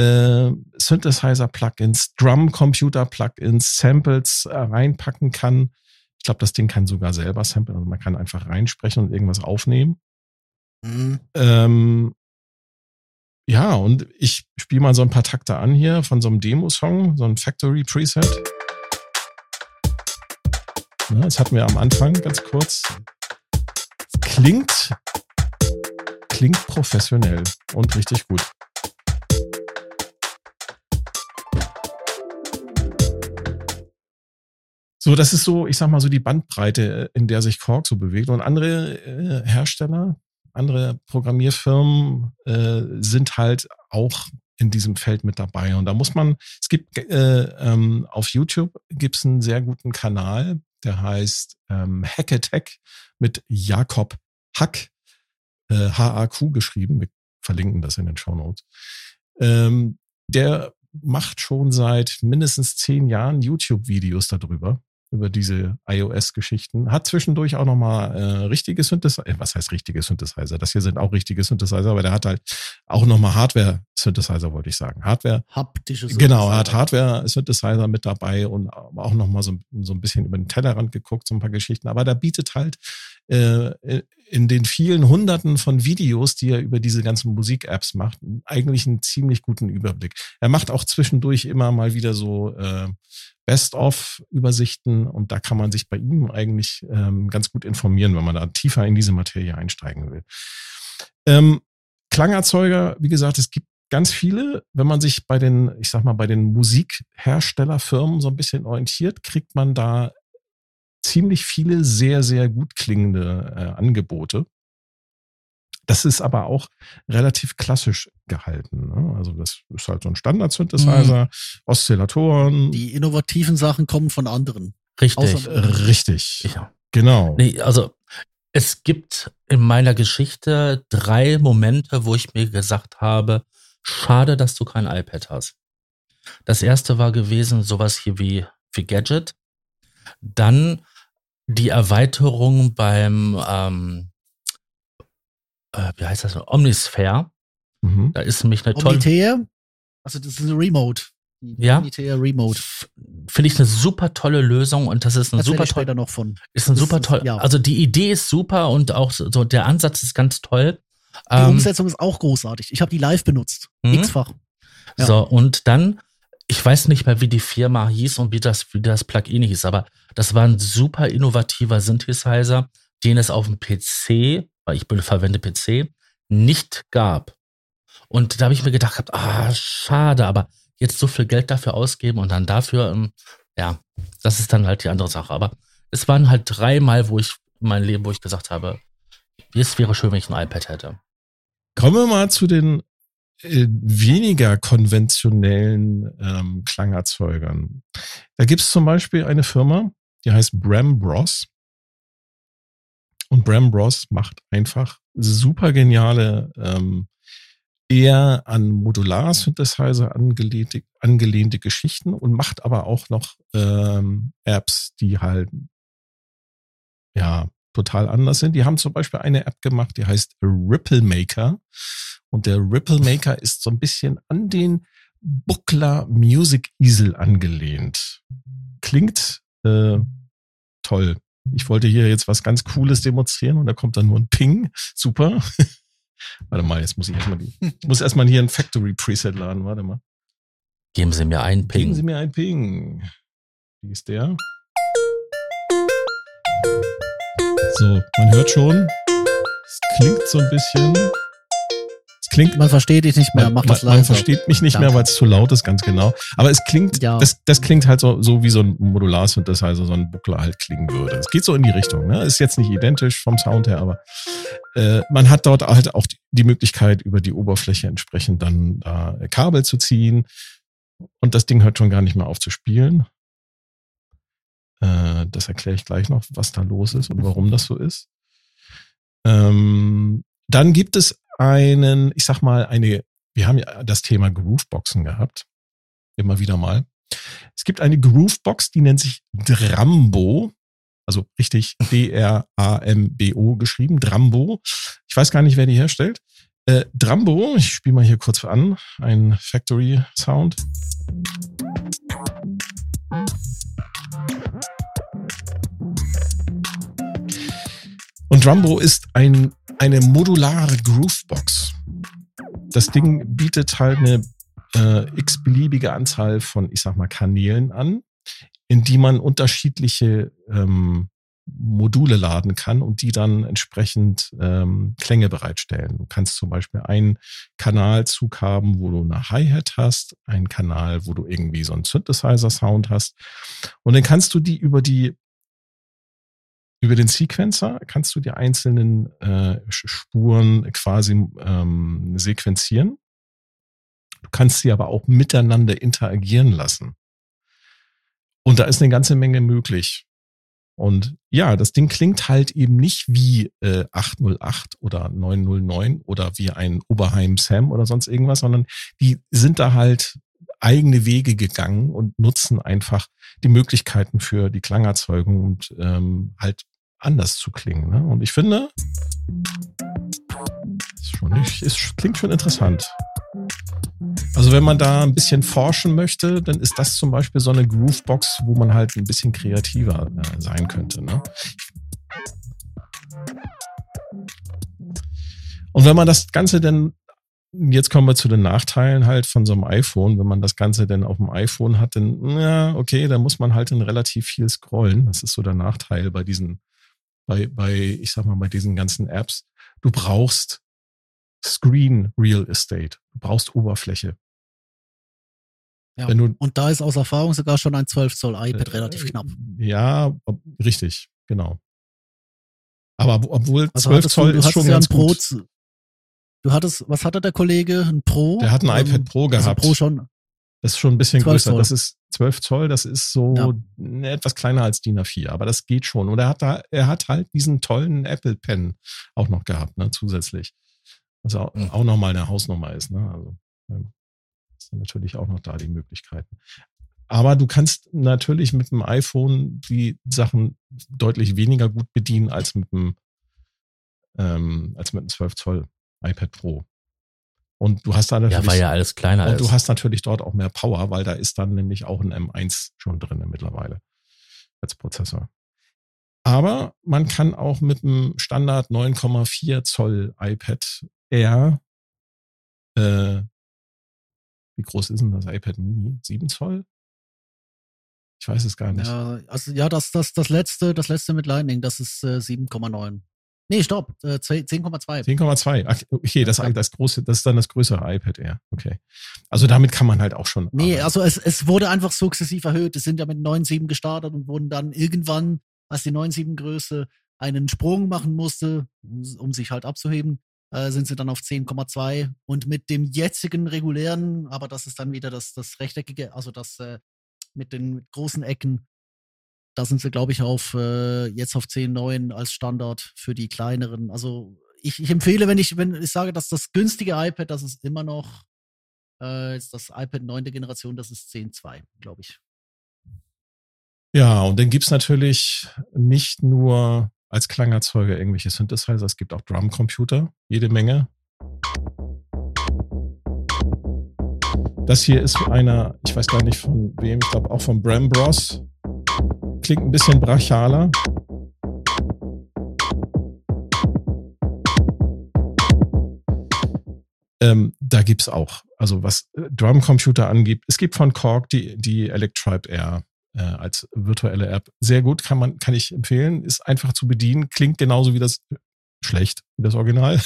äh, Synthesizer-Plugins, Drum-Computer-Plugins, Samples äh, reinpacken kann. Ich glaube, das Ding kann sogar selber samplen. Also man kann einfach reinsprechen und irgendwas aufnehmen. Mhm. Ähm, ja, und ich spiele mal so ein paar Takte an hier von so einem Demo-Song, so ein Factory-Preset. Ja, das hatten wir am Anfang ganz kurz. Klingt, klingt professionell und richtig gut. So, das ist so, ich sag mal so die Bandbreite, in der sich Korg so bewegt. Und andere äh, Hersteller, andere Programmierfirmen äh, sind halt auch in diesem Feld mit dabei. Und da muss man, es gibt äh, ähm, auf YouTube gibt's einen sehr guten Kanal, der heißt ähm, Hack Attack mit Jakob Hack, äh, H-A-Q geschrieben. Wir verlinken das in den Show Notes. Ähm, der macht schon seit mindestens zehn Jahren YouTube-Videos darüber über diese iOS-Geschichten. Hat zwischendurch auch nochmal äh, richtige Synthesizer, äh, was heißt richtige Synthesizer? Das hier sind auch richtige Synthesizer, aber der hat halt auch nochmal Hardware-Synthesizer, wollte ich sagen. Hardware. Haptische Genau, er hat Hardware-Synthesizer mit dabei und auch nochmal so, so ein bisschen über den Tellerrand geguckt, so ein paar Geschichten. Aber der bietet halt äh, in den vielen Hunderten von Videos, die er über diese ganzen Musik-Apps macht, eigentlich einen ziemlich guten Überblick. Er macht auch zwischendurch immer mal wieder so äh, Best-of-Übersichten und da kann man sich bei ihm eigentlich ähm, ganz gut informieren, wenn man da tiefer in diese Materie einsteigen will. Ähm, Klangerzeuger, wie gesagt, es gibt ganz viele. Wenn man sich bei den, ich sag mal, bei den Musikherstellerfirmen so ein bisschen orientiert, kriegt man da ziemlich viele sehr, sehr gut klingende äh, Angebote. Das ist aber auch relativ klassisch gehalten. Ne? Also das ist halt so ein Standard-Synthesizer, mhm. Oszillatoren. Die innovativen Sachen kommen von anderen. Richtig. Außer, richtig. Ja. Genau. Nee, also es gibt in meiner Geschichte drei Momente, wo ich mir gesagt habe, schade, dass du kein iPad hast. Das erste war gewesen, sowas hier wie, wie Gadget. Dann die Erweiterung beim ähm, äh, wie heißt das, Omnisphere. Mhm. Da ist nämlich eine tolle. Omnitere? Also das ist eine Remote. Ja. Omnitere Remote. Finde ich eine super tolle Lösung und das ist ein super toll. noch von. Ist ein super toll. Ja. Also die Idee ist super und auch so der Ansatz ist ganz toll. Die ähm, Umsetzung ist auch großartig. Ich habe die live benutzt. Mhm. X-fach. Ja. So, und dann, ich weiß nicht mehr, wie die Firma hieß und wie das, wie das Plugin hieß, aber das war ein super innovativer Synthesizer, den es auf dem PC weil ich verwende PC, nicht gab. Und da habe ich mir gedacht, ah, schade, aber jetzt so viel Geld dafür ausgeben und dann dafür, ähm, ja, das ist dann halt die andere Sache. Aber es waren halt dreimal, wo ich mein Leben, wo ich gesagt habe, es wäre schön, wenn ich ein iPad hätte. Kommen wir mal zu den äh, weniger konventionellen ähm, Klangerzeugern. Da gibt es zum Beispiel eine Firma, die heißt Bram Bros. Und Bram Bros macht einfach super geniale, ähm, eher an Modular-Synthesizer angelehnte, angelehnte Geschichten und macht aber auch noch ähm, Apps, die halt ja total anders sind. Die haben zum Beispiel eine App gemacht, die heißt Ripple Maker. Und der Ripple Maker ist so ein bisschen an den Buckler Music Easel angelehnt. Klingt äh, toll ich wollte hier jetzt was ganz Cooles demonstrieren und da kommt dann nur ein Ping. Super. Warte mal, jetzt muss ich erstmal die, muss erstmal hier ein Factory Preset laden. Warte mal. Geben Sie mir einen Ping. Geben Sie mir einen Ping. Wie ist der? So, man hört schon. Es klingt so ein bisschen klingt. Man versteht dich nicht mehr, man, mach das leiser. Man versteht mich nicht Danke. mehr, weil es zu laut ist, ganz genau. Aber es klingt, ja. das, das klingt halt so, so wie so ein Modular-Synthesizer, so ein Buckler halt klingen würde. Es geht so in die Richtung, ne? Ist jetzt nicht identisch vom Sound her, aber äh, man hat dort halt auch die Möglichkeit, über die Oberfläche entsprechend dann da Kabel zu ziehen. Und das Ding hört schon gar nicht mehr auf zu spielen. Äh, das erkläre ich gleich noch, was da los ist und warum das so ist. Ähm, dann gibt es einen, ich sag mal, eine, wir haben ja das Thema Grooveboxen gehabt. Immer wieder mal. Es gibt eine Groovebox, die nennt sich Drambo. Also richtig D-R-A-M-B-O geschrieben, Drambo. Ich weiß gar nicht, wer die herstellt. Äh, Drambo, ich spiele mal hier kurz an, ein Factory Sound. Und Drumbo ist ein, eine modulare Groovebox. Das Ding bietet halt eine äh, x-beliebige Anzahl von, ich sag mal, Kanälen an, in die man unterschiedliche ähm, Module laden kann und die dann entsprechend ähm, Klänge bereitstellen. Du kannst zum Beispiel einen Kanalzug haben, wo du eine Hi-Hat hast, einen Kanal, wo du irgendwie so einen Synthesizer-Sound hast. Und dann kannst du die über die über den Sequencer kannst du die einzelnen äh, Spuren quasi ähm, sequenzieren. Du kannst sie aber auch miteinander interagieren lassen. Und da ist eine ganze Menge möglich. Und ja, das Ding klingt halt eben nicht wie äh, 808 oder 909 oder wie ein Oberheim Sam oder sonst irgendwas, sondern die sind da halt eigene Wege gegangen und nutzen einfach die Möglichkeiten für die Klangerzeugung und ähm, halt anders zu klingen. Ne? Und ich finde, ist schon nicht, ist, klingt schon interessant. Also wenn man da ein bisschen forschen möchte, dann ist das zum Beispiel so eine Groovebox, wo man halt ein bisschen kreativer äh, sein könnte. Ne? Und wenn man das Ganze denn, jetzt kommen wir zu den Nachteilen halt von so einem iPhone, wenn man das Ganze denn auf dem iPhone hat, dann, ja, okay, da muss man halt dann relativ viel scrollen. Das ist so der Nachteil bei diesen, bei, bei, ich sag mal, bei diesen ganzen Apps. Du brauchst Screen Real Estate. Du brauchst Oberfläche. Ja, du, und da ist aus Erfahrung sogar schon ein 12 Zoll iPad äh, relativ knapp. Ja, richtig, genau. Aber obwohl also 12 Zoll du, du ist schon ja ganz Pro, gut. Du hattest, was hatte der Kollege? Ein Pro? Der hat ein ähm, iPad Pro gehabt. Also Pro schon. Das ist schon ein bisschen größer. Zoll. Das ist 12 Zoll, das ist so ja. etwas kleiner als DIN A4, aber das geht schon. Und er hat da, er hat halt diesen tollen Apple Pen auch noch gehabt, ne, zusätzlich. Was auch, mhm. auch nochmal eine Hausnummer ist. Ne? Also sind natürlich auch noch da die Möglichkeiten. Aber du kannst natürlich mit dem iPhone die Sachen deutlich weniger gut bedienen als mit dem, ähm, als mit einem 12 Zoll iPad Pro. Und du hast da natürlich. Ja, weil ja alles kleiner und ist. Und du hast natürlich dort auch mehr Power, weil da ist dann nämlich auch ein M1 schon drin mittlerweile als Prozessor. Aber man kann auch mit dem Standard 9,4 Zoll iPad Air, äh, wie groß ist denn das iPad Mini? 7 Zoll? Ich weiß es gar nicht. Ja, also ja, das, das, das letzte, das letzte mit Lightning, das ist äh, 7,9. Nee, stopp, äh, 10,2. 10,2. Okay, das, das große, das ist dann das größere iPad Air. Okay. Also damit kann man halt auch schon. Nee, arbeiten. also es, es wurde einfach sukzessiv erhöht. Es sind ja mit 9,7 gestartet und wurden dann irgendwann, als die 9,7 Größe einen Sprung machen musste, um sich halt abzuheben, äh, sind sie dann auf 10,2 und mit dem jetzigen regulären, aber das ist dann wieder das, das rechteckige, also das äh, mit den großen Ecken, da sind sie, glaube ich, auf äh, jetzt auf 10,9 als Standard für die kleineren. Also ich, ich empfehle, wenn ich, wenn ich sage, dass das günstige iPad, das ist immer noch äh, ist das iPad 9. Generation, das ist 10.2, glaube ich. Ja, und dann gibt's natürlich nicht nur als Klangerzeuger irgendwelche Synthesizer. Es gibt auch Drumcomputer, jede Menge. Das hier ist einer, ich weiß gar nicht von wem, ich glaube auch von Bram Bros. Klingt ein bisschen brachialer. Ähm, da gibt's auch, also was äh, Drumcomputer angibt, es gibt von Korg die, die Electribe R äh, als virtuelle App. Sehr gut, kann man, kann ich empfehlen. Ist einfach zu bedienen, klingt genauso wie das schlecht, wie das Original.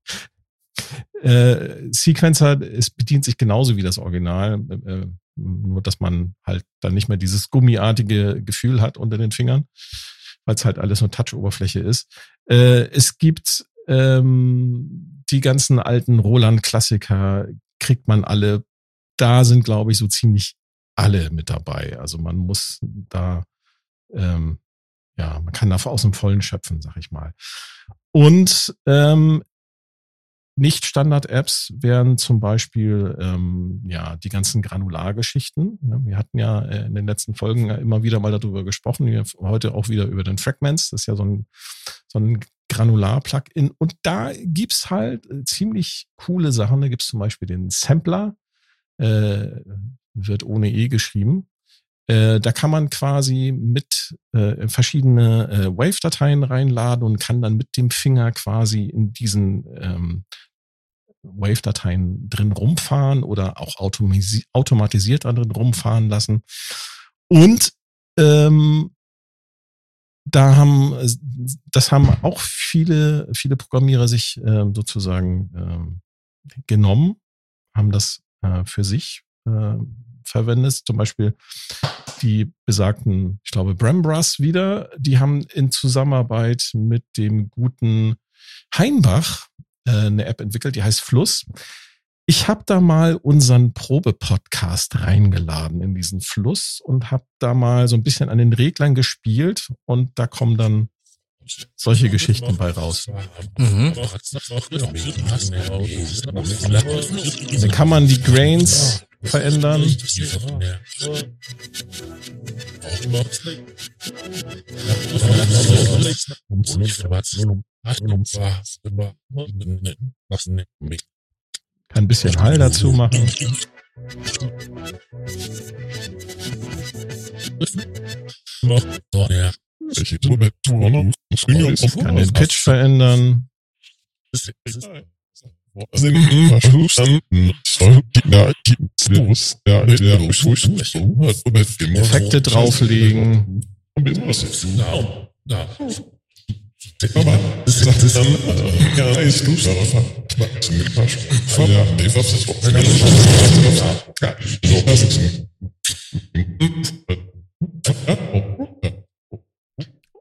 äh, Sequencer, es bedient sich genauso wie das Original, äh, nur dass man halt dann nicht mehr dieses gummiartige Gefühl hat unter den Fingern, weil es halt alles nur Touch-Oberfläche ist. Äh, es gibt ähm, die ganzen alten Roland-Klassiker, kriegt man alle. Da sind, glaube ich, so ziemlich alle mit dabei. Also man muss da, ähm, ja, man kann da aus dem Vollen schöpfen, sag ich mal. Und ähm, Nicht-Standard-Apps wären zum Beispiel ähm, ja die ganzen Granulargeschichten. Ne? Wir hatten ja äh, in den letzten Folgen immer wieder mal darüber gesprochen. Wir heute auch wieder über den Fragments. Das ist ja so ein, so ein Granular-Plugin. Und da gibt's halt äh, ziemlich coole Sachen. Da gibt's zum Beispiel den Sampler, äh, wird ohne E geschrieben. Äh, da kann man quasi mit äh, verschiedene äh, Wave-Dateien reinladen und kann dann mit dem Finger quasi in diesen ähm, Wave-Dateien drin rumfahren oder auch automatisiert drin rumfahren lassen. Und ähm, da haben, das haben auch viele, viele Programmierer sich äh, sozusagen äh, genommen, haben das äh, für sich äh, verwendest, zum Beispiel die besagten, ich glaube, Brembras wieder, die haben in Zusammenarbeit mit dem guten Heinbach äh, eine App entwickelt, die heißt Fluss. Ich habe da mal unseren Probe-Podcast reingeladen in diesen Fluss und habe da mal so ein bisschen an den Reglern gespielt und da kommen dann solche Geschichten bei raus. Mhm. Dann kann man die Grains verändern. Kann ein bisschen Hall dazu machen. Ich kann den Pitch verändern. Effekte drauflegen.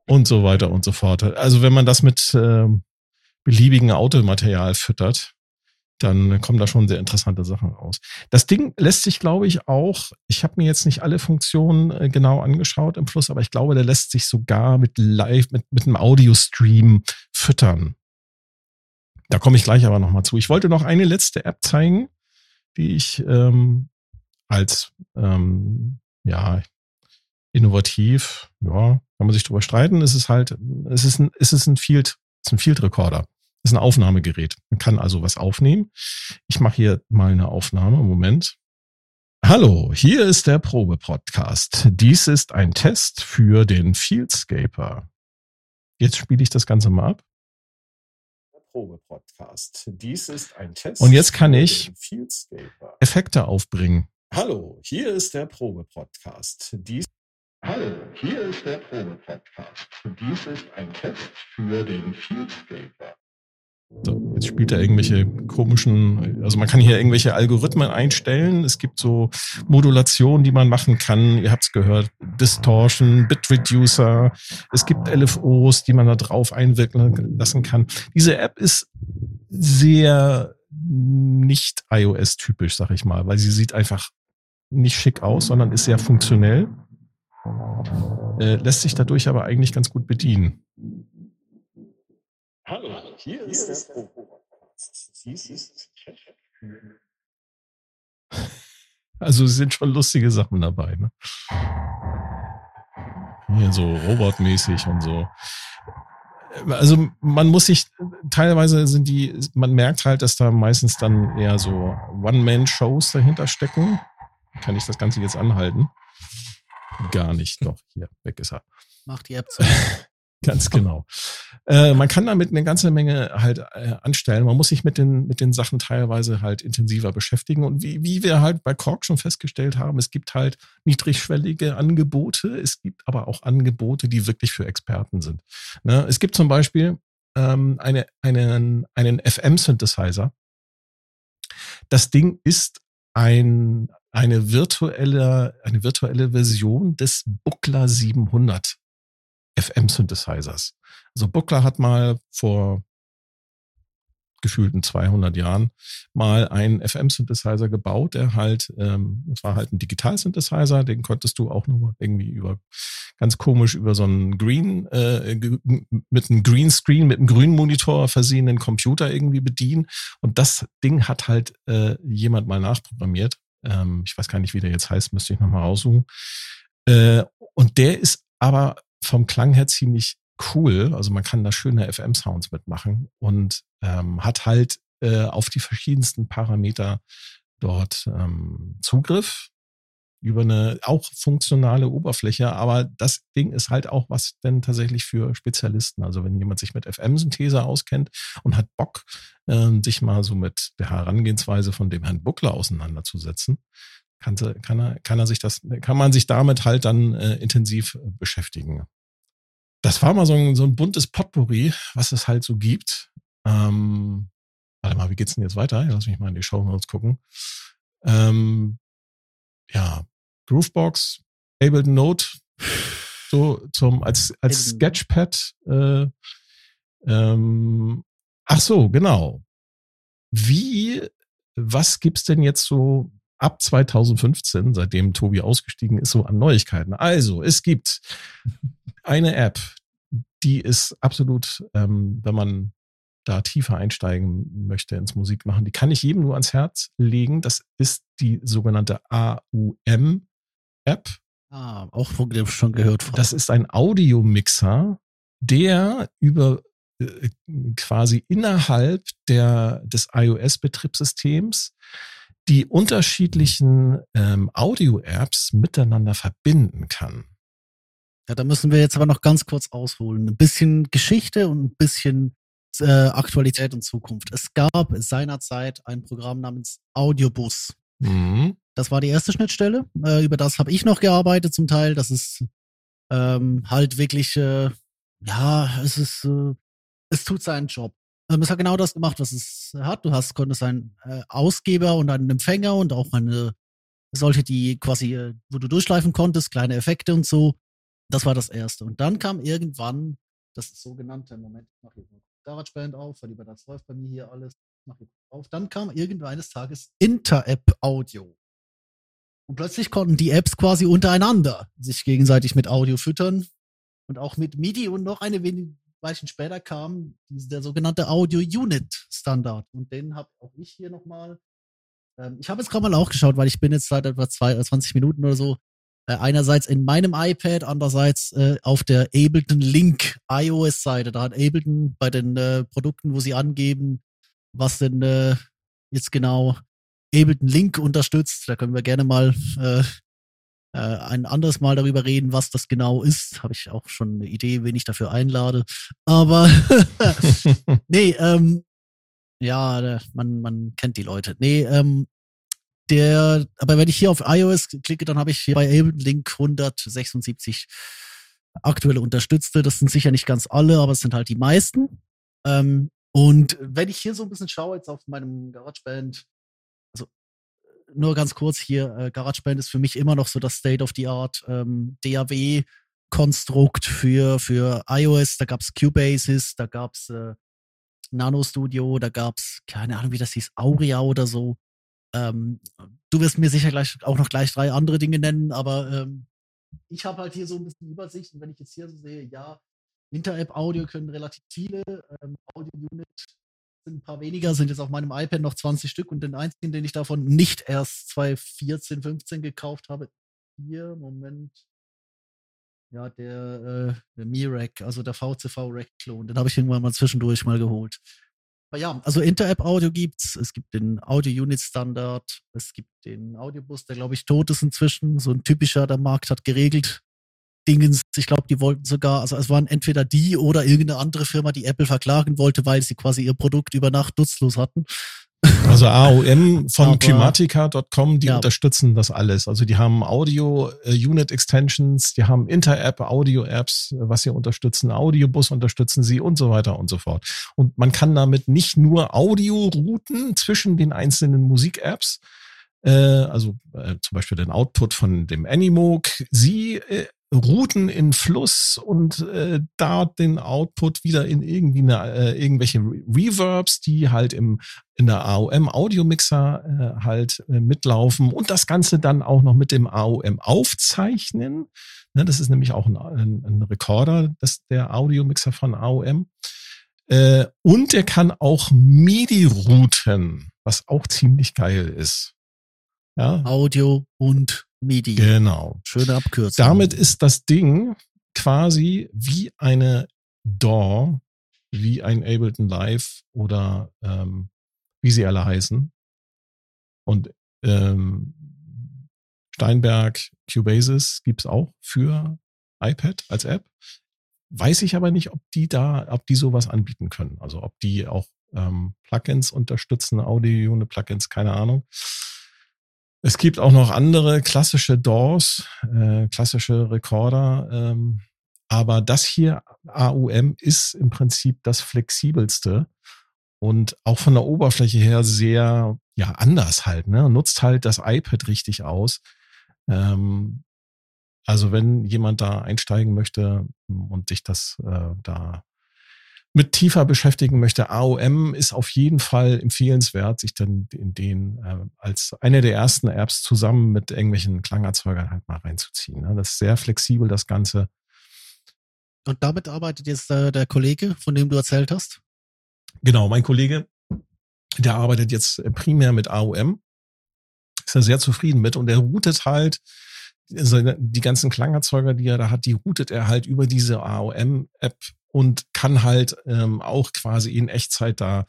Und so weiter und so fort. Also wenn man das mit ähm, beliebigen Automaterial füttert, dann kommen da schon sehr interessante Sachen raus. Das Ding lässt sich, glaube ich, auch, ich habe mir jetzt nicht alle Funktionen äh, genau angeschaut im Fluss, aber ich glaube, der lässt sich sogar mit Live, mit, mit einem Audio-Stream füttern. Da komme ich gleich aber nochmal zu. Ich wollte noch eine letzte App zeigen, die ich ähm, als ähm, ja innovativ, ja, kann man sich drüber streiten. Es ist halt, es ist ein, es ist ein Field, es ist ein Field Recorder ist ein Aufnahmegerät. Man kann also was aufnehmen. Ich mache hier mal eine Aufnahme. Moment. Hallo, hier ist der Probe-Podcast. Dies ist ein Test für den Fieldscaper. Jetzt spiele ich das Ganze mal ab. Probe-Podcast. Dies ist ein Test. Und jetzt kann ich Effekte aufbringen. Hallo, hier ist der Probe-Podcast. Dies Hallo, hier ist der Probe-Podcast. Dies ist ein Test für den Fieldscaper. So, jetzt spielt er irgendwelche komischen, also man kann hier irgendwelche Algorithmen einstellen. Es gibt so Modulationen, die man machen kann. Ihr habt es gehört, Distortion, Bit Reducer. Es gibt LFOs, die man da drauf einwirken lassen kann. Diese App ist sehr nicht iOS-typisch, sag ich mal, weil sie sieht einfach nicht schick aus, sondern ist sehr funktionell. Äh, lässt sich dadurch aber eigentlich ganz gut bedienen. Hallo, hier, hier ist, Podcast. Dies ist Also sind schon lustige Sachen dabei. Ne? Hier so robotmäßig und so. Also man muss sich, teilweise sind die, man merkt halt, dass da meistens dann eher so One-Man-Shows dahinter stecken. Kann ich das Ganze jetzt anhalten? Gar nicht, doch, hier, weg ist er. Macht die App zu. Ganz genau. Äh, man kann damit eine ganze Menge halt äh, anstellen. Man muss sich mit den, mit den Sachen teilweise halt intensiver beschäftigen. Und wie, wie wir halt bei Kork schon festgestellt haben, es gibt halt niedrigschwellige Angebote. Es gibt aber auch Angebote, die wirklich für Experten sind. Ne? Es gibt zum Beispiel ähm, eine, einen, einen FM-Synthesizer. Das Ding ist ein, eine virtuelle, eine virtuelle Version des Buckler 700 FM-Synthesizers. Also Buckler hat mal vor gefühlten 200 Jahren mal einen FM-Synthesizer gebaut, der halt, ähm, das war halt ein Digital-Synthesizer, den konntest du auch nur irgendwie über, ganz komisch über so einen Green, äh, mit einem Greenscreen, mit einem grünen Monitor versehenen Computer irgendwie bedienen. Und das Ding hat halt äh, jemand mal nachprogrammiert. Ähm, ich weiß gar nicht, wie der jetzt heißt, müsste ich nochmal raussuchen. Äh, und der ist aber vom Klang her ziemlich cool. Also man kann da schöne FM-Sounds mitmachen und ähm, hat halt äh, auf die verschiedensten Parameter dort ähm, Zugriff über eine auch funktionale Oberfläche, aber das Ding ist halt auch was denn tatsächlich für Spezialisten. Also wenn jemand sich mit FM-Synthese auskennt und hat Bock, äh, sich mal so mit der Herangehensweise von dem Herrn Buckler auseinanderzusetzen, kann, kann, er, kann er sich das, kann man sich damit halt dann äh, intensiv beschäftigen das war mal so ein, so ein buntes Potpourri, was es halt so gibt. Ähm, warte mal, wie geht's denn jetzt weiter? Lass mich mal in die Show Notes gucken. Ähm, ja, Groovebox, Ableton Note, so zum als als Sketchpad. Äh, ähm, ach so, genau. Wie, was gibt's denn jetzt so ab 2015, seitdem Tobi ausgestiegen ist, so an Neuigkeiten? Also, es gibt eine App, die ist absolut, ähm, wenn man da tiefer einsteigen möchte ins Musikmachen, die kann ich jedem nur ans Herz legen. Das ist die sogenannte AUM-App. Ah, auch schon gehört. Von. Das ist ein Audiomixer, der über äh, quasi innerhalb der, des iOS-Betriebssystems die unterschiedlichen ähm, Audio-Apps miteinander verbinden kann. Ja, da müssen wir jetzt aber noch ganz kurz ausholen. Ein bisschen Geschichte und ein bisschen äh, Aktualität und Zukunft. Es gab seinerzeit ein Programm namens Audiobus. Mhm. Das war die erste Schnittstelle. Äh, über das habe ich noch gearbeitet zum Teil. Das ist ähm, halt wirklich, äh, ja, es ist, äh, es tut seinen Job. Ähm, es hat genau das gemacht, was es hat. Du hast, konntest einen äh, Ausgeber und einen Empfänger und auch eine solche, die quasi, äh, wo du durchschleifen konntest, kleine Effekte und so. Das war das erste. Und dann kam irgendwann das sogenannte, Moment, ich mache hier GarageBand auf, weil über das läuft bei mir hier alles. Mach hier auf. Dann kam irgendwann eines Tages Inter-App Audio. Und plötzlich konnten die Apps quasi untereinander sich gegenseitig mit Audio füttern und auch mit MIDI und noch eine wenig Weilchen später kam der sogenannte Audio Unit Standard und den habe auch ich hier nochmal. Ähm, ich habe jetzt gerade mal auch geschaut, weil ich bin jetzt seit etwa zwei, 20 Minuten oder so äh, einerseits in meinem iPad, andererseits äh, auf der Ableton Link iOS-Seite. Da hat Ableton bei den äh, Produkten, wo sie angeben, was denn äh, jetzt genau Ableton Link unterstützt. Da können wir gerne mal äh, äh, ein anderes Mal darüber reden, was das genau ist. Habe ich auch schon eine Idee, wen ich dafür einlade. Aber nee, ähm, ja, man, man kennt die Leute. Nee, ähm, der, aber wenn ich hier auf iOS klicke, dann habe ich hier bei Ableton Link 176 aktuelle Unterstützte. Das sind sicher nicht ganz alle, aber es sind halt die meisten. Ähm, und wenn ich hier so ein bisschen schaue, jetzt auf meinem GarageBand, nur ganz kurz hier, äh, GarageBand ist für mich immer noch so das State-of-the-Art ähm, DAW-Konstrukt für, für iOS. Da gab's Cubasis, da gab's äh, Nano Studio, da gab's keine Ahnung, wie das hieß, Aurea oder so. Ähm, du wirst mir sicher gleich auch noch gleich drei andere Dinge nennen, aber ähm, ich habe halt hier so ein bisschen Übersicht und wenn ich jetzt hier so sehe, ja, Inter-App-Audio können relativ viele, ähm, Audio-Unit ein paar weniger, sind jetzt auf meinem iPad noch 20 Stück und den einzigen, den ich davon nicht erst 2014, 15 gekauft habe, hier, Moment, ja, der, äh, der Mi-Rack, also der VCV-Rack-Klon, den habe ich irgendwann mal zwischendurch mal geholt. Aber ja, also Inter-App-Audio gibt's. Es gibt den Audio-Unit-Standard. Es gibt den Audiobus, der, glaube ich, tot ist inzwischen. So ein typischer, der Markt hat geregelt. Dingens, ich glaube, die wollten sogar, also es waren entweder die oder irgendeine andere Firma, die Apple verklagen wollte, weil sie quasi ihr Produkt über Nacht nutzlos hatten. Also AOM von Climatica.com, die ja. unterstützen das alles. Also die haben Audio-Unit-Extensions, äh, die haben Inter-App, Audio-Apps, äh, was sie unterstützen, Audiobus unterstützen sie und so weiter und so fort. Und man kann damit nicht nur Audio-Routen zwischen den einzelnen Musik-Apps, äh, also äh, zum Beispiel den Output von dem Animoog, sie äh, Routen in Fluss und äh, da den Output wieder in irgendwie eine, äh, irgendwelche Reverbs, die halt im in der AOM Audiomixer äh, halt äh, mitlaufen und das Ganze dann auch noch mit dem AOM aufzeichnen. Ne, das ist nämlich auch ein, ein, ein Recorder, das der Audiomixer von AOM. Äh, und er kann auch MIDI-Routen, was auch ziemlich geil ist. Ja. Audio und MIDI. Genau. Schöne Abkürzung. Damit ist das Ding quasi wie eine DAW, wie ein Ableton Live oder ähm, wie sie alle heißen. Und ähm, Steinberg Cubasis gibt's auch für iPad als App. Weiß ich aber nicht, ob die da, ob die sowas anbieten können. Also ob die auch ähm, Plugins unterstützen, Audio-Plugins, keine Ahnung. Es gibt auch noch andere klassische DAWs, äh, klassische Recorder. Ähm, aber das hier, AUM, ist im Prinzip das flexibelste und auch von der Oberfläche her sehr, ja, anders halt, ne? Nutzt halt das iPad richtig aus. Ähm, also wenn jemand da einsteigen möchte und sich das äh, da mit tiefer beschäftigen möchte, AOM ist auf jeden Fall empfehlenswert, sich dann in den äh, als eine der ersten Apps zusammen mit irgendwelchen Klangerzeugern halt mal reinzuziehen. Ne? Das ist sehr flexibel, das Ganze. Und damit arbeitet jetzt äh, der Kollege, von dem du erzählt hast? Genau, mein Kollege, der arbeitet jetzt primär mit AOM. Ist er sehr zufrieden mit und er routet halt die ganzen Klangerzeuger, die er da hat, die routet er halt über diese AOM-App und kann halt ähm, auch quasi in Echtzeit da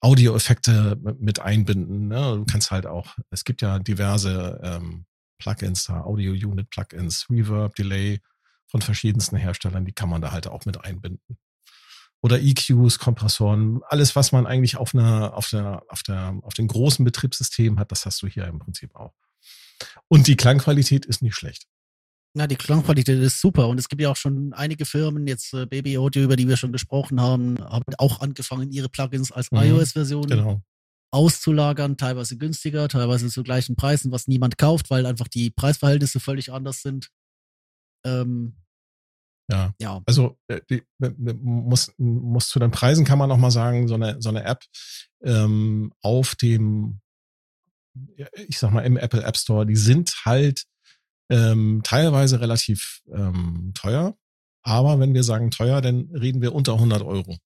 Audioeffekte mit einbinden. Ne? Du kannst halt auch, es gibt ja diverse ähm, Plugins da, Audio-Unit-Plugins, Reverb, Delay von verschiedensten Herstellern, die kann man da halt auch mit einbinden. Oder EQs, Kompressoren, alles, was man eigentlich auf einer, auf der, auf der, auf den großen Betriebssystemen hat, das hast du hier im Prinzip auch. Und die Klangqualität ist nicht schlecht. Ja, die Klangqualität ist super und es gibt ja auch schon einige Firmen, jetzt äh, Baby Audio, über die wir schon gesprochen haben, haben auch angefangen, ihre Plugins als mhm, iOS-Version genau. auszulagern, teilweise günstiger, teilweise zu gleichen Preisen, was niemand kauft, weil einfach die Preisverhältnisse völlig anders sind. Ähm, ja. ja. Also äh, die, muss, muss zu den Preisen kann man noch mal sagen, so eine, so eine App ähm, auf dem, ich sag mal, im Apple App Store, die sind halt ähm, teilweise relativ ähm, teuer. Aber wenn wir sagen teuer, dann reden wir unter 100 Euro.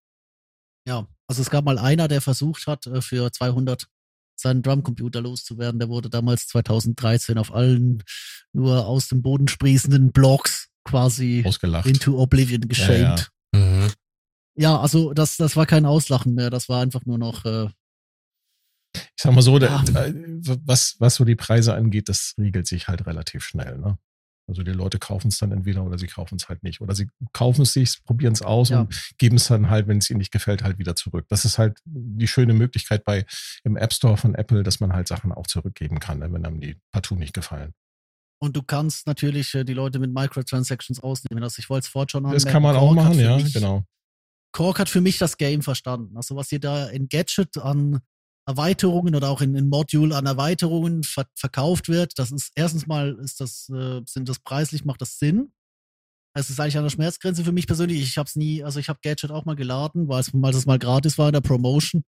Ja, also es gab mal einer, der versucht hat, äh, für 200 seinen Drumcomputer loszuwerden. Der wurde damals 2013 auf allen nur aus dem Boden sprießenden Blogs quasi Ausgelacht. into Oblivion geschenkt. Ja, ja. Mhm. ja, also das, das war kein Auslachen mehr. Das war einfach nur noch äh, ich sag mal so, ja. da, was, was so die Preise angeht, das regelt sich halt relativ schnell. Ne? Also die Leute kaufen es dann entweder oder sie kaufen es halt nicht. Oder sie kaufen es sich, probieren es aus ja. und geben es dann halt, wenn es ihnen nicht gefällt, halt wieder zurück. Das ist halt die schöne Möglichkeit bei im App Store von Apple, dass man halt Sachen auch zurückgeben kann, ne, wenn einem die partout nicht gefallen. Und du kannst natürlich äh, die Leute mit Microtransactions ausnehmen. Also ich wollte es schon haben. Das kann man Kork auch machen, ja, mich, genau. Kork hat für mich das Game verstanden. Also was ihr da in Gadget an Erweiterungen oder auch in, in Module an Erweiterungen ver verkauft wird. Das ist erstens mal ist das, äh, sind das preislich, macht das Sinn. Es ist eigentlich der Schmerzgrenze für mich persönlich. Ich habe es nie, also ich habe Gadget auch mal geladen, weil es, mal gratis war in der Promotion.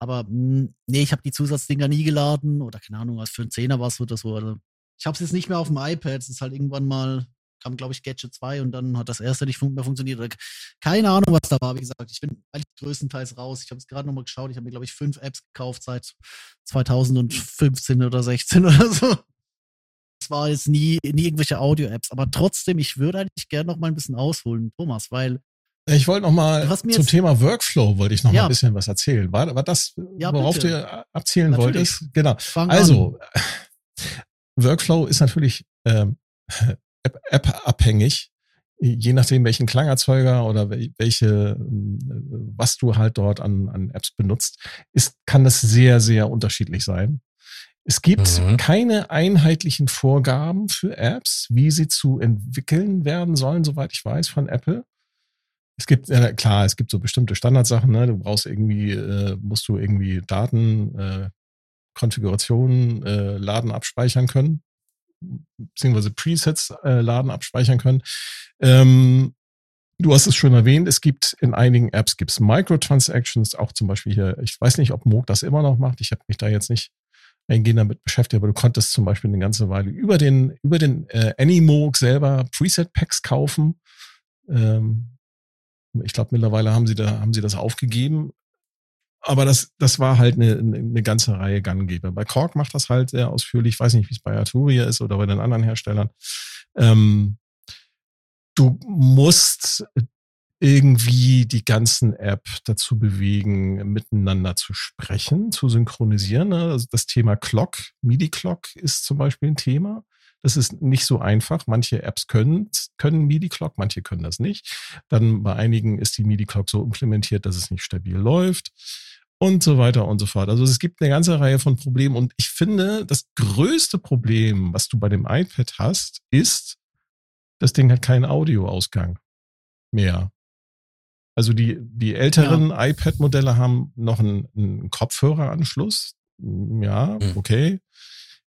Aber mh, hm, nee, ich habe die Zusatzdinger nie geladen oder keine Ahnung, was für ein Zehner war es so. Also, ich habe es jetzt nicht mehr auf dem iPad. Es ist halt irgendwann mal kam, glaube ich, Gadget 2 und dann hat das erste nicht mehr funktioniert. Keine Ahnung, was da war. Wie gesagt, ich bin eigentlich größtenteils raus. Ich habe es gerade nochmal geschaut. Ich habe mir, glaube ich, fünf Apps gekauft seit 2015 oder 16 oder so. Es war jetzt nie, nie irgendwelche Audio-Apps, aber trotzdem, ich würde eigentlich gerne noch mal ein bisschen ausholen, Thomas, weil ich wollte noch mal zum Thema Workflow wollte ich noch ja. mal ein bisschen was erzählen. War, war das, ja, worauf bitte. du abzielen natürlich. wolltest? Genau. Fang also, an. Workflow ist natürlich ähm, App-abhängig, je nachdem, welchen Klangerzeuger oder welche, ähm, was du halt dort an, an Apps benutzt, ist, kann das sehr, sehr unterschiedlich sein. Es gibt mhm. keine einheitlichen Vorgaben für Apps, wie sie zu entwickeln werden sollen, soweit ich weiß, von Apple. Es gibt, ja, klar, es gibt so bestimmte Standardsachen, ne? Du brauchst irgendwie, äh, musst du irgendwie Daten, äh, Konfigurationen, äh, Laden abspeichern können beziehungsweise Presets äh, laden, abspeichern können. Ähm, Du hast es schon erwähnt, es gibt in einigen Apps gibt's Microtransactions, auch zum Beispiel hier, ich weiß nicht, ob Moog das immer noch macht, ich habe mich da jetzt nicht eingehend damit beschäftigt, aber du konntest zum Beispiel eine ganze Weile über den, über den äh, Animoog selber Preset-Packs kaufen. Ähm, ich glaube, mittlerweile haben sie da, haben sie das aufgegeben. Aber das, das war halt eine, eine ganze Reihe Ganggeber. Bei Korg macht das halt sehr ausführlich. Ich weiß nicht, wie es bei Arturia ist oder bei den anderen Herstellern. Ähm, du musst irgendwie die ganzen App dazu bewegen, miteinander zu sprechen, zu synchronisieren. Ne? Also das Thema Clock, MIDI-Clock ist zum Beispiel ein Thema. Das ist nicht so einfach. Manche Apps können, können MIDI-Clock, manche können das nicht. Dann bei einigen ist die MIDI-Clock so implementiert, dass es nicht stabil läuft und so weiter und so fort. Also es gibt eine ganze Reihe von Problemen und ich finde, das größte Problem, was du bei dem iPad hast, ist, das Ding hat keinen Audioausgang mehr. Also die, die älteren ja. iPad-Modelle haben noch einen, einen, Kopfhöreranschluss. Ja, mhm. okay.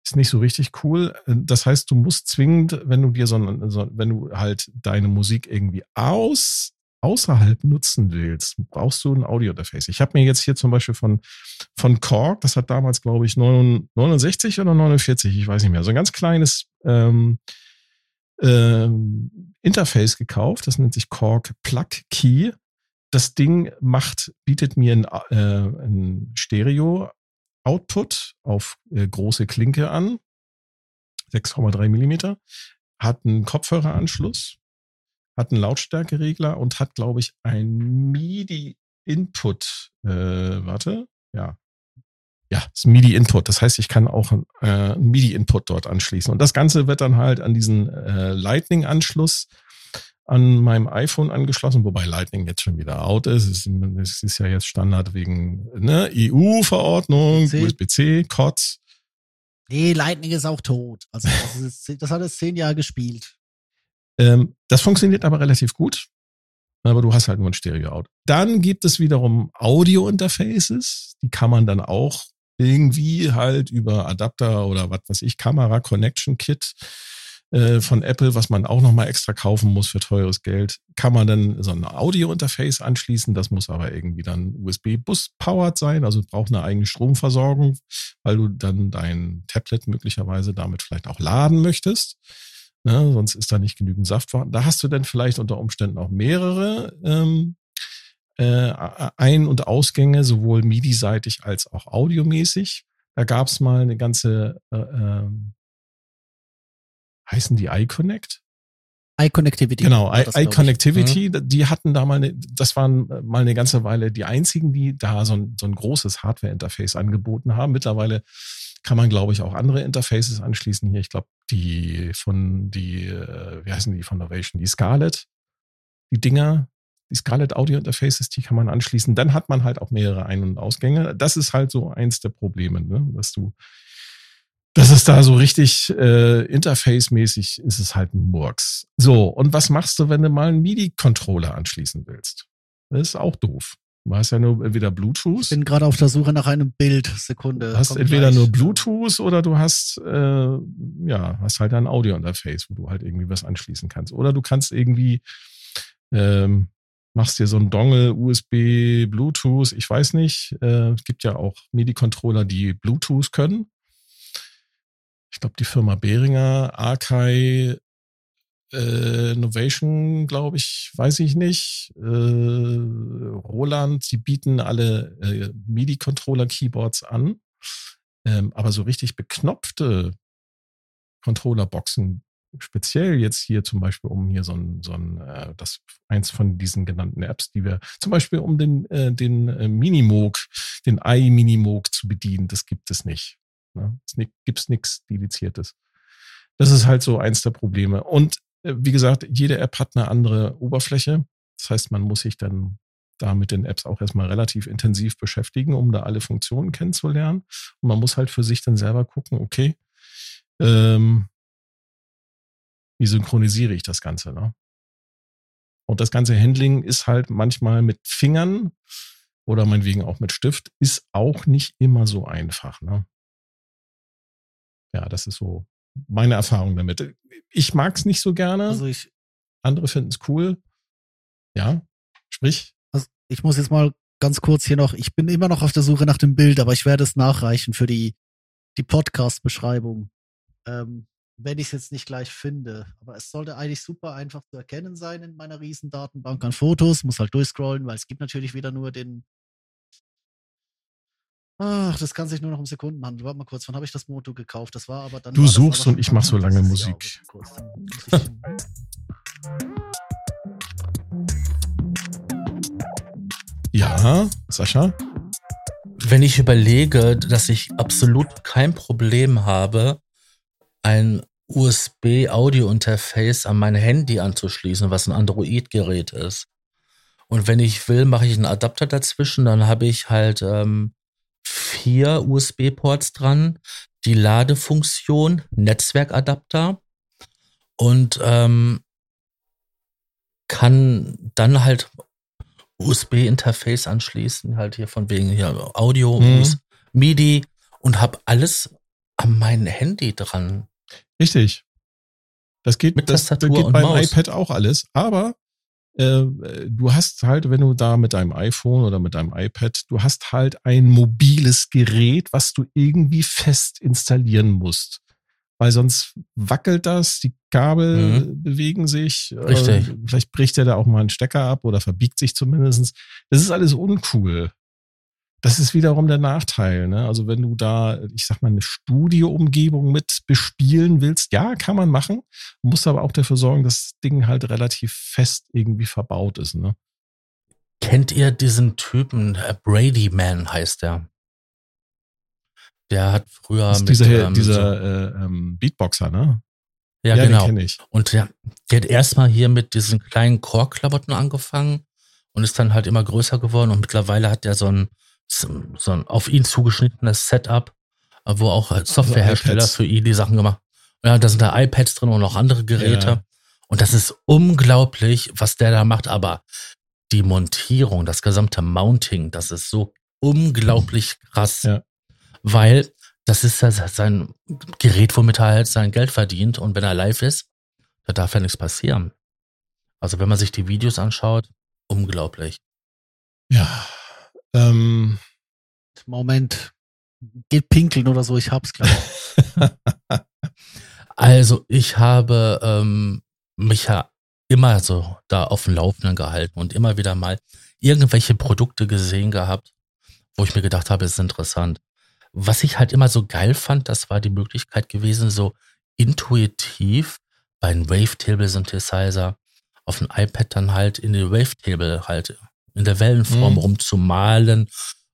Ist nicht so richtig cool. Das heißt, du musst zwingend, wenn du dir so, so wenn du halt deine Musik irgendwie aus, außerhalb nutzen willst, brauchst du ein Audio-Interface. Ich habe mir jetzt hier zum Beispiel von, von Korg, das hat damals, glaube ich, 69 oder 49, ich weiß nicht mehr, so ein ganz kleines ähm, ähm, Interface gekauft, das nennt sich Korg Plug Key. Das Ding macht, bietet mir ein, äh, ein Stereo-Output auf äh, große Klinke an, 6,3 Millimeter, hat einen Kopfhöreranschluss, hat einen Lautstärkeregler und hat, glaube ich, ein MIDI-Input. Äh, warte, ja, ja, das MIDI-Input. Das heißt, ich kann auch äh, einen MIDI-Input dort anschließen. Und das Ganze wird dann halt an diesen äh, Lightning-Anschluss an meinem iPhone angeschlossen, wobei Lightning jetzt schon wieder out ist. Es ist, ist ja jetzt Standard wegen ne, EU-Verordnung, USB-C, COTS. Nee, Lightning ist auch tot. Also das, ist, das hat es zehn Jahre gespielt. Ähm, das funktioniert aber relativ gut. Aber du hast halt nur ein Stereo-Out. Dann gibt es wiederum Audio-Interfaces. Die kann man dann auch irgendwie halt über Adapter oder was weiß ich, Kamera Connection Kit äh, von Apple, was man auch nochmal extra kaufen muss für teures Geld, kann man dann so ein Audio-Interface anschließen. Das muss aber irgendwie dann USB-Bus-powered sein, also braucht eine eigene Stromversorgung, weil du dann dein Tablet möglicherweise damit vielleicht auch laden möchtest. Ne, sonst ist da nicht genügend Saft vorhanden. Da hast du dann vielleicht unter Umständen auch mehrere ähm, äh, Ein- und Ausgänge, sowohl MIDI-seitig als auch audiomäßig. Da gab es mal eine ganze, äh, äh, heißen die iConnect? iConnectivity. Genau, iConnectivity, mhm. die hatten da mal, eine, das waren mal eine ganze Weile die einzigen, die da so ein, so ein großes Hardware-Interface angeboten haben. Mittlerweile kann man, glaube ich, auch andere Interfaces anschließen hier. Ich glaube, die von die, äh, wie heißen die von Novation, die Scarlett, die Dinger, die Scarlett Audio Interfaces, die kann man anschließen. Dann hat man halt auch mehrere Ein- und Ausgänge. Das ist halt so eins der Probleme, ne? dass du, dass es da so richtig äh, Interface-mäßig ist es halt ein Murks. So, und was machst du, wenn du mal einen MIDI-Controller anschließen willst? Das ist auch doof. Du hast ja nur entweder Bluetooth. Ich bin gerade auf der Suche nach einem Bild. Sekunde. Du hast entweder gleich. nur Bluetooth oder du hast, äh, ja, hast halt ein Audio-Interface, wo du halt irgendwie was anschließen kannst. Oder du kannst irgendwie, ähm, machst dir so ein Dongle, USB, Bluetooth, ich weiß nicht. Äh, es gibt ja auch MIDI-Controller, die Bluetooth können. Ich glaube, die Firma Behringer, Arkai, äh, Novation, glaube ich, weiß ich nicht. Äh, Roland, die bieten alle äh, MIDI-Controller-Keyboards an. Ähm, aber so richtig beknopfte Controller-Boxen speziell jetzt hier zum Beispiel um hier so ein, so ein äh, das eins von diesen genannten Apps, die wir zum Beispiel um den, äh, den äh, Minimoog, den i-Minimoog zu bedienen, das gibt es nicht. Ne? Es gibt nichts Dediziertes. Das ist halt so eins der Probleme. Und äh, wie gesagt, jede App hat eine andere Oberfläche. Das heißt, man muss sich dann da mit den Apps auch erstmal relativ intensiv beschäftigen, um da alle Funktionen kennenzulernen. Und man muss halt für sich dann selber gucken, okay, ähm, wie synchronisiere ich das Ganze? Ne? Und das ganze Handling ist halt manchmal mit Fingern oder meinetwegen auch mit Stift, ist auch nicht immer so einfach. Ne? Ja, das ist so meine Erfahrung damit. Ich mag es nicht so gerne. Also ich, Andere finden es cool. Ja, sprich. also ich muss jetzt mal ganz kurz hier noch, ich bin immer noch auf der Suche nach dem Bild, aber ich werde es nachreichen für die, die Podcast-Beschreibung. Ähm, wenn ich es jetzt nicht gleich finde. Aber es sollte eigentlich super einfach zu erkennen sein in meiner riesen Datenbank an Fotos. Muss halt durchscrollen, weil es gibt natürlich wieder nur den. Ach, das kann sich nur noch um Sekunden handeln. Warte mal kurz, wann habe ich das Moto gekauft? Das war aber dann. Du suchst und ich mach so lange Musik. Ich- Ja, Sascha? Wenn ich überlege, dass ich absolut kein Problem habe, ein USB-Audio-Interface an mein Handy anzuschließen, was ein Android-Gerät ist. Und wenn ich will, mache ich einen Adapter dazwischen, dann habe ich halt ähm, vier USB-Ports dran, die Ladefunktion, Netzwerkadapter und ähm, kann dann halt USB-Interface anschließen, halt hier von wegen hier Audio, Mhm. MIDI und habe alles an mein Handy dran. Richtig. Das geht, Mit das, das Tastatur geht und beim Maus. iPad auch alles. Aber äh, du hast halt, wenn du da mit deinem iPhone oder mit deinem iPad, du hast halt ein mobiles Gerät, was du irgendwie fest installieren musst. Weil sonst wackelt das, die Kabel bewegen sich. Mhm. Richtig. Äh, vielleicht bricht er da auch mal einen Stecker ab oder verbiegt sich zumindest. Das ist alles uncool. Das ist wiederum der Nachteil. Ne? Also wenn du da, ich sag mal, eine Studioumgebung mit bespielen willst, ja, kann man machen. Musst aber auch dafür sorgen, dass das Ding halt relativ fest irgendwie verbaut ist. Ne? Kennt ihr diesen Typen? äh, Brady Man heißt der. Der hat früher Das ist mit, dieser, ähm, dieser äh, ähm, Beatboxer, ne? so, ja, den genau. Und der, der hat erstmal hier mit diesen kleinen Core-Klamotten angefangen und ist dann halt immer größer geworden und mittlerweile hat er so ein, so ein auf ihn zugeschnittenes Setup, äh, wo auch als Softwarehersteller iPads. für ihn die Sachen gemacht Ja, da sind da iPads drin und noch andere Geräte. Ja. Und das ist unglaublich, was der da macht. Aber die Montierung, das gesamte Mounting, das ist so unglaublich krass. Ja. Weil das ist ja sein Gerät, womit er halt sein Geld verdient. Und wenn er live ist, da darf ja nichts passieren. Also wenn man sich die Videos anschaut, unglaublich. Ja. Ähm, Moment. Geht pinkeln oder so, ich hab's gleich. Also ich habe ähm, mich ja immer so da auf dem Laufenden gehalten und immer wieder mal irgendwelche Produkte gesehen gehabt, wo ich mir gedacht habe, es ist interessant. Was ich halt immer so geil fand, das war die Möglichkeit gewesen, so intuitiv bei einem Wavetable Synthesizer auf dem iPad dann halt in die Wavetable halt in der Wellenform Mhm. rumzumalen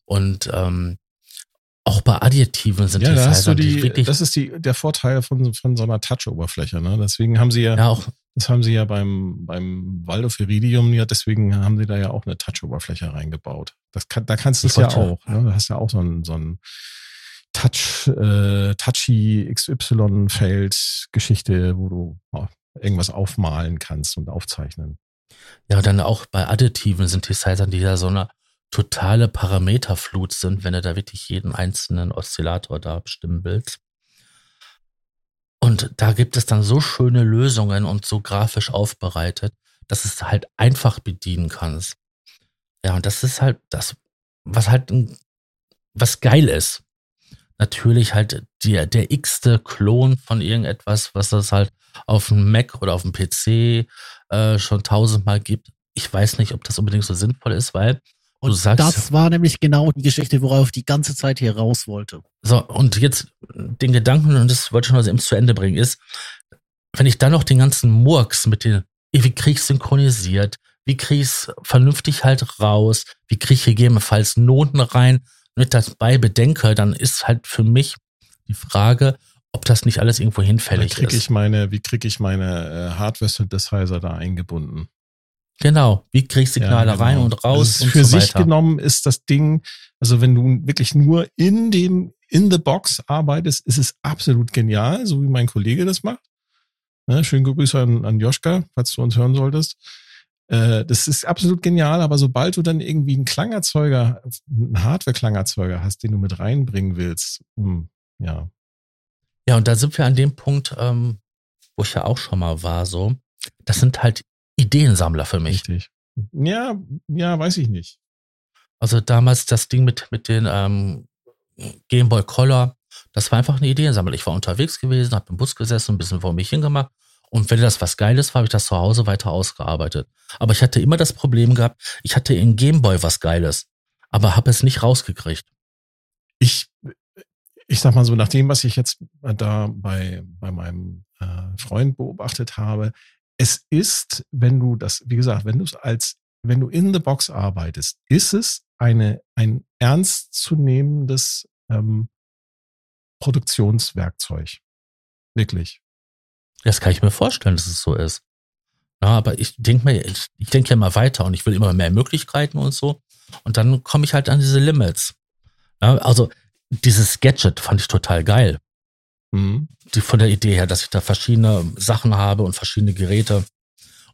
und ähm, auch bei additiven ja, da die die, wirklich das ist die, der Vorteil von, von so einer Touch-Oberfläche, ne? Deswegen haben sie ja, ja auch das haben sie ja beim, beim Waldorf Iridium ja, deswegen haben sie da ja auch eine Touch-Oberfläche reingebaut. Das kann, da kannst du es ja auch, ne? Du hast ja auch so ein, so ein Touch, äh, Touchy XY-Feld-Geschichte, wo du oh, irgendwas aufmalen kannst und aufzeichnen. Ja, dann auch bei additiven Synthesizern, die ja so eine totale Parameterflut sind, wenn du da wirklich jeden einzelnen Oszillator da bestimmen willst. Und da gibt es dann so schöne Lösungen und so grafisch aufbereitet, dass es halt einfach bedienen kannst. Ja, und das ist halt das, was halt, was geil ist. Natürlich halt der, der x-te Klon von irgendetwas, was es halt auf dem Mac oder auf dem PC äh, schon tausendmal gibt. Ich weiß nicht, ob das unbedingt so sinnvoll ist, weil Und du sagst, das war nämlich genau die Geschichte, worauf ich die ganze Zeit hier raus wollte. so, und jetzt den Gedanken, und das wollte ich schon also eben zu Ende bringen, ist, wenn ich dann noch den ganzen Murks mit den, wie krieg ich synchronisiert, wie krieg ich's vernünftig halt raus, wie krieg ich gegebenenfalls Noten rein, mit dabei bedenke, dann ist halt für mich die Frage, ob das nicht alles irgendwo Wie hinfällig kriege ist. ich meine, wie kriege ich meine äh, Hardware-Synthesizer da eingebunden? Genau, wie krieg ich Signale Ja, genau. rein und raus Also und für so sich genommen ist das Ding, also wenn du wirklich nur in dem, in the box arbeitest, ist es absolut genial, so wie mein Kollege das macht. Ne, schönen Grüße an, an Joschka, falls du uns hören solltest. Äh, das ist absolut genial, aber sobald du dann irgendwie einen Klangerzeuger, einen Hardware-Klangerzeuger hast, den du mit reinbringen willst, hm, ja, Ja, und da sind wir an dem Punkt, ähm, wo ich ja auch schon mal war, so. Das sind halt Ideensammler für mich. Richtig. Ja, ja, weiß ich nicht. Also damals das Ding mit, mit den ähm, Game Boy Color, das war einfach eine Ideensammler. Ich war unterwegs gewesen, habe im Bus gesessen, ein bisschen vor mich hingemacht. Und wenn das was Geiles war, habe ich das zu Hause weiter ausgearbeitet. Aber ich hatte immer das Problem gehabt, ich hatte in Game Boy was Geiles, aber habe es nicht rausgekriegt. Ich, ich sag mal so, nach dem, was ich jetzt da bei, bei meinem äh, Freund beobachtet habe, es ist, wenn du das, wie gesagt, wenn du es als, wenn du in the box arbeitest, ist es eine, ein ernstzunehmendes ähm, Produktionswerkzeug. Wirklich. Das kann ich mir vorstellen, dass es so ist. Ja, aber ich denke mir, ich, ich denke ja immer weiter und ich will immer mehr Möglichkeiten und so. Und dann komme ich halt an diese Limits. Ja, also dieses Gadget fand ich total geil. Mhm. Die, von der Idee her, dass ich da verschiedene Sachen habe und verschiedene Geräte.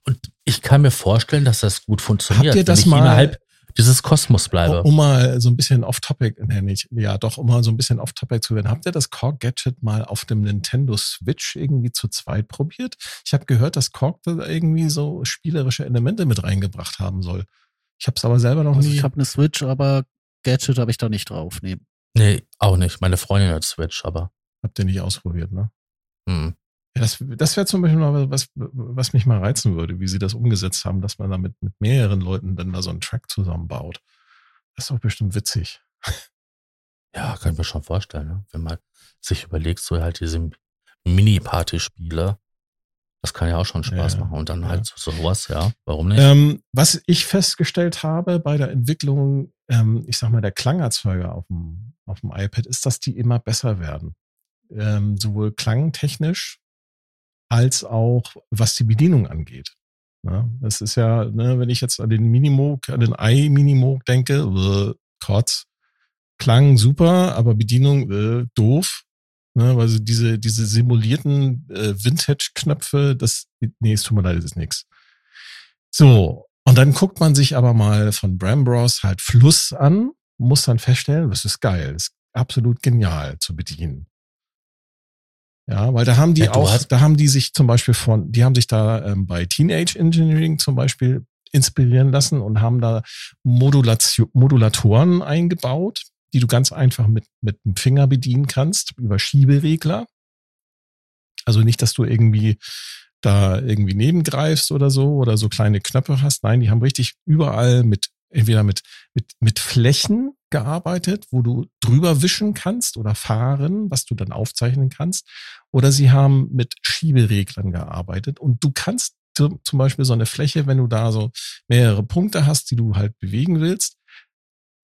Und ich kann mir vorstellen, dass das gut funktioniert. Habt ihr das mal, innerhalb dieses Kosmos bleibe. Um mal so ein bisschen off-topic, nee, nicht, ja doch, um mal so ein bisschen off-topic zu werden. Habt ihr das Korg Gadget mal auf dem Nintendo Switch irgendwie zu zweit probiert? Ich habe gehört, dass Korg da irgendwie so spielerische Elemente mit reingebracht haben soll. Ich habe es aber selber noch also nie. Ich habe eine Switch, aber Gadget habe ich da nicht drauf. Nee. Nee, auch nicht. Meine Freundin hat Switch, aber. Habt ihr nicht ausprobiert, ne? Hm. Ja, das, das wäre zum Beispiel noch was, was mich mal reizen würde, wie sie das umgesetzt haben, dass man da mit, mit mehreren Leuten dann da so einen Track zusammenbaut. Das ist doch bestimmt witzig. Ja, kann ich mir schon vorstellen, ne? wenn man sich überlegt, so halt diese Mini-Party-Spiele, das kann ja auch schon Spaß ja, machen. Und dann ja. halt sowas, ja, warum nicht? Ähm, was ich festgestellt habe bei der Entwicklung, ähm, ich sag mal, der Klangerzeuger auf dem, auf dem iPad, ist, dass die immer besser werden. Ähm, sowohl klangtechnisch als auch was die Bedienung angeht. Ja, das ist ja, ne, wenn ich jetzt an den Minimoog, an den i-Minimoog denke, äh, Kotz, klang super, aber Bedienung äh, doof. Ne, weil so diese, diese simulierten äh, Vintage-Knöpfe, das, nee, es tut mir leid, das ist nix. So, und dann guckt man sich aber mal von Brambros halt Fluss an, muss dann feststellen, das ist geil, das ist absolut genial zu bedienen. Ja, weil da haben die ja, auch, da haben die sich zum Beispiel von, die haben sich da ähm, bei Teenage Engineering zum Beispiel inspirieren lassen und haben da Modulation, Modulatoren eingebaut, die du ganz einfach mit, mit dem Finger bedienen kannst, über Schieberegler. Also nicht, dass du irgendwie da irgendwie nebengreifst oder so oder so kleine Knöpfe hast. Nein, die haben richtig überall mit entweder mit, mit, mit Flächen gearbeitet, wo du drüber wischen kannst oder fahren, was du dann aufzeichnen kannst. Oder sie haben mit Schiebereglern gearbeitet und du kannst zum Beispiel so eine Fläche, wenn du da so mehrere Punkte hast, die du halt bewegen willst,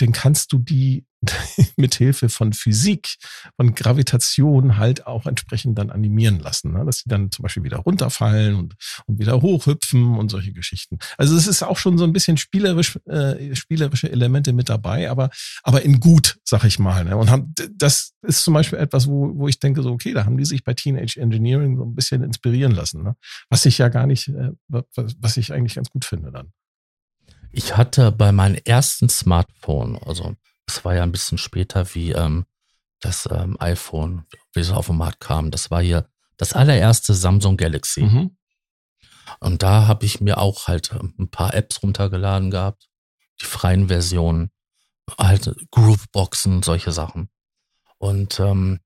dann kannst du die mit Hilfe von Physik, von Gravitation halt auch entsprechend dann animieren lassen, ne? dass sie dann zum Beispiel wieder runterfallen und, und wieder hochhüpfen und solche Geschichten. Also es ist auch schon so ein bisschen spielerisch, äh, spielerische Elemente mit dabei, aber, aber in gut, sag ich mal. Ne? Und haben, das ist zum Beispiel etwas, wo, wo ich denke, so, okay, da haben die sich bei Teenage Engineering so ein bisschen inspirieren lassen, ne? was ich ja gar nicht, äh, was, was ich eigentlich ganz gut finde dann. Ich hatte bei meinem ersten Smartphone, also es war ja ein bisschen später wie ähm, das ähm, iPhone, wie es auf den Markt kam. Das war hier das allererste Samsung Galaxy. Mhm. Und da habe ich mir auch halt ähm, ein paar Apps runtergeladen gehabt, die freien Versionen, halt Grooveboxen, solche Sachen. Und ähm,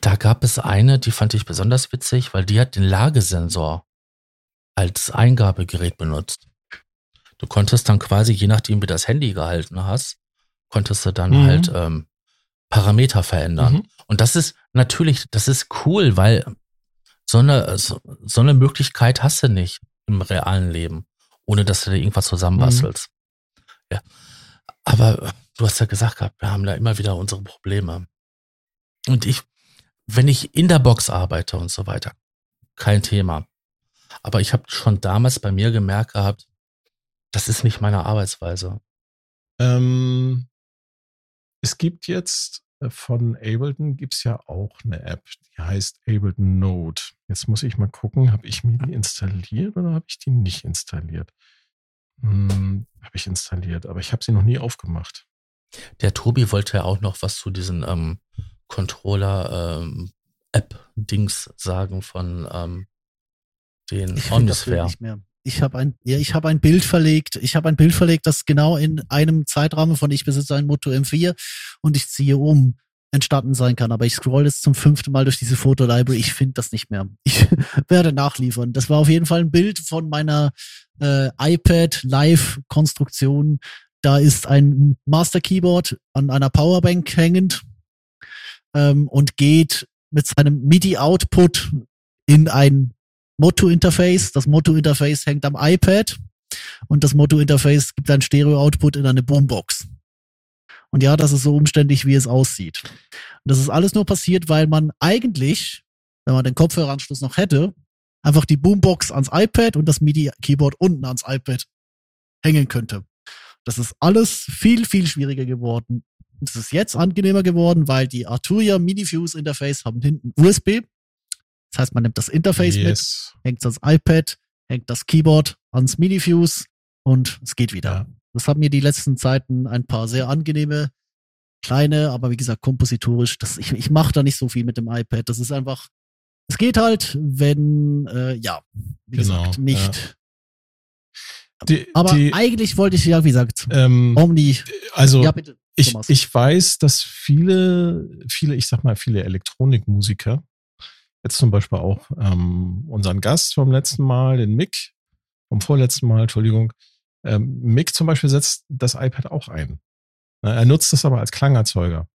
da gab es eine, die fand ich besonders witzig, weil die hat den Lagesensor als Eingabegerät benutzt. Du konntest dann quasi, je nachdem wie das Handy gehalten hast, konntest du dann mhm. halt ähm, Parameter verändern. Mhm. Und das ist natürlich, das ist cool, weil so eine, so, so eine Möglichkeit hast du nicht im realen Leben, ohne dass du dir irgendwas zusammenbastelst. Mhm. Ja. Aber du hast ja gesagt gehabt, wir haben da immer wieder unsere Probleme. Und ich, wenn ich in der Box arbeite und so weiter, kein Thema. Aber ich habe schon damals bei mir gemerkt gehabt, das ist nicht meine Arbeitsweise. Ähm, es gibt jetzt äh, von Ableton gibt es ja auch eine App, die heißt Ableton Note. Jetzt muss ich mal gucken, habe ich mir die installiert oder habe ich die nicht installiert? Hm, habe ich installiert, aber ich habe sie noch nie aufgemacht. Der Tobi wollte ja auch noch was zu diesen ähm, Controller ähm, sagen von ähm, den Omnisphere. Ich habe ein, ja, ich habe ein Bild verlegt. Ich habe ein Bild verlegt, das genau in einem Zeitrahmen von ich besitze ein Moto M4 und ich ziehe um entstanden sein kann. Aber ich scroll jetzt zum fünften Mal durch diese Fotolibrary. Ich finde das nicht mehr. Ich werde nachliefern. Das war auf jeden Fall ein Bild von meiner äh, iPad Live Konstruktion. Da ist ein Master Keyboard an einer Powerbank hängend ähm, und geht mit seinem MIDI Output in ein Motto-Interface. Das Motto-Interface hängt am iPad und das Motto-Interface gibt ein Stereo-Output in eine Boombox. Und ja, das ist so umständlich, wie es aussieht. Und das ist alles nur passiert, weil man eigentlich, wenn man den Kopfhöreranschluss noch hätte, einfach die Boombox ans iPad und das MIDI-Keyboard unten ans iPad hängen könnte. Das ist alles viel, viel schwieriger geworden. Es ist jetzt angenehmer geworden, weil die Arturia MiniFuse Interface haben hinten USB. Das heißt, man nimmt das Interface mit, yes. hängt ans iPad, hängt das Keyboard ans MiniFuse und es geht wieder. Ja. Das haben mir die letzten Zeiten ein paar sehr angenehme, kleine, aber wie gesagt, kompositorisch. Das, ich ich mache da nicht so viel mit dem iPad. Das ist einfach, es geht halt, wenn, äh, ja, wie Genau, gesagt, nicht. Die, Aber die, eigentlich wollte ich ja, wie gesagt, ähm, Omni. also Ja, bitte. ich, ich weiß, dass viele, viele, ich sag mal, viele Elektronikmusiker, jetzt zum Beispiel auch ähm, unseren Gast vom letzten Mal, den Mick, vom vorletzten Mal, Entschuldigung, ähm, Mick zum Beispiel setzt das iPad auch ein. Na, Er nutzt das aber als Klangerzeuger.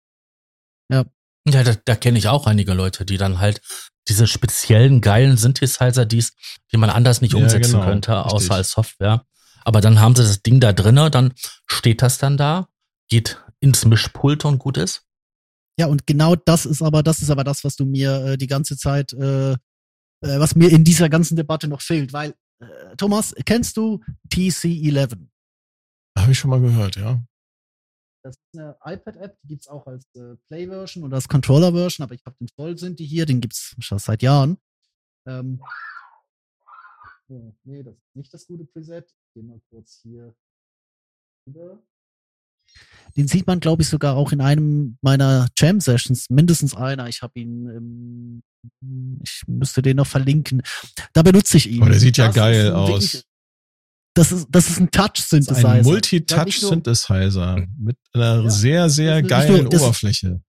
Ja, da, da kenne ich auch einige Leute, die dann halt diese speziellen geilen Synthesizer, die's, die man anders nicht Ja, umsetzen genau, könnte, richtig. außer als Software. Aber dann haben sie das Ding da drinne, dann steht das dann da, geht ins Mischpult und gut ist. Ja, und genau das ist aber, das ist aber das, was du mir äh, die ganze Zeit, äh, äh, was mir in dieser ganzen Debatte noch fehlt, weil, äh, Thomas, kennst du TC11? Habe ich schon mal gehört, ja. Das ist eine iPad-App, die gibt's auch als äh, Play-Version oder als Controller-Version, aber ich habe den Vollsynthi hier, den gibt's schon seit Jahren. Ähm, oh, nee, das ist nicht das gute Preset. Ich geh mal kurz hier rüber. Den sieht man, glaube ich, sogar auch in einem meiner Jam-Sessions, mindestens einer. Ich habe ihn, ähm, ich müsste den noch verlinken. Da benutze ich ihn. Aber der sieht ja Das geil aus. wirklich- Das ist, das ist ein Touch-Synthesizer. Ein Multitouch-Synthesizer mit einer Ja. sehr, sehr geilen nur- Oberfläche.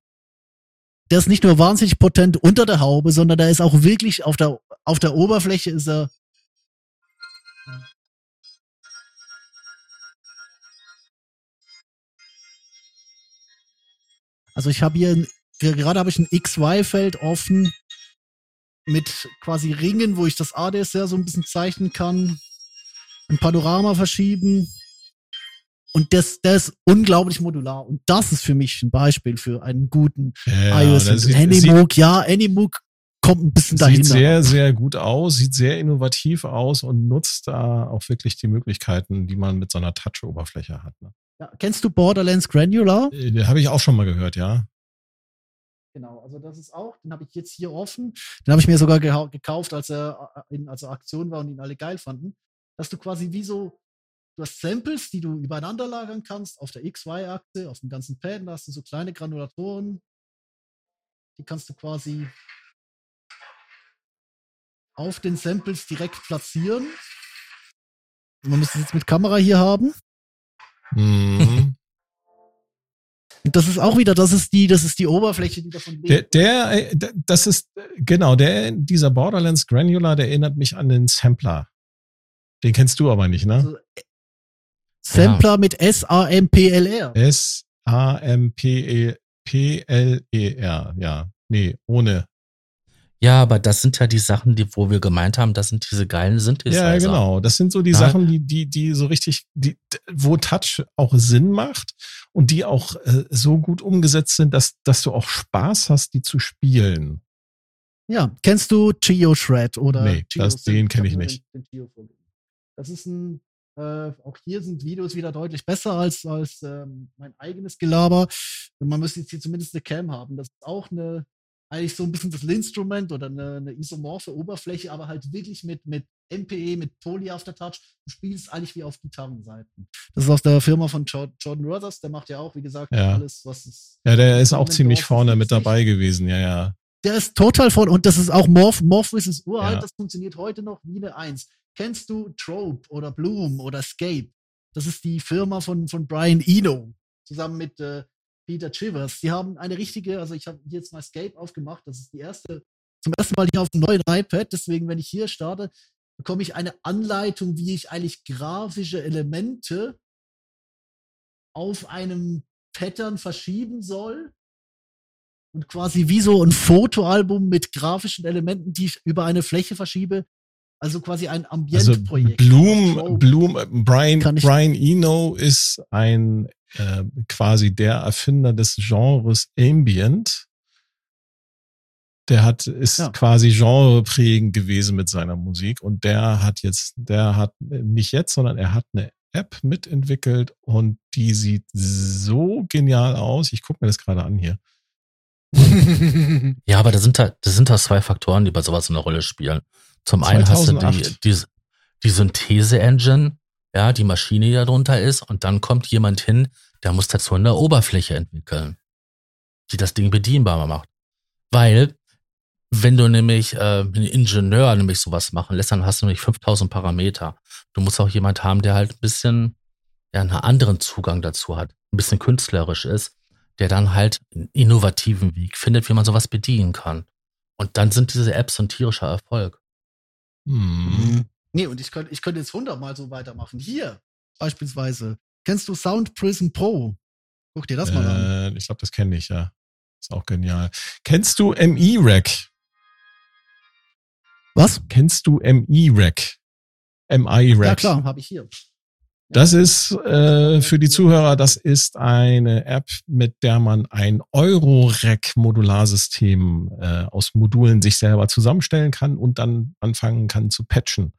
der ist nicht nur wahnsinnig potent unter der Haube, sondern der ist auch wirklich auf der, auf der Oberfläche ist er. Also ich habe hier, gerade habe ich ein XY-Feld offen mit quasi Ringen, wo ich das ADSR so ein bisschen zeichnen kann, ein Panorama verschieben. Und das, der ist unglaublich modular. Und das ist für mich ein Beispiel für einen guten Ja, iOS das Anymook, ja, Anymook kommt ein bisschen dahinter. sieht sehr, sehr gut aus, sieht sehr innovativ aus und nutzt da auch wirklich die Möglichkeiten, die man mit so einer Touch-Oberfläche hat. Ne? Ja, kennst du Borderlands Granular? Äh, Den habe ich auch schon mal gehört, ja. Genau, also das ist auch, den habe ich jetzt hier offen. Den habe ich mir sogar gekauft, als er äh, in also Aktion war und ihn alle geil fanden. Dass du quasi wie so, du hast Samples, die du übereinander lagern kannst auf der XY-Achse, auf dem ganzen Pad, da hast du so kleine Granulatoren. Die kannst du quasi auf den Samples direkt platzieren. Man muss das jetzt mit Kamera hier haben. Mhm. Das ist auch wieder, das ist die, das ist die Oberfläche, die davon der, lebt. der, äh, der, das ist, genau, der, dieser Borderlands Granular, der erinnert mich an den Sampler. Den kennst du aber nicht, ne? Also, äh, Sampler mit S-A-M-P-L-R. S-A-M-P-E-P-L-E-R, ja. Nee, ohne. Ja, aber das sind ja die Sachen, die, wo wir gemeint haben, das sind diese geilen Synthesizer. Ja, genau. Das sind so die Ja. Sachen, die, die, die so richtig, die, wo Touch auch Sinn macht und die auch äh, so gut umgesetzt sind, dass, dass du auch Spaß hast, die zu spielen. Ja, kennst du Geo Shred oder? Nee, das- den Synth? kenn ich nicht. Den, den das ist ein, äh, auch hier sind Videos wieder deutlich besser als, als ähm, mein eigenes Gelaber. Man müsste jetzt hier zumindest eine Cam haben. Das ist auch eine, eigentlich so ein bisschen das Instrument oder eine, eine isomorphe Oberfläche, aber halt wirklich mit, mit MPE, mit Poly Aftertouch. Du spielst eigentlich wie auf Gitarrenseiten. Das ist aus der Firma von Jo- Jordan Rogers, der macht ja auch, wie gesagt, Ja. alles, was es Ja, der ist auch ziemlich vorne mit dabei gewesen, ja, ja. der ist total voll und das ist auch Morph. Morpheus ist uralt, Ja. das funktioniert heute noch wie eine Eins. Kennst du Trope oder Bloom oder Scape? Das ist die Firma von, von Brian Eno zusammen mit äh, Peter Chivers. Die haben eine richtige, also ich habe jetzt mal Scape aufgemacht, das ist die erste, zum ersten Mal hier auf dem neuen iPad, deswegen, wenn ich hier starte, bekomme ich eine Anleitung, wie ich eigentlich grafische Elemente auf einem Pattern verschieben soll und quasi wie so ein Fotoalbum mit grafischen Elementen, die ich über eine Fläche verschiebe. Also quasi ein Also Ambientprojekt. Bloom, Trope. Bloom, äh, Brian, Brian Eno ist ein äh, quasi der Erfinder des Genres Ambient. Der hat, ist Ja. quasi genreprägend gewesen mit seiner Musik und der hat jetzt, der hat nicht jetzt, sondern er hat eine App mitentwickelt und die sieht so genial aus. Ich gucke mir das gerade an hier. Ja, aber da sind da, das sind da zwei Faktoren, die bei sowas eine Rolle spielen. Zum einen hast du die, 2008. die, die Synthese-Engine, ja, die Maschine, die da drunter ist, und dann kommt jemand hin, der muss dazu eine Oberfläche entwickeln, die das Ding bedienbar macht. Weil, wenn du nämlich äh, einen Ingenieur nämlich sowas machen lässt, dann hast du nämlich 5000 Parameter. Du musst auch jemand haben, der halt ein bisschen, ja, einen anderen Zugang dazu hat, ein bisschen künstlerisch ist, der dann halt einen innovativen Weg findet, wie man sowas bedienen kann. Und dann sind diese Apps ein tierischer Erfolg. Hm. Nee, und ich könnte ich könnte jetzt hundertmal so weitermachen. Hier, beispielsweise. Kennst du Sound Prism Pro? Guck dir das mal an. Äh, ich glaube, das kenne ich, ja. Ist auch genial. Kennst du MI-Rack? Was? Kennst du MI-Rack? MI-Rack. Ja, klar, habe ich hier. Das ist äh, für die Zuhörer, das ist eine App, mit der man ein Euro-Rack-Modularsystem äh, aus Modulen sich selber zusammenstellen kann und dann anfangen kann zu patchen.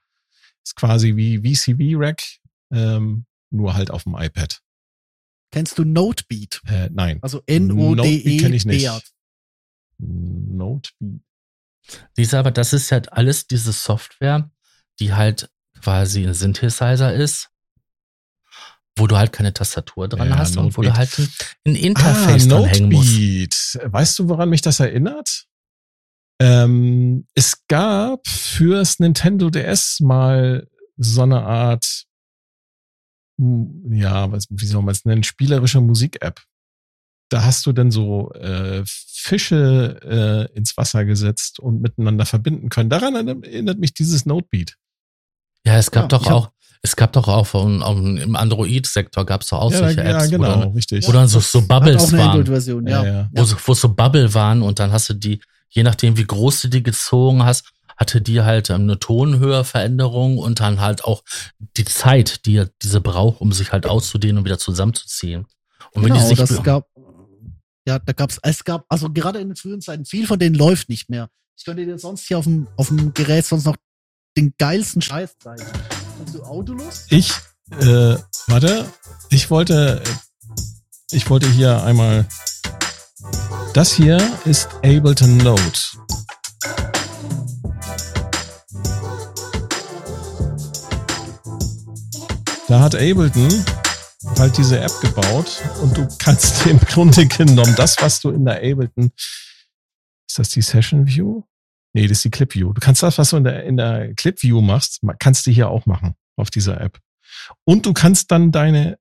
Ist quasi wie VCV-Rack, ähm, nur halt auf dem iPad. Kennst du Notebeat? Äh, nein, Also Notebeat kenn ich nicht. Notebeat. Diese aber, das ist halt alles diese Software, die halt quasi ein Synthesizer ist, wo du halt keine Tastatur dran Ja, hast und wo du Notebeat. halt ein, ein Interface ah, dranhängen musst. Notebeat. Weißt du, woran mich das erinnert? Ähm, es gab fürs Nintendo DS mal so eine Art, hm, ja, was, wie soll man es nennen, spielerische Musik-App. Da hast du dann so äh, Fische äh, ins Wasser gesetzt und miteinander verbinden können. Daran erinnert mich dieses Notebeat. Ja, es gab Ja, doch auch, es gab doch auch von, um, im Android-Sektor gab es doch auch ja, solche ja, Apps, genau, wo dann, richtig. wo dann so, so Bubbles auch eine waren. Ja. Ja, ja. wo, so, wo so Bubble waren und dann hast du die, je nachdem wie groß du die gezogen hast, hatte die halt ähm, eine Tonhöheveränderung und dann halt auch die Zeit, die diese braucht, um sich halt auszudehnen und wieder zusammenzuziehen. Und wenn Genau, die sich das gab, ja, da gab's, es gab, also gerade in den frühen Zeiten, viel von denen läuft nicht mehr. Ich könnte dir sonst hier auf dem, auf dem Gerät sonst noch den geilsten Scheiß zeigen. Hast du Autolus? Ich, äh, warte, ich wollte, ich wollte hier einmal, das hier ist Ableton Note. Da hat Ableton halt diese App gebaut und du kannst im Grunde genommen das, was du in der Ableton, ist das die Session View? Nee, das ist die Clip View. Du kannst das, was du in der, in der Clip View machst, ma- kannst du hier auch machen auf dieser App. Und du kannst dann deine,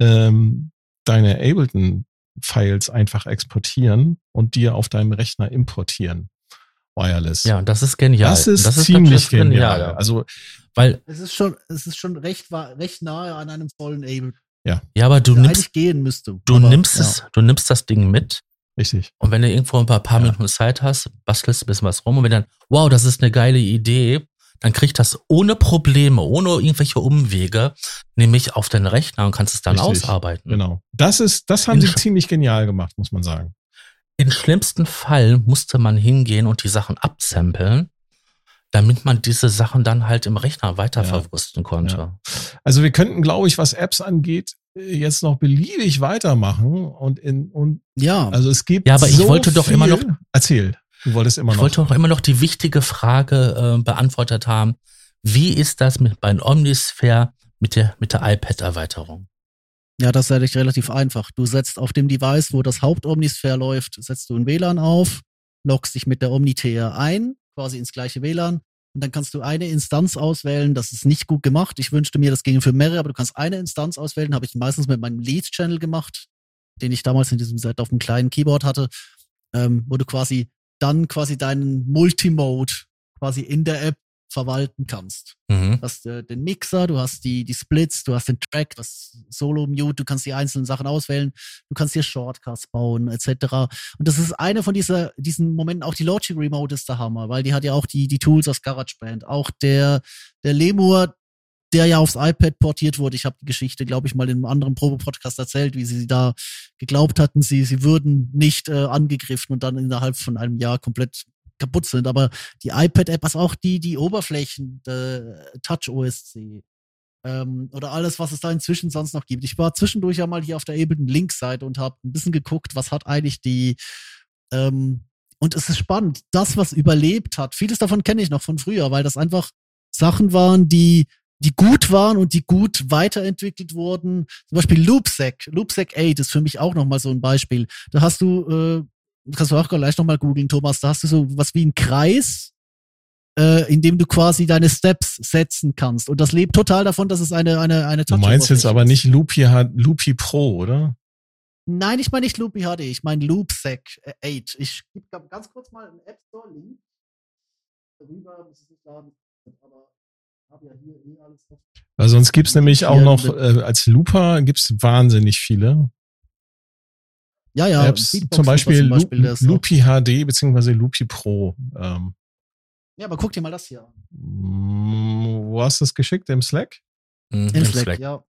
ähm, deine Ableton-Files einfach exportieren und dir auf deinem Rechner importieren. Wireless. ja, und das ist genial. das ist, Und ziemlich natürlich genial. Also, Weil, Es ist schon, es ist schon recht, recht nahe an einem vollen Ableton. ja, aber du nimmst, gehen müsste. du Aber, nimmst ja. es, du nimmst das Ding mit richtig. und wenn du irgendwo ein paar, paar Ja. Minuten Zeit hast, bastelst ein bisschen was rum und wenn dann, wow, das ist eine geile Idee, dann kriegt das ohne Probleme, ohne irgendwelche Umwege, nämlich auf deinen Rechner und kannst es dann Richtig, ausarbeiten. Genau. Das ist, das haben In sie ziemlich genial gemacht, muss man sagen. Im schlimmsten Fall musste man hingehen und die Sachen absamplen, damit man diese Sachen dann halt im Rechner weiterverwursten konnte. Ja. Also wir könnten, glaube ich, was Apps angeht, jetzt noch beliebig weitermachen und in und Ja, also es gibt Ja, aber ich so wollte doch viel. immer noch- erzähl. Du wolltest immer Ich noch. wollte auch immer noch die wichtige Frage äh, beantwortet haben. Wie ist das mit bei Omnisphere mit der, mit der iPad-Erweiterung? ja, das ist eigentlich relativ einfach. Du setzt auf dem Device, wo das Hauptomnisphere läuft, setzt du ein WLAN auf loggst dich mit der Omnitere ein, quasi ins gleiche WLAN. Und dann kannst du eine Instanz auswählen. Das ist nicht gut gemacht. Ich wünschte mir, das ginge für mehrere, aber du kannst eine Instanz auswählen. Habe ich meistens mit meinem Lead-Channel gemacht, den ich damals in diesem Set auf einem kleinen Keyboard hatte, ähm, wo du quasi dann quasi deinen Multimode quasi in der App verwalten kannst. Mhm. Du hast äh, den Mixer, du hast die, die Splits, du hast den Track, das Solo-Mute, du kannst die einzelnen Sachen auswählen, du kannst hier Shortcuts bauen, etc. Und das ist eine von dieser, diesen Momenten, auch die Logic Remote ist der Hammer, weil die hat ja auch die, die Tools aus GarageBand. Auch der, der Lemur, der ja aufs iPad portiert wurde. Ich habe die Geschichte, glaube ich, mal in einem anderen Probe-Podcast erzählt, wie sie da geglaubt hatten, sie, sie würden nicht äh, angegriffen und dann innerhalb von einem Jahr komplett kaputt sind. Aber die iPad-App, was auch die, die Oberflächen, äh, Touch OSC ähm, oder alles, was es da inzwischen sonst noch gibt. Ich war zwischendurch ja mal hier auf der eben Links-Seite und habe ein bisschen geguckt, was hat eigentlich die ähm, und es ist spannend, das, was überlebt hat, vieles davon kenne ich noch von früher, weil das einfach Sachen waren, die die gut waren und die gut weiterentwickelt wurden. Zum Beispiel Loopsec. Loopsec 8 ist für mich auch nochmal so ein Beispiel. Da hast du, äh, kannst du auch gleich nochmal googeln, Thomas, da hast du so was wie einen Kreis, äh, in dem du quasi deine Steps setzen kannst. Und das lebt total davon, dass es eine, eine, eine Du meinst jetzt aber nicht Loopy, Loopy Pro, oder? Nein, ich meine nicht Loopy HD, ich meine Loopsec 8. Ich gebe ganz kurz mal einen App Store Link. Darüber muss ich nicht laden, aber Weil sonst gibt's nämlich auch noch, äh, als Looper gibt's wahnsinnig viele. Ja, ja, Apps, Beatbox zum Beispiel, zum Beispiel Loopy HD beziehungsweise Loopy Pro. Ähm, Ja, aber guck dir mal das hier an. mm, wo hast du das geschickt? Im Slack? Mhm, In im Slack, Slack. ja.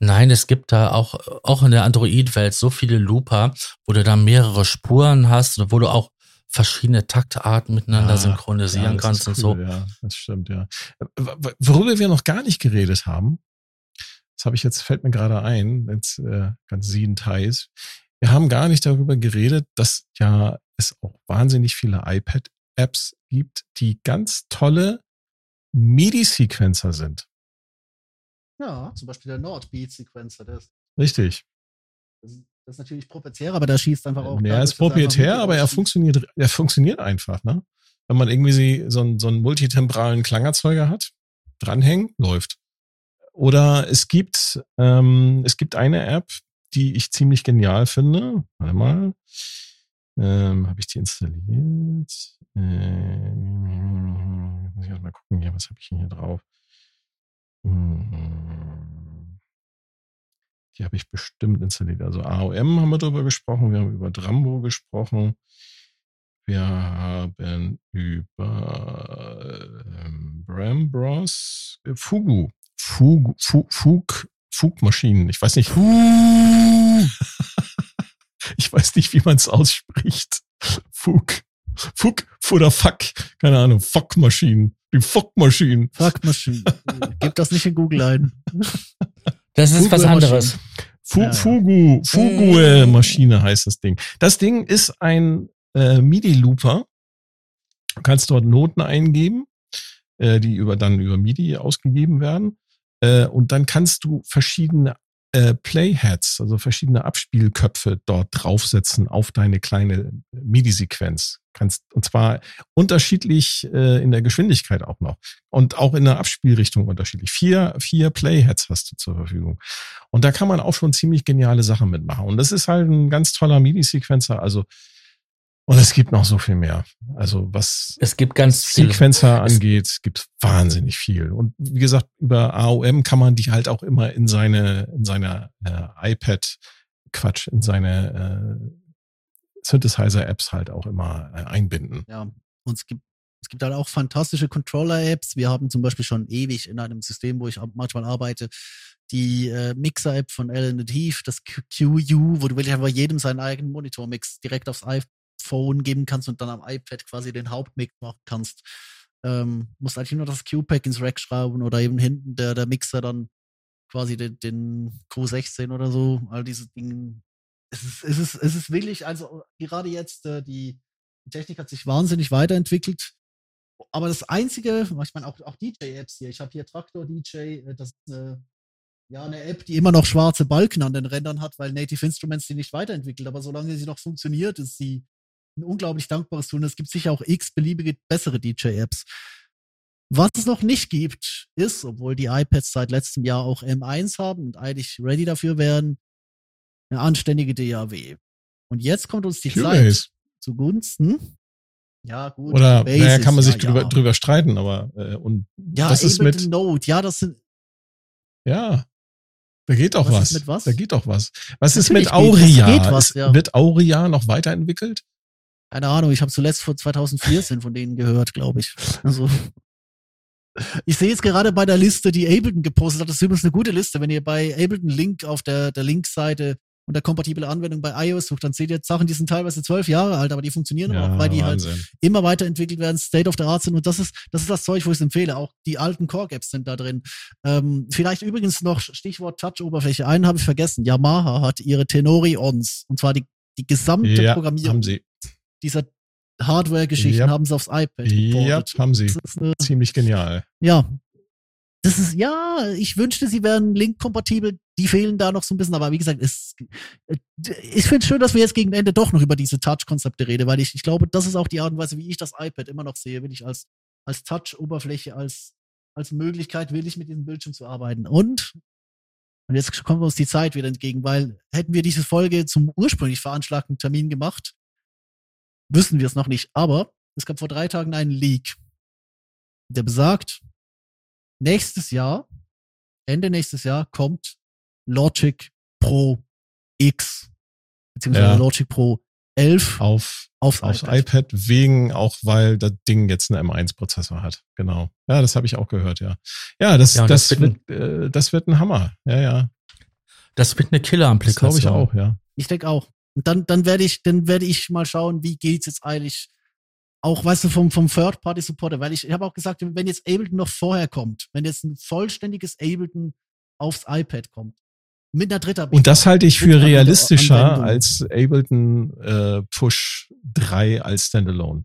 Nein, es gibt da auch, auch in der Android-Welt so viele Looper, wo du da mehrere Spuren hast, und wo du auch verschiedene Taktarten miteinander Ja, synchronisieren das kannst ist und so. cool, Ja, das stimmt, ja. Worüber wir noch gar nicht geredet haben, das habe ich jetzt, fällt mir gerade ein, jetzt äh, ganz sieben Teils. Wir haben gar nicht darüber geredet, dass ja es auch wahnsinnig viele iPad-Apps gibt, die ganz tolle MIDI-Sequencer sind. Ja, zum Beispiel der Nordbeat-Sequencer, der ist, Richtig. Das ist ist natürlich proprietär, aber der schießt einfach auch. Er ist dass er einfach proprietär, aber er funktioniert, er funktioniert einfach, ne? Wenn man irgendwie so einen, so einen multitemporalen Klangerzeuger hat, dranhängen, läuft. Oder es gibt, ähm, es gibt eine App, die ich ziemlich genial finde. Warte mal. Ähm, Habe ich die installiert? Ähm, muss ich erst mal gucken hier, was habe ich denn hier drauf? Die habe ich bestimmt installiert. Also AOM haben wir darüber gesprochen, wir haben über Drambo gesprochen, wir haben über ähm, Brambros, äh, Fugu, Fugu, Fu, Fug, Fugmaschinen. Ich weiß nicht. ich weiß nicht, wie man es ausspricht. Fug, Fug oder Fuck, keine Ahnung, Fuckmaschinen, die Fuckmaschinen. Fuck Maschine. Gib das nicht in Google ein. Das ist was anderes. Fu Ja. Fugu, Fugue-Maschine heißt das Ding. Das Ding ist ein äh, MIDI-Looper. Du kannst dort Noten eingeben, äh, die über dann über MIDI ausgegeben werden. Äh, und dann kannst du verschiedene äh, Playheads, also verschiedene Abspielköpfe dort draufsetzen auf deine kleine MIDI-Sequenz. Kannst, und zwar unterschiedlich äh, in der Geschwindigkeit auch noch. Und auch in der Abspielrichtung unterschiedlich. Vier, vier Playheads hast du zur Verfügung. Und da kann man auch schon ziemlich geniale Sachen mitmachen. Und das ist halt ein ganz toller MIDI-Sequencer. Also, und es gibt noch so viel mehr. Also, was Es gibt ganz viele. Sequencer Es- angeht, gibt wahnsinnig viel. Und wie gesagt, über AOM kann man die halt auch immer in seine, in seine äh, iPad, Quatsch, in seine äh, Synthesizer-Apps halt auch immer äh, einbinden. Ja, und es gibt, es gibt halt auch fantastische Controller-Apps. Wir haben zum Beispiel schon ewig in einem System, wo ich manchmal arbeite, die äh, Mixer-App von Alan and Heath, das QU, wo du wirklich einfach jedem seinen eigenen Monitor-Mix direkt aufs iPhone geben kannst und dann am iPad quasi den Hauptmix machen kannst. Ähm, musst eigentlich nur das Q-Pack ins Rack schrauben oder eben hinten der, der Mixer dann quasi den, den Q16 oder so, all diese Dinge. Es ist, es ist, es ist wirklich, also gerade jetzt äh, die, Technik hat sich wahnsinnig weiterentwickelt. Aber das Einzige, ich meine auch, auch DJ-Apps hier, ich habe hier Traktor DJ, äh, das ist eine, ja, eine App, die immer noch schwarze Balken an den Rändern hat, weil Native Instruments die nicht weiterentwickelt. Aber solange sie noch funktioniert, ist sie ein unglaublich dankbares Tool. Und es gibt sicher auch x beliebige bessere DJ-Apps. Was es noch nicht gibt, ist, obwohl die iPads seit letztem Jahr auch M1 haben und eigentlich ready dafür wären, eine anständige DAW. Und jetzt kommt uns die Cubase. Zeit zugunsten. Ja, gut. Oder Basis, naja, kann man sich ja, drüber, ja. drüber streiten, aber äh, und Ja, was ist mit Note. Ja, das sind, ja, da geht auch Was was. ist mit was? Da geht auch was. Was ist Natürlich mit geht- es Auria? geht was, Ist- ja. Wird Auria noch weiterentwickelt? Keine Ahnung, ich habe zuletzt vor 2014 von denen gehört, glaube ich. Also ich sehe jetzt gerade bei der Liste, die Ableton gepostet hat, das ist übrigens eine gute Liste. Wenn ihr bei Ableton Link auf der, der Linkseite unter kompatible Anwendung bei iOS sucht, dann seht ihr Sachen, die sind teilweise zwölf Jahre alt, aber die funktionieren immer noch, weil die halt Wahnsinn. immer weiterentwickelt werden, State of the Art sind. Und das ist, das ist das Zeug, wo ich es empfehle. Auch die alten Core-Gaps sind da drin. Ähm, vielleicht übrigens noch Stichwort Touch-Oberfläche. Einen habe ich vergessen. Yamaha hat ihre Tenori-Ons. Und zwar die, die gesamte Ja, Programmierung haben sie. Dieser Hardware-Geschichten Yep. haben sie aufs iPad Ja, geportet. haben sie. Das ist eine, Ziemlich genial. ja. Das ist, ja, ich wünschte, sie wären Link-kompatibel. Die fehlen da noch so ein bisschen. Aber wie gesagt, es, äh, ich finde es schön, dass wir jetzt gegen Ende doch noch über diese Touch-Konzepte reden, weil ich, ich glaube, das ist auch die Art und Weise, wie ich das iPad immer noch sehe, will ich als, als Touch-Oberfläche, als, als Möglichkeit, will ich mit diesem Bildschirm zu arbeiten. Und, und jetzt kommt uns die Zeit wieder entgegen, weil hätten wir diese Folge zum ursprünglich veranschlagten Termin gemacht, wüssten wir es noch nicht. Aber es gab vor drei Tagen einen Leak, der besagt, nächstes Jahr, Ende nächstes Jahr, kommt Logic Pro X, beziehungsweise Ja. Logic Pro 11 Auf, aufs, aufs iPad. iPad wegen, auch weil das Ding jetzt einen M1-Prozessor hat. Genau. Ja, das habe ich auch gehört, ja. Ja, das, Ja, das, das wird, äh, das wird ein Hammer. Ja, ja. Das wird eine Das Killer-Applikation. glaube ich auch, ja. Ich denke auch. Und dann, dann werde ich, dann werde ich mal schauen, wie geht's jetzt eigentlich auch, weißt du, vom, vom Third-Party-Supporter, weil ich, ich habe auch gesagt, wenn jetzt Ableton noch vorher kommt, wenn jetzt ein vollständiges Ableton aufs iPad kommt, mit einer Dritter Und das halte ich für realistischer als Ableton äh, Push 3 als Standalone.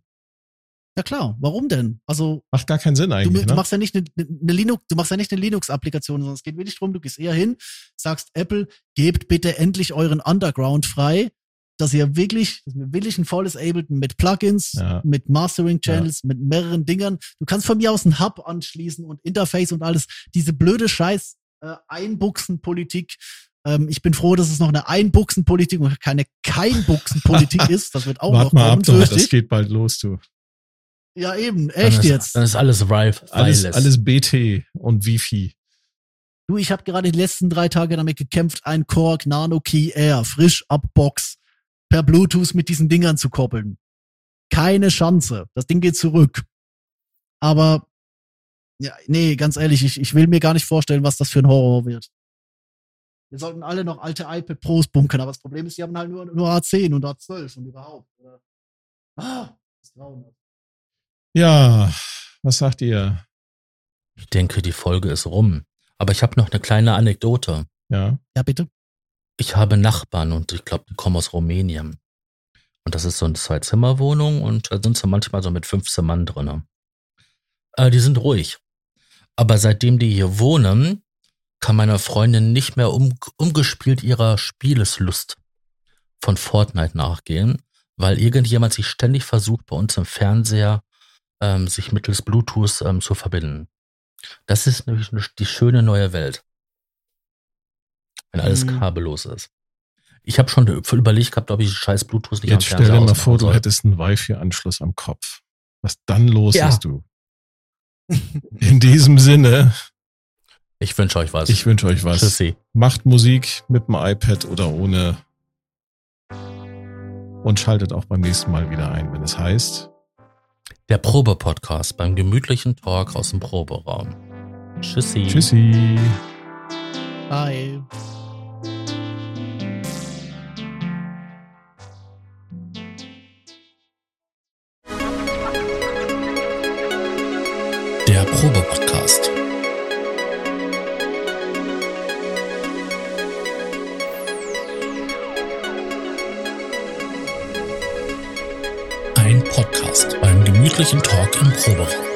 Ja klar, warum denn? Also Macht gar keinen Sinn Du, eigentlich, du ne? machst ja nicht eine, eine Linux, du machst ja nicht eine Linux-Applikation, sondern es geht wirklich drum, du gehst eher hin, sagst Apple, gebt bitte endlich euren Underground frei, dass ihr wirklich, dass wir wirklich ein volles Ableton mit Plugins, Ja. mit Mastering-Channels, mit mehreren Dingern. Du kannst von mir aus einen Hub anschließen und Interface und alles. Diese blöde Scheiß äh, Einbuchsen-Politik. Ähm, ich bin froh, dass es noch eine Einbuchsen-Politik und keine Kein-Buchsen-Politik ist. Das wird auch noch Warte mal ab, kommen, du, fürchte das geht bald los, du. Ja, eben, Dann echt ist, jetzt. Dann ist alles Rive. Alles, Wireless. alles BT und Wifi. Du, ich habe gerade die letzten drei Tage damit gekämpft, ein Korg Nano Key Air frisch ab Box per Bluetooth mit diesen Dingern zu koppeln. Keine Chance. Das Ding geht zurück. Aber ja, nee, ganz ehrlich, ich, ich will mir gar nicht vorstellen, was das für ein Horror wird. Wir sollten alle noch alte iPad Pros bunkern, aber das Problem ist, die haben halt nur, nur A10 und A12 und überhaupt. Oder? Ah, das ist grauenhaft. Ja, was sagt ihr? Ich denke, die Folge ist rum. Aber ich habe noch eine kleine Anekdote. Ja, Ja, bitte. Ich habe Nachbarn und ich glaube, die kommen aus Rumänien. Und das ist so eine Zwei-Zimmer-Wohnung und da sind so manchmal so mit 15 Mann drinne. Äh, die sind ruhig. Aber seitdem die hier wohnen, kann meine Freundin nicht mehr um, umgespielt ihrer Spieleslust von Fortnite nachgehen, weil irgendjemand sich ständig versucht, bei uns im Fernseher ähm, sich mittels Bluetooth ähm, zu verbinden. Das ist nämlich die schöne neue Welt. Wenn alles Mhm. kabellos ist. Ich habe schon überlegt gehabt, ob ich scheiß Bluetooth nicht jetzt am stell dir mal vor, du hättest einen Wi-Fi-Anschluss am Kopf. Was dann los Ja. ist, du. In diesem Sinne, Ich wünsche euch was. ich wünsche euch was. Tschüssi. Macht Musik mit dem iPad oder ohne. Und schaltet auch beim nächsten Mal wieder ein, wenn es heißt. Der Probe-Podcast beim gemütlichen Talk aus dem Proberaum. Tschüssi. Tschüssi. Bye. Der Probe-Podcast. Ein Podcast beim gemütlichen Talk im Proberaum.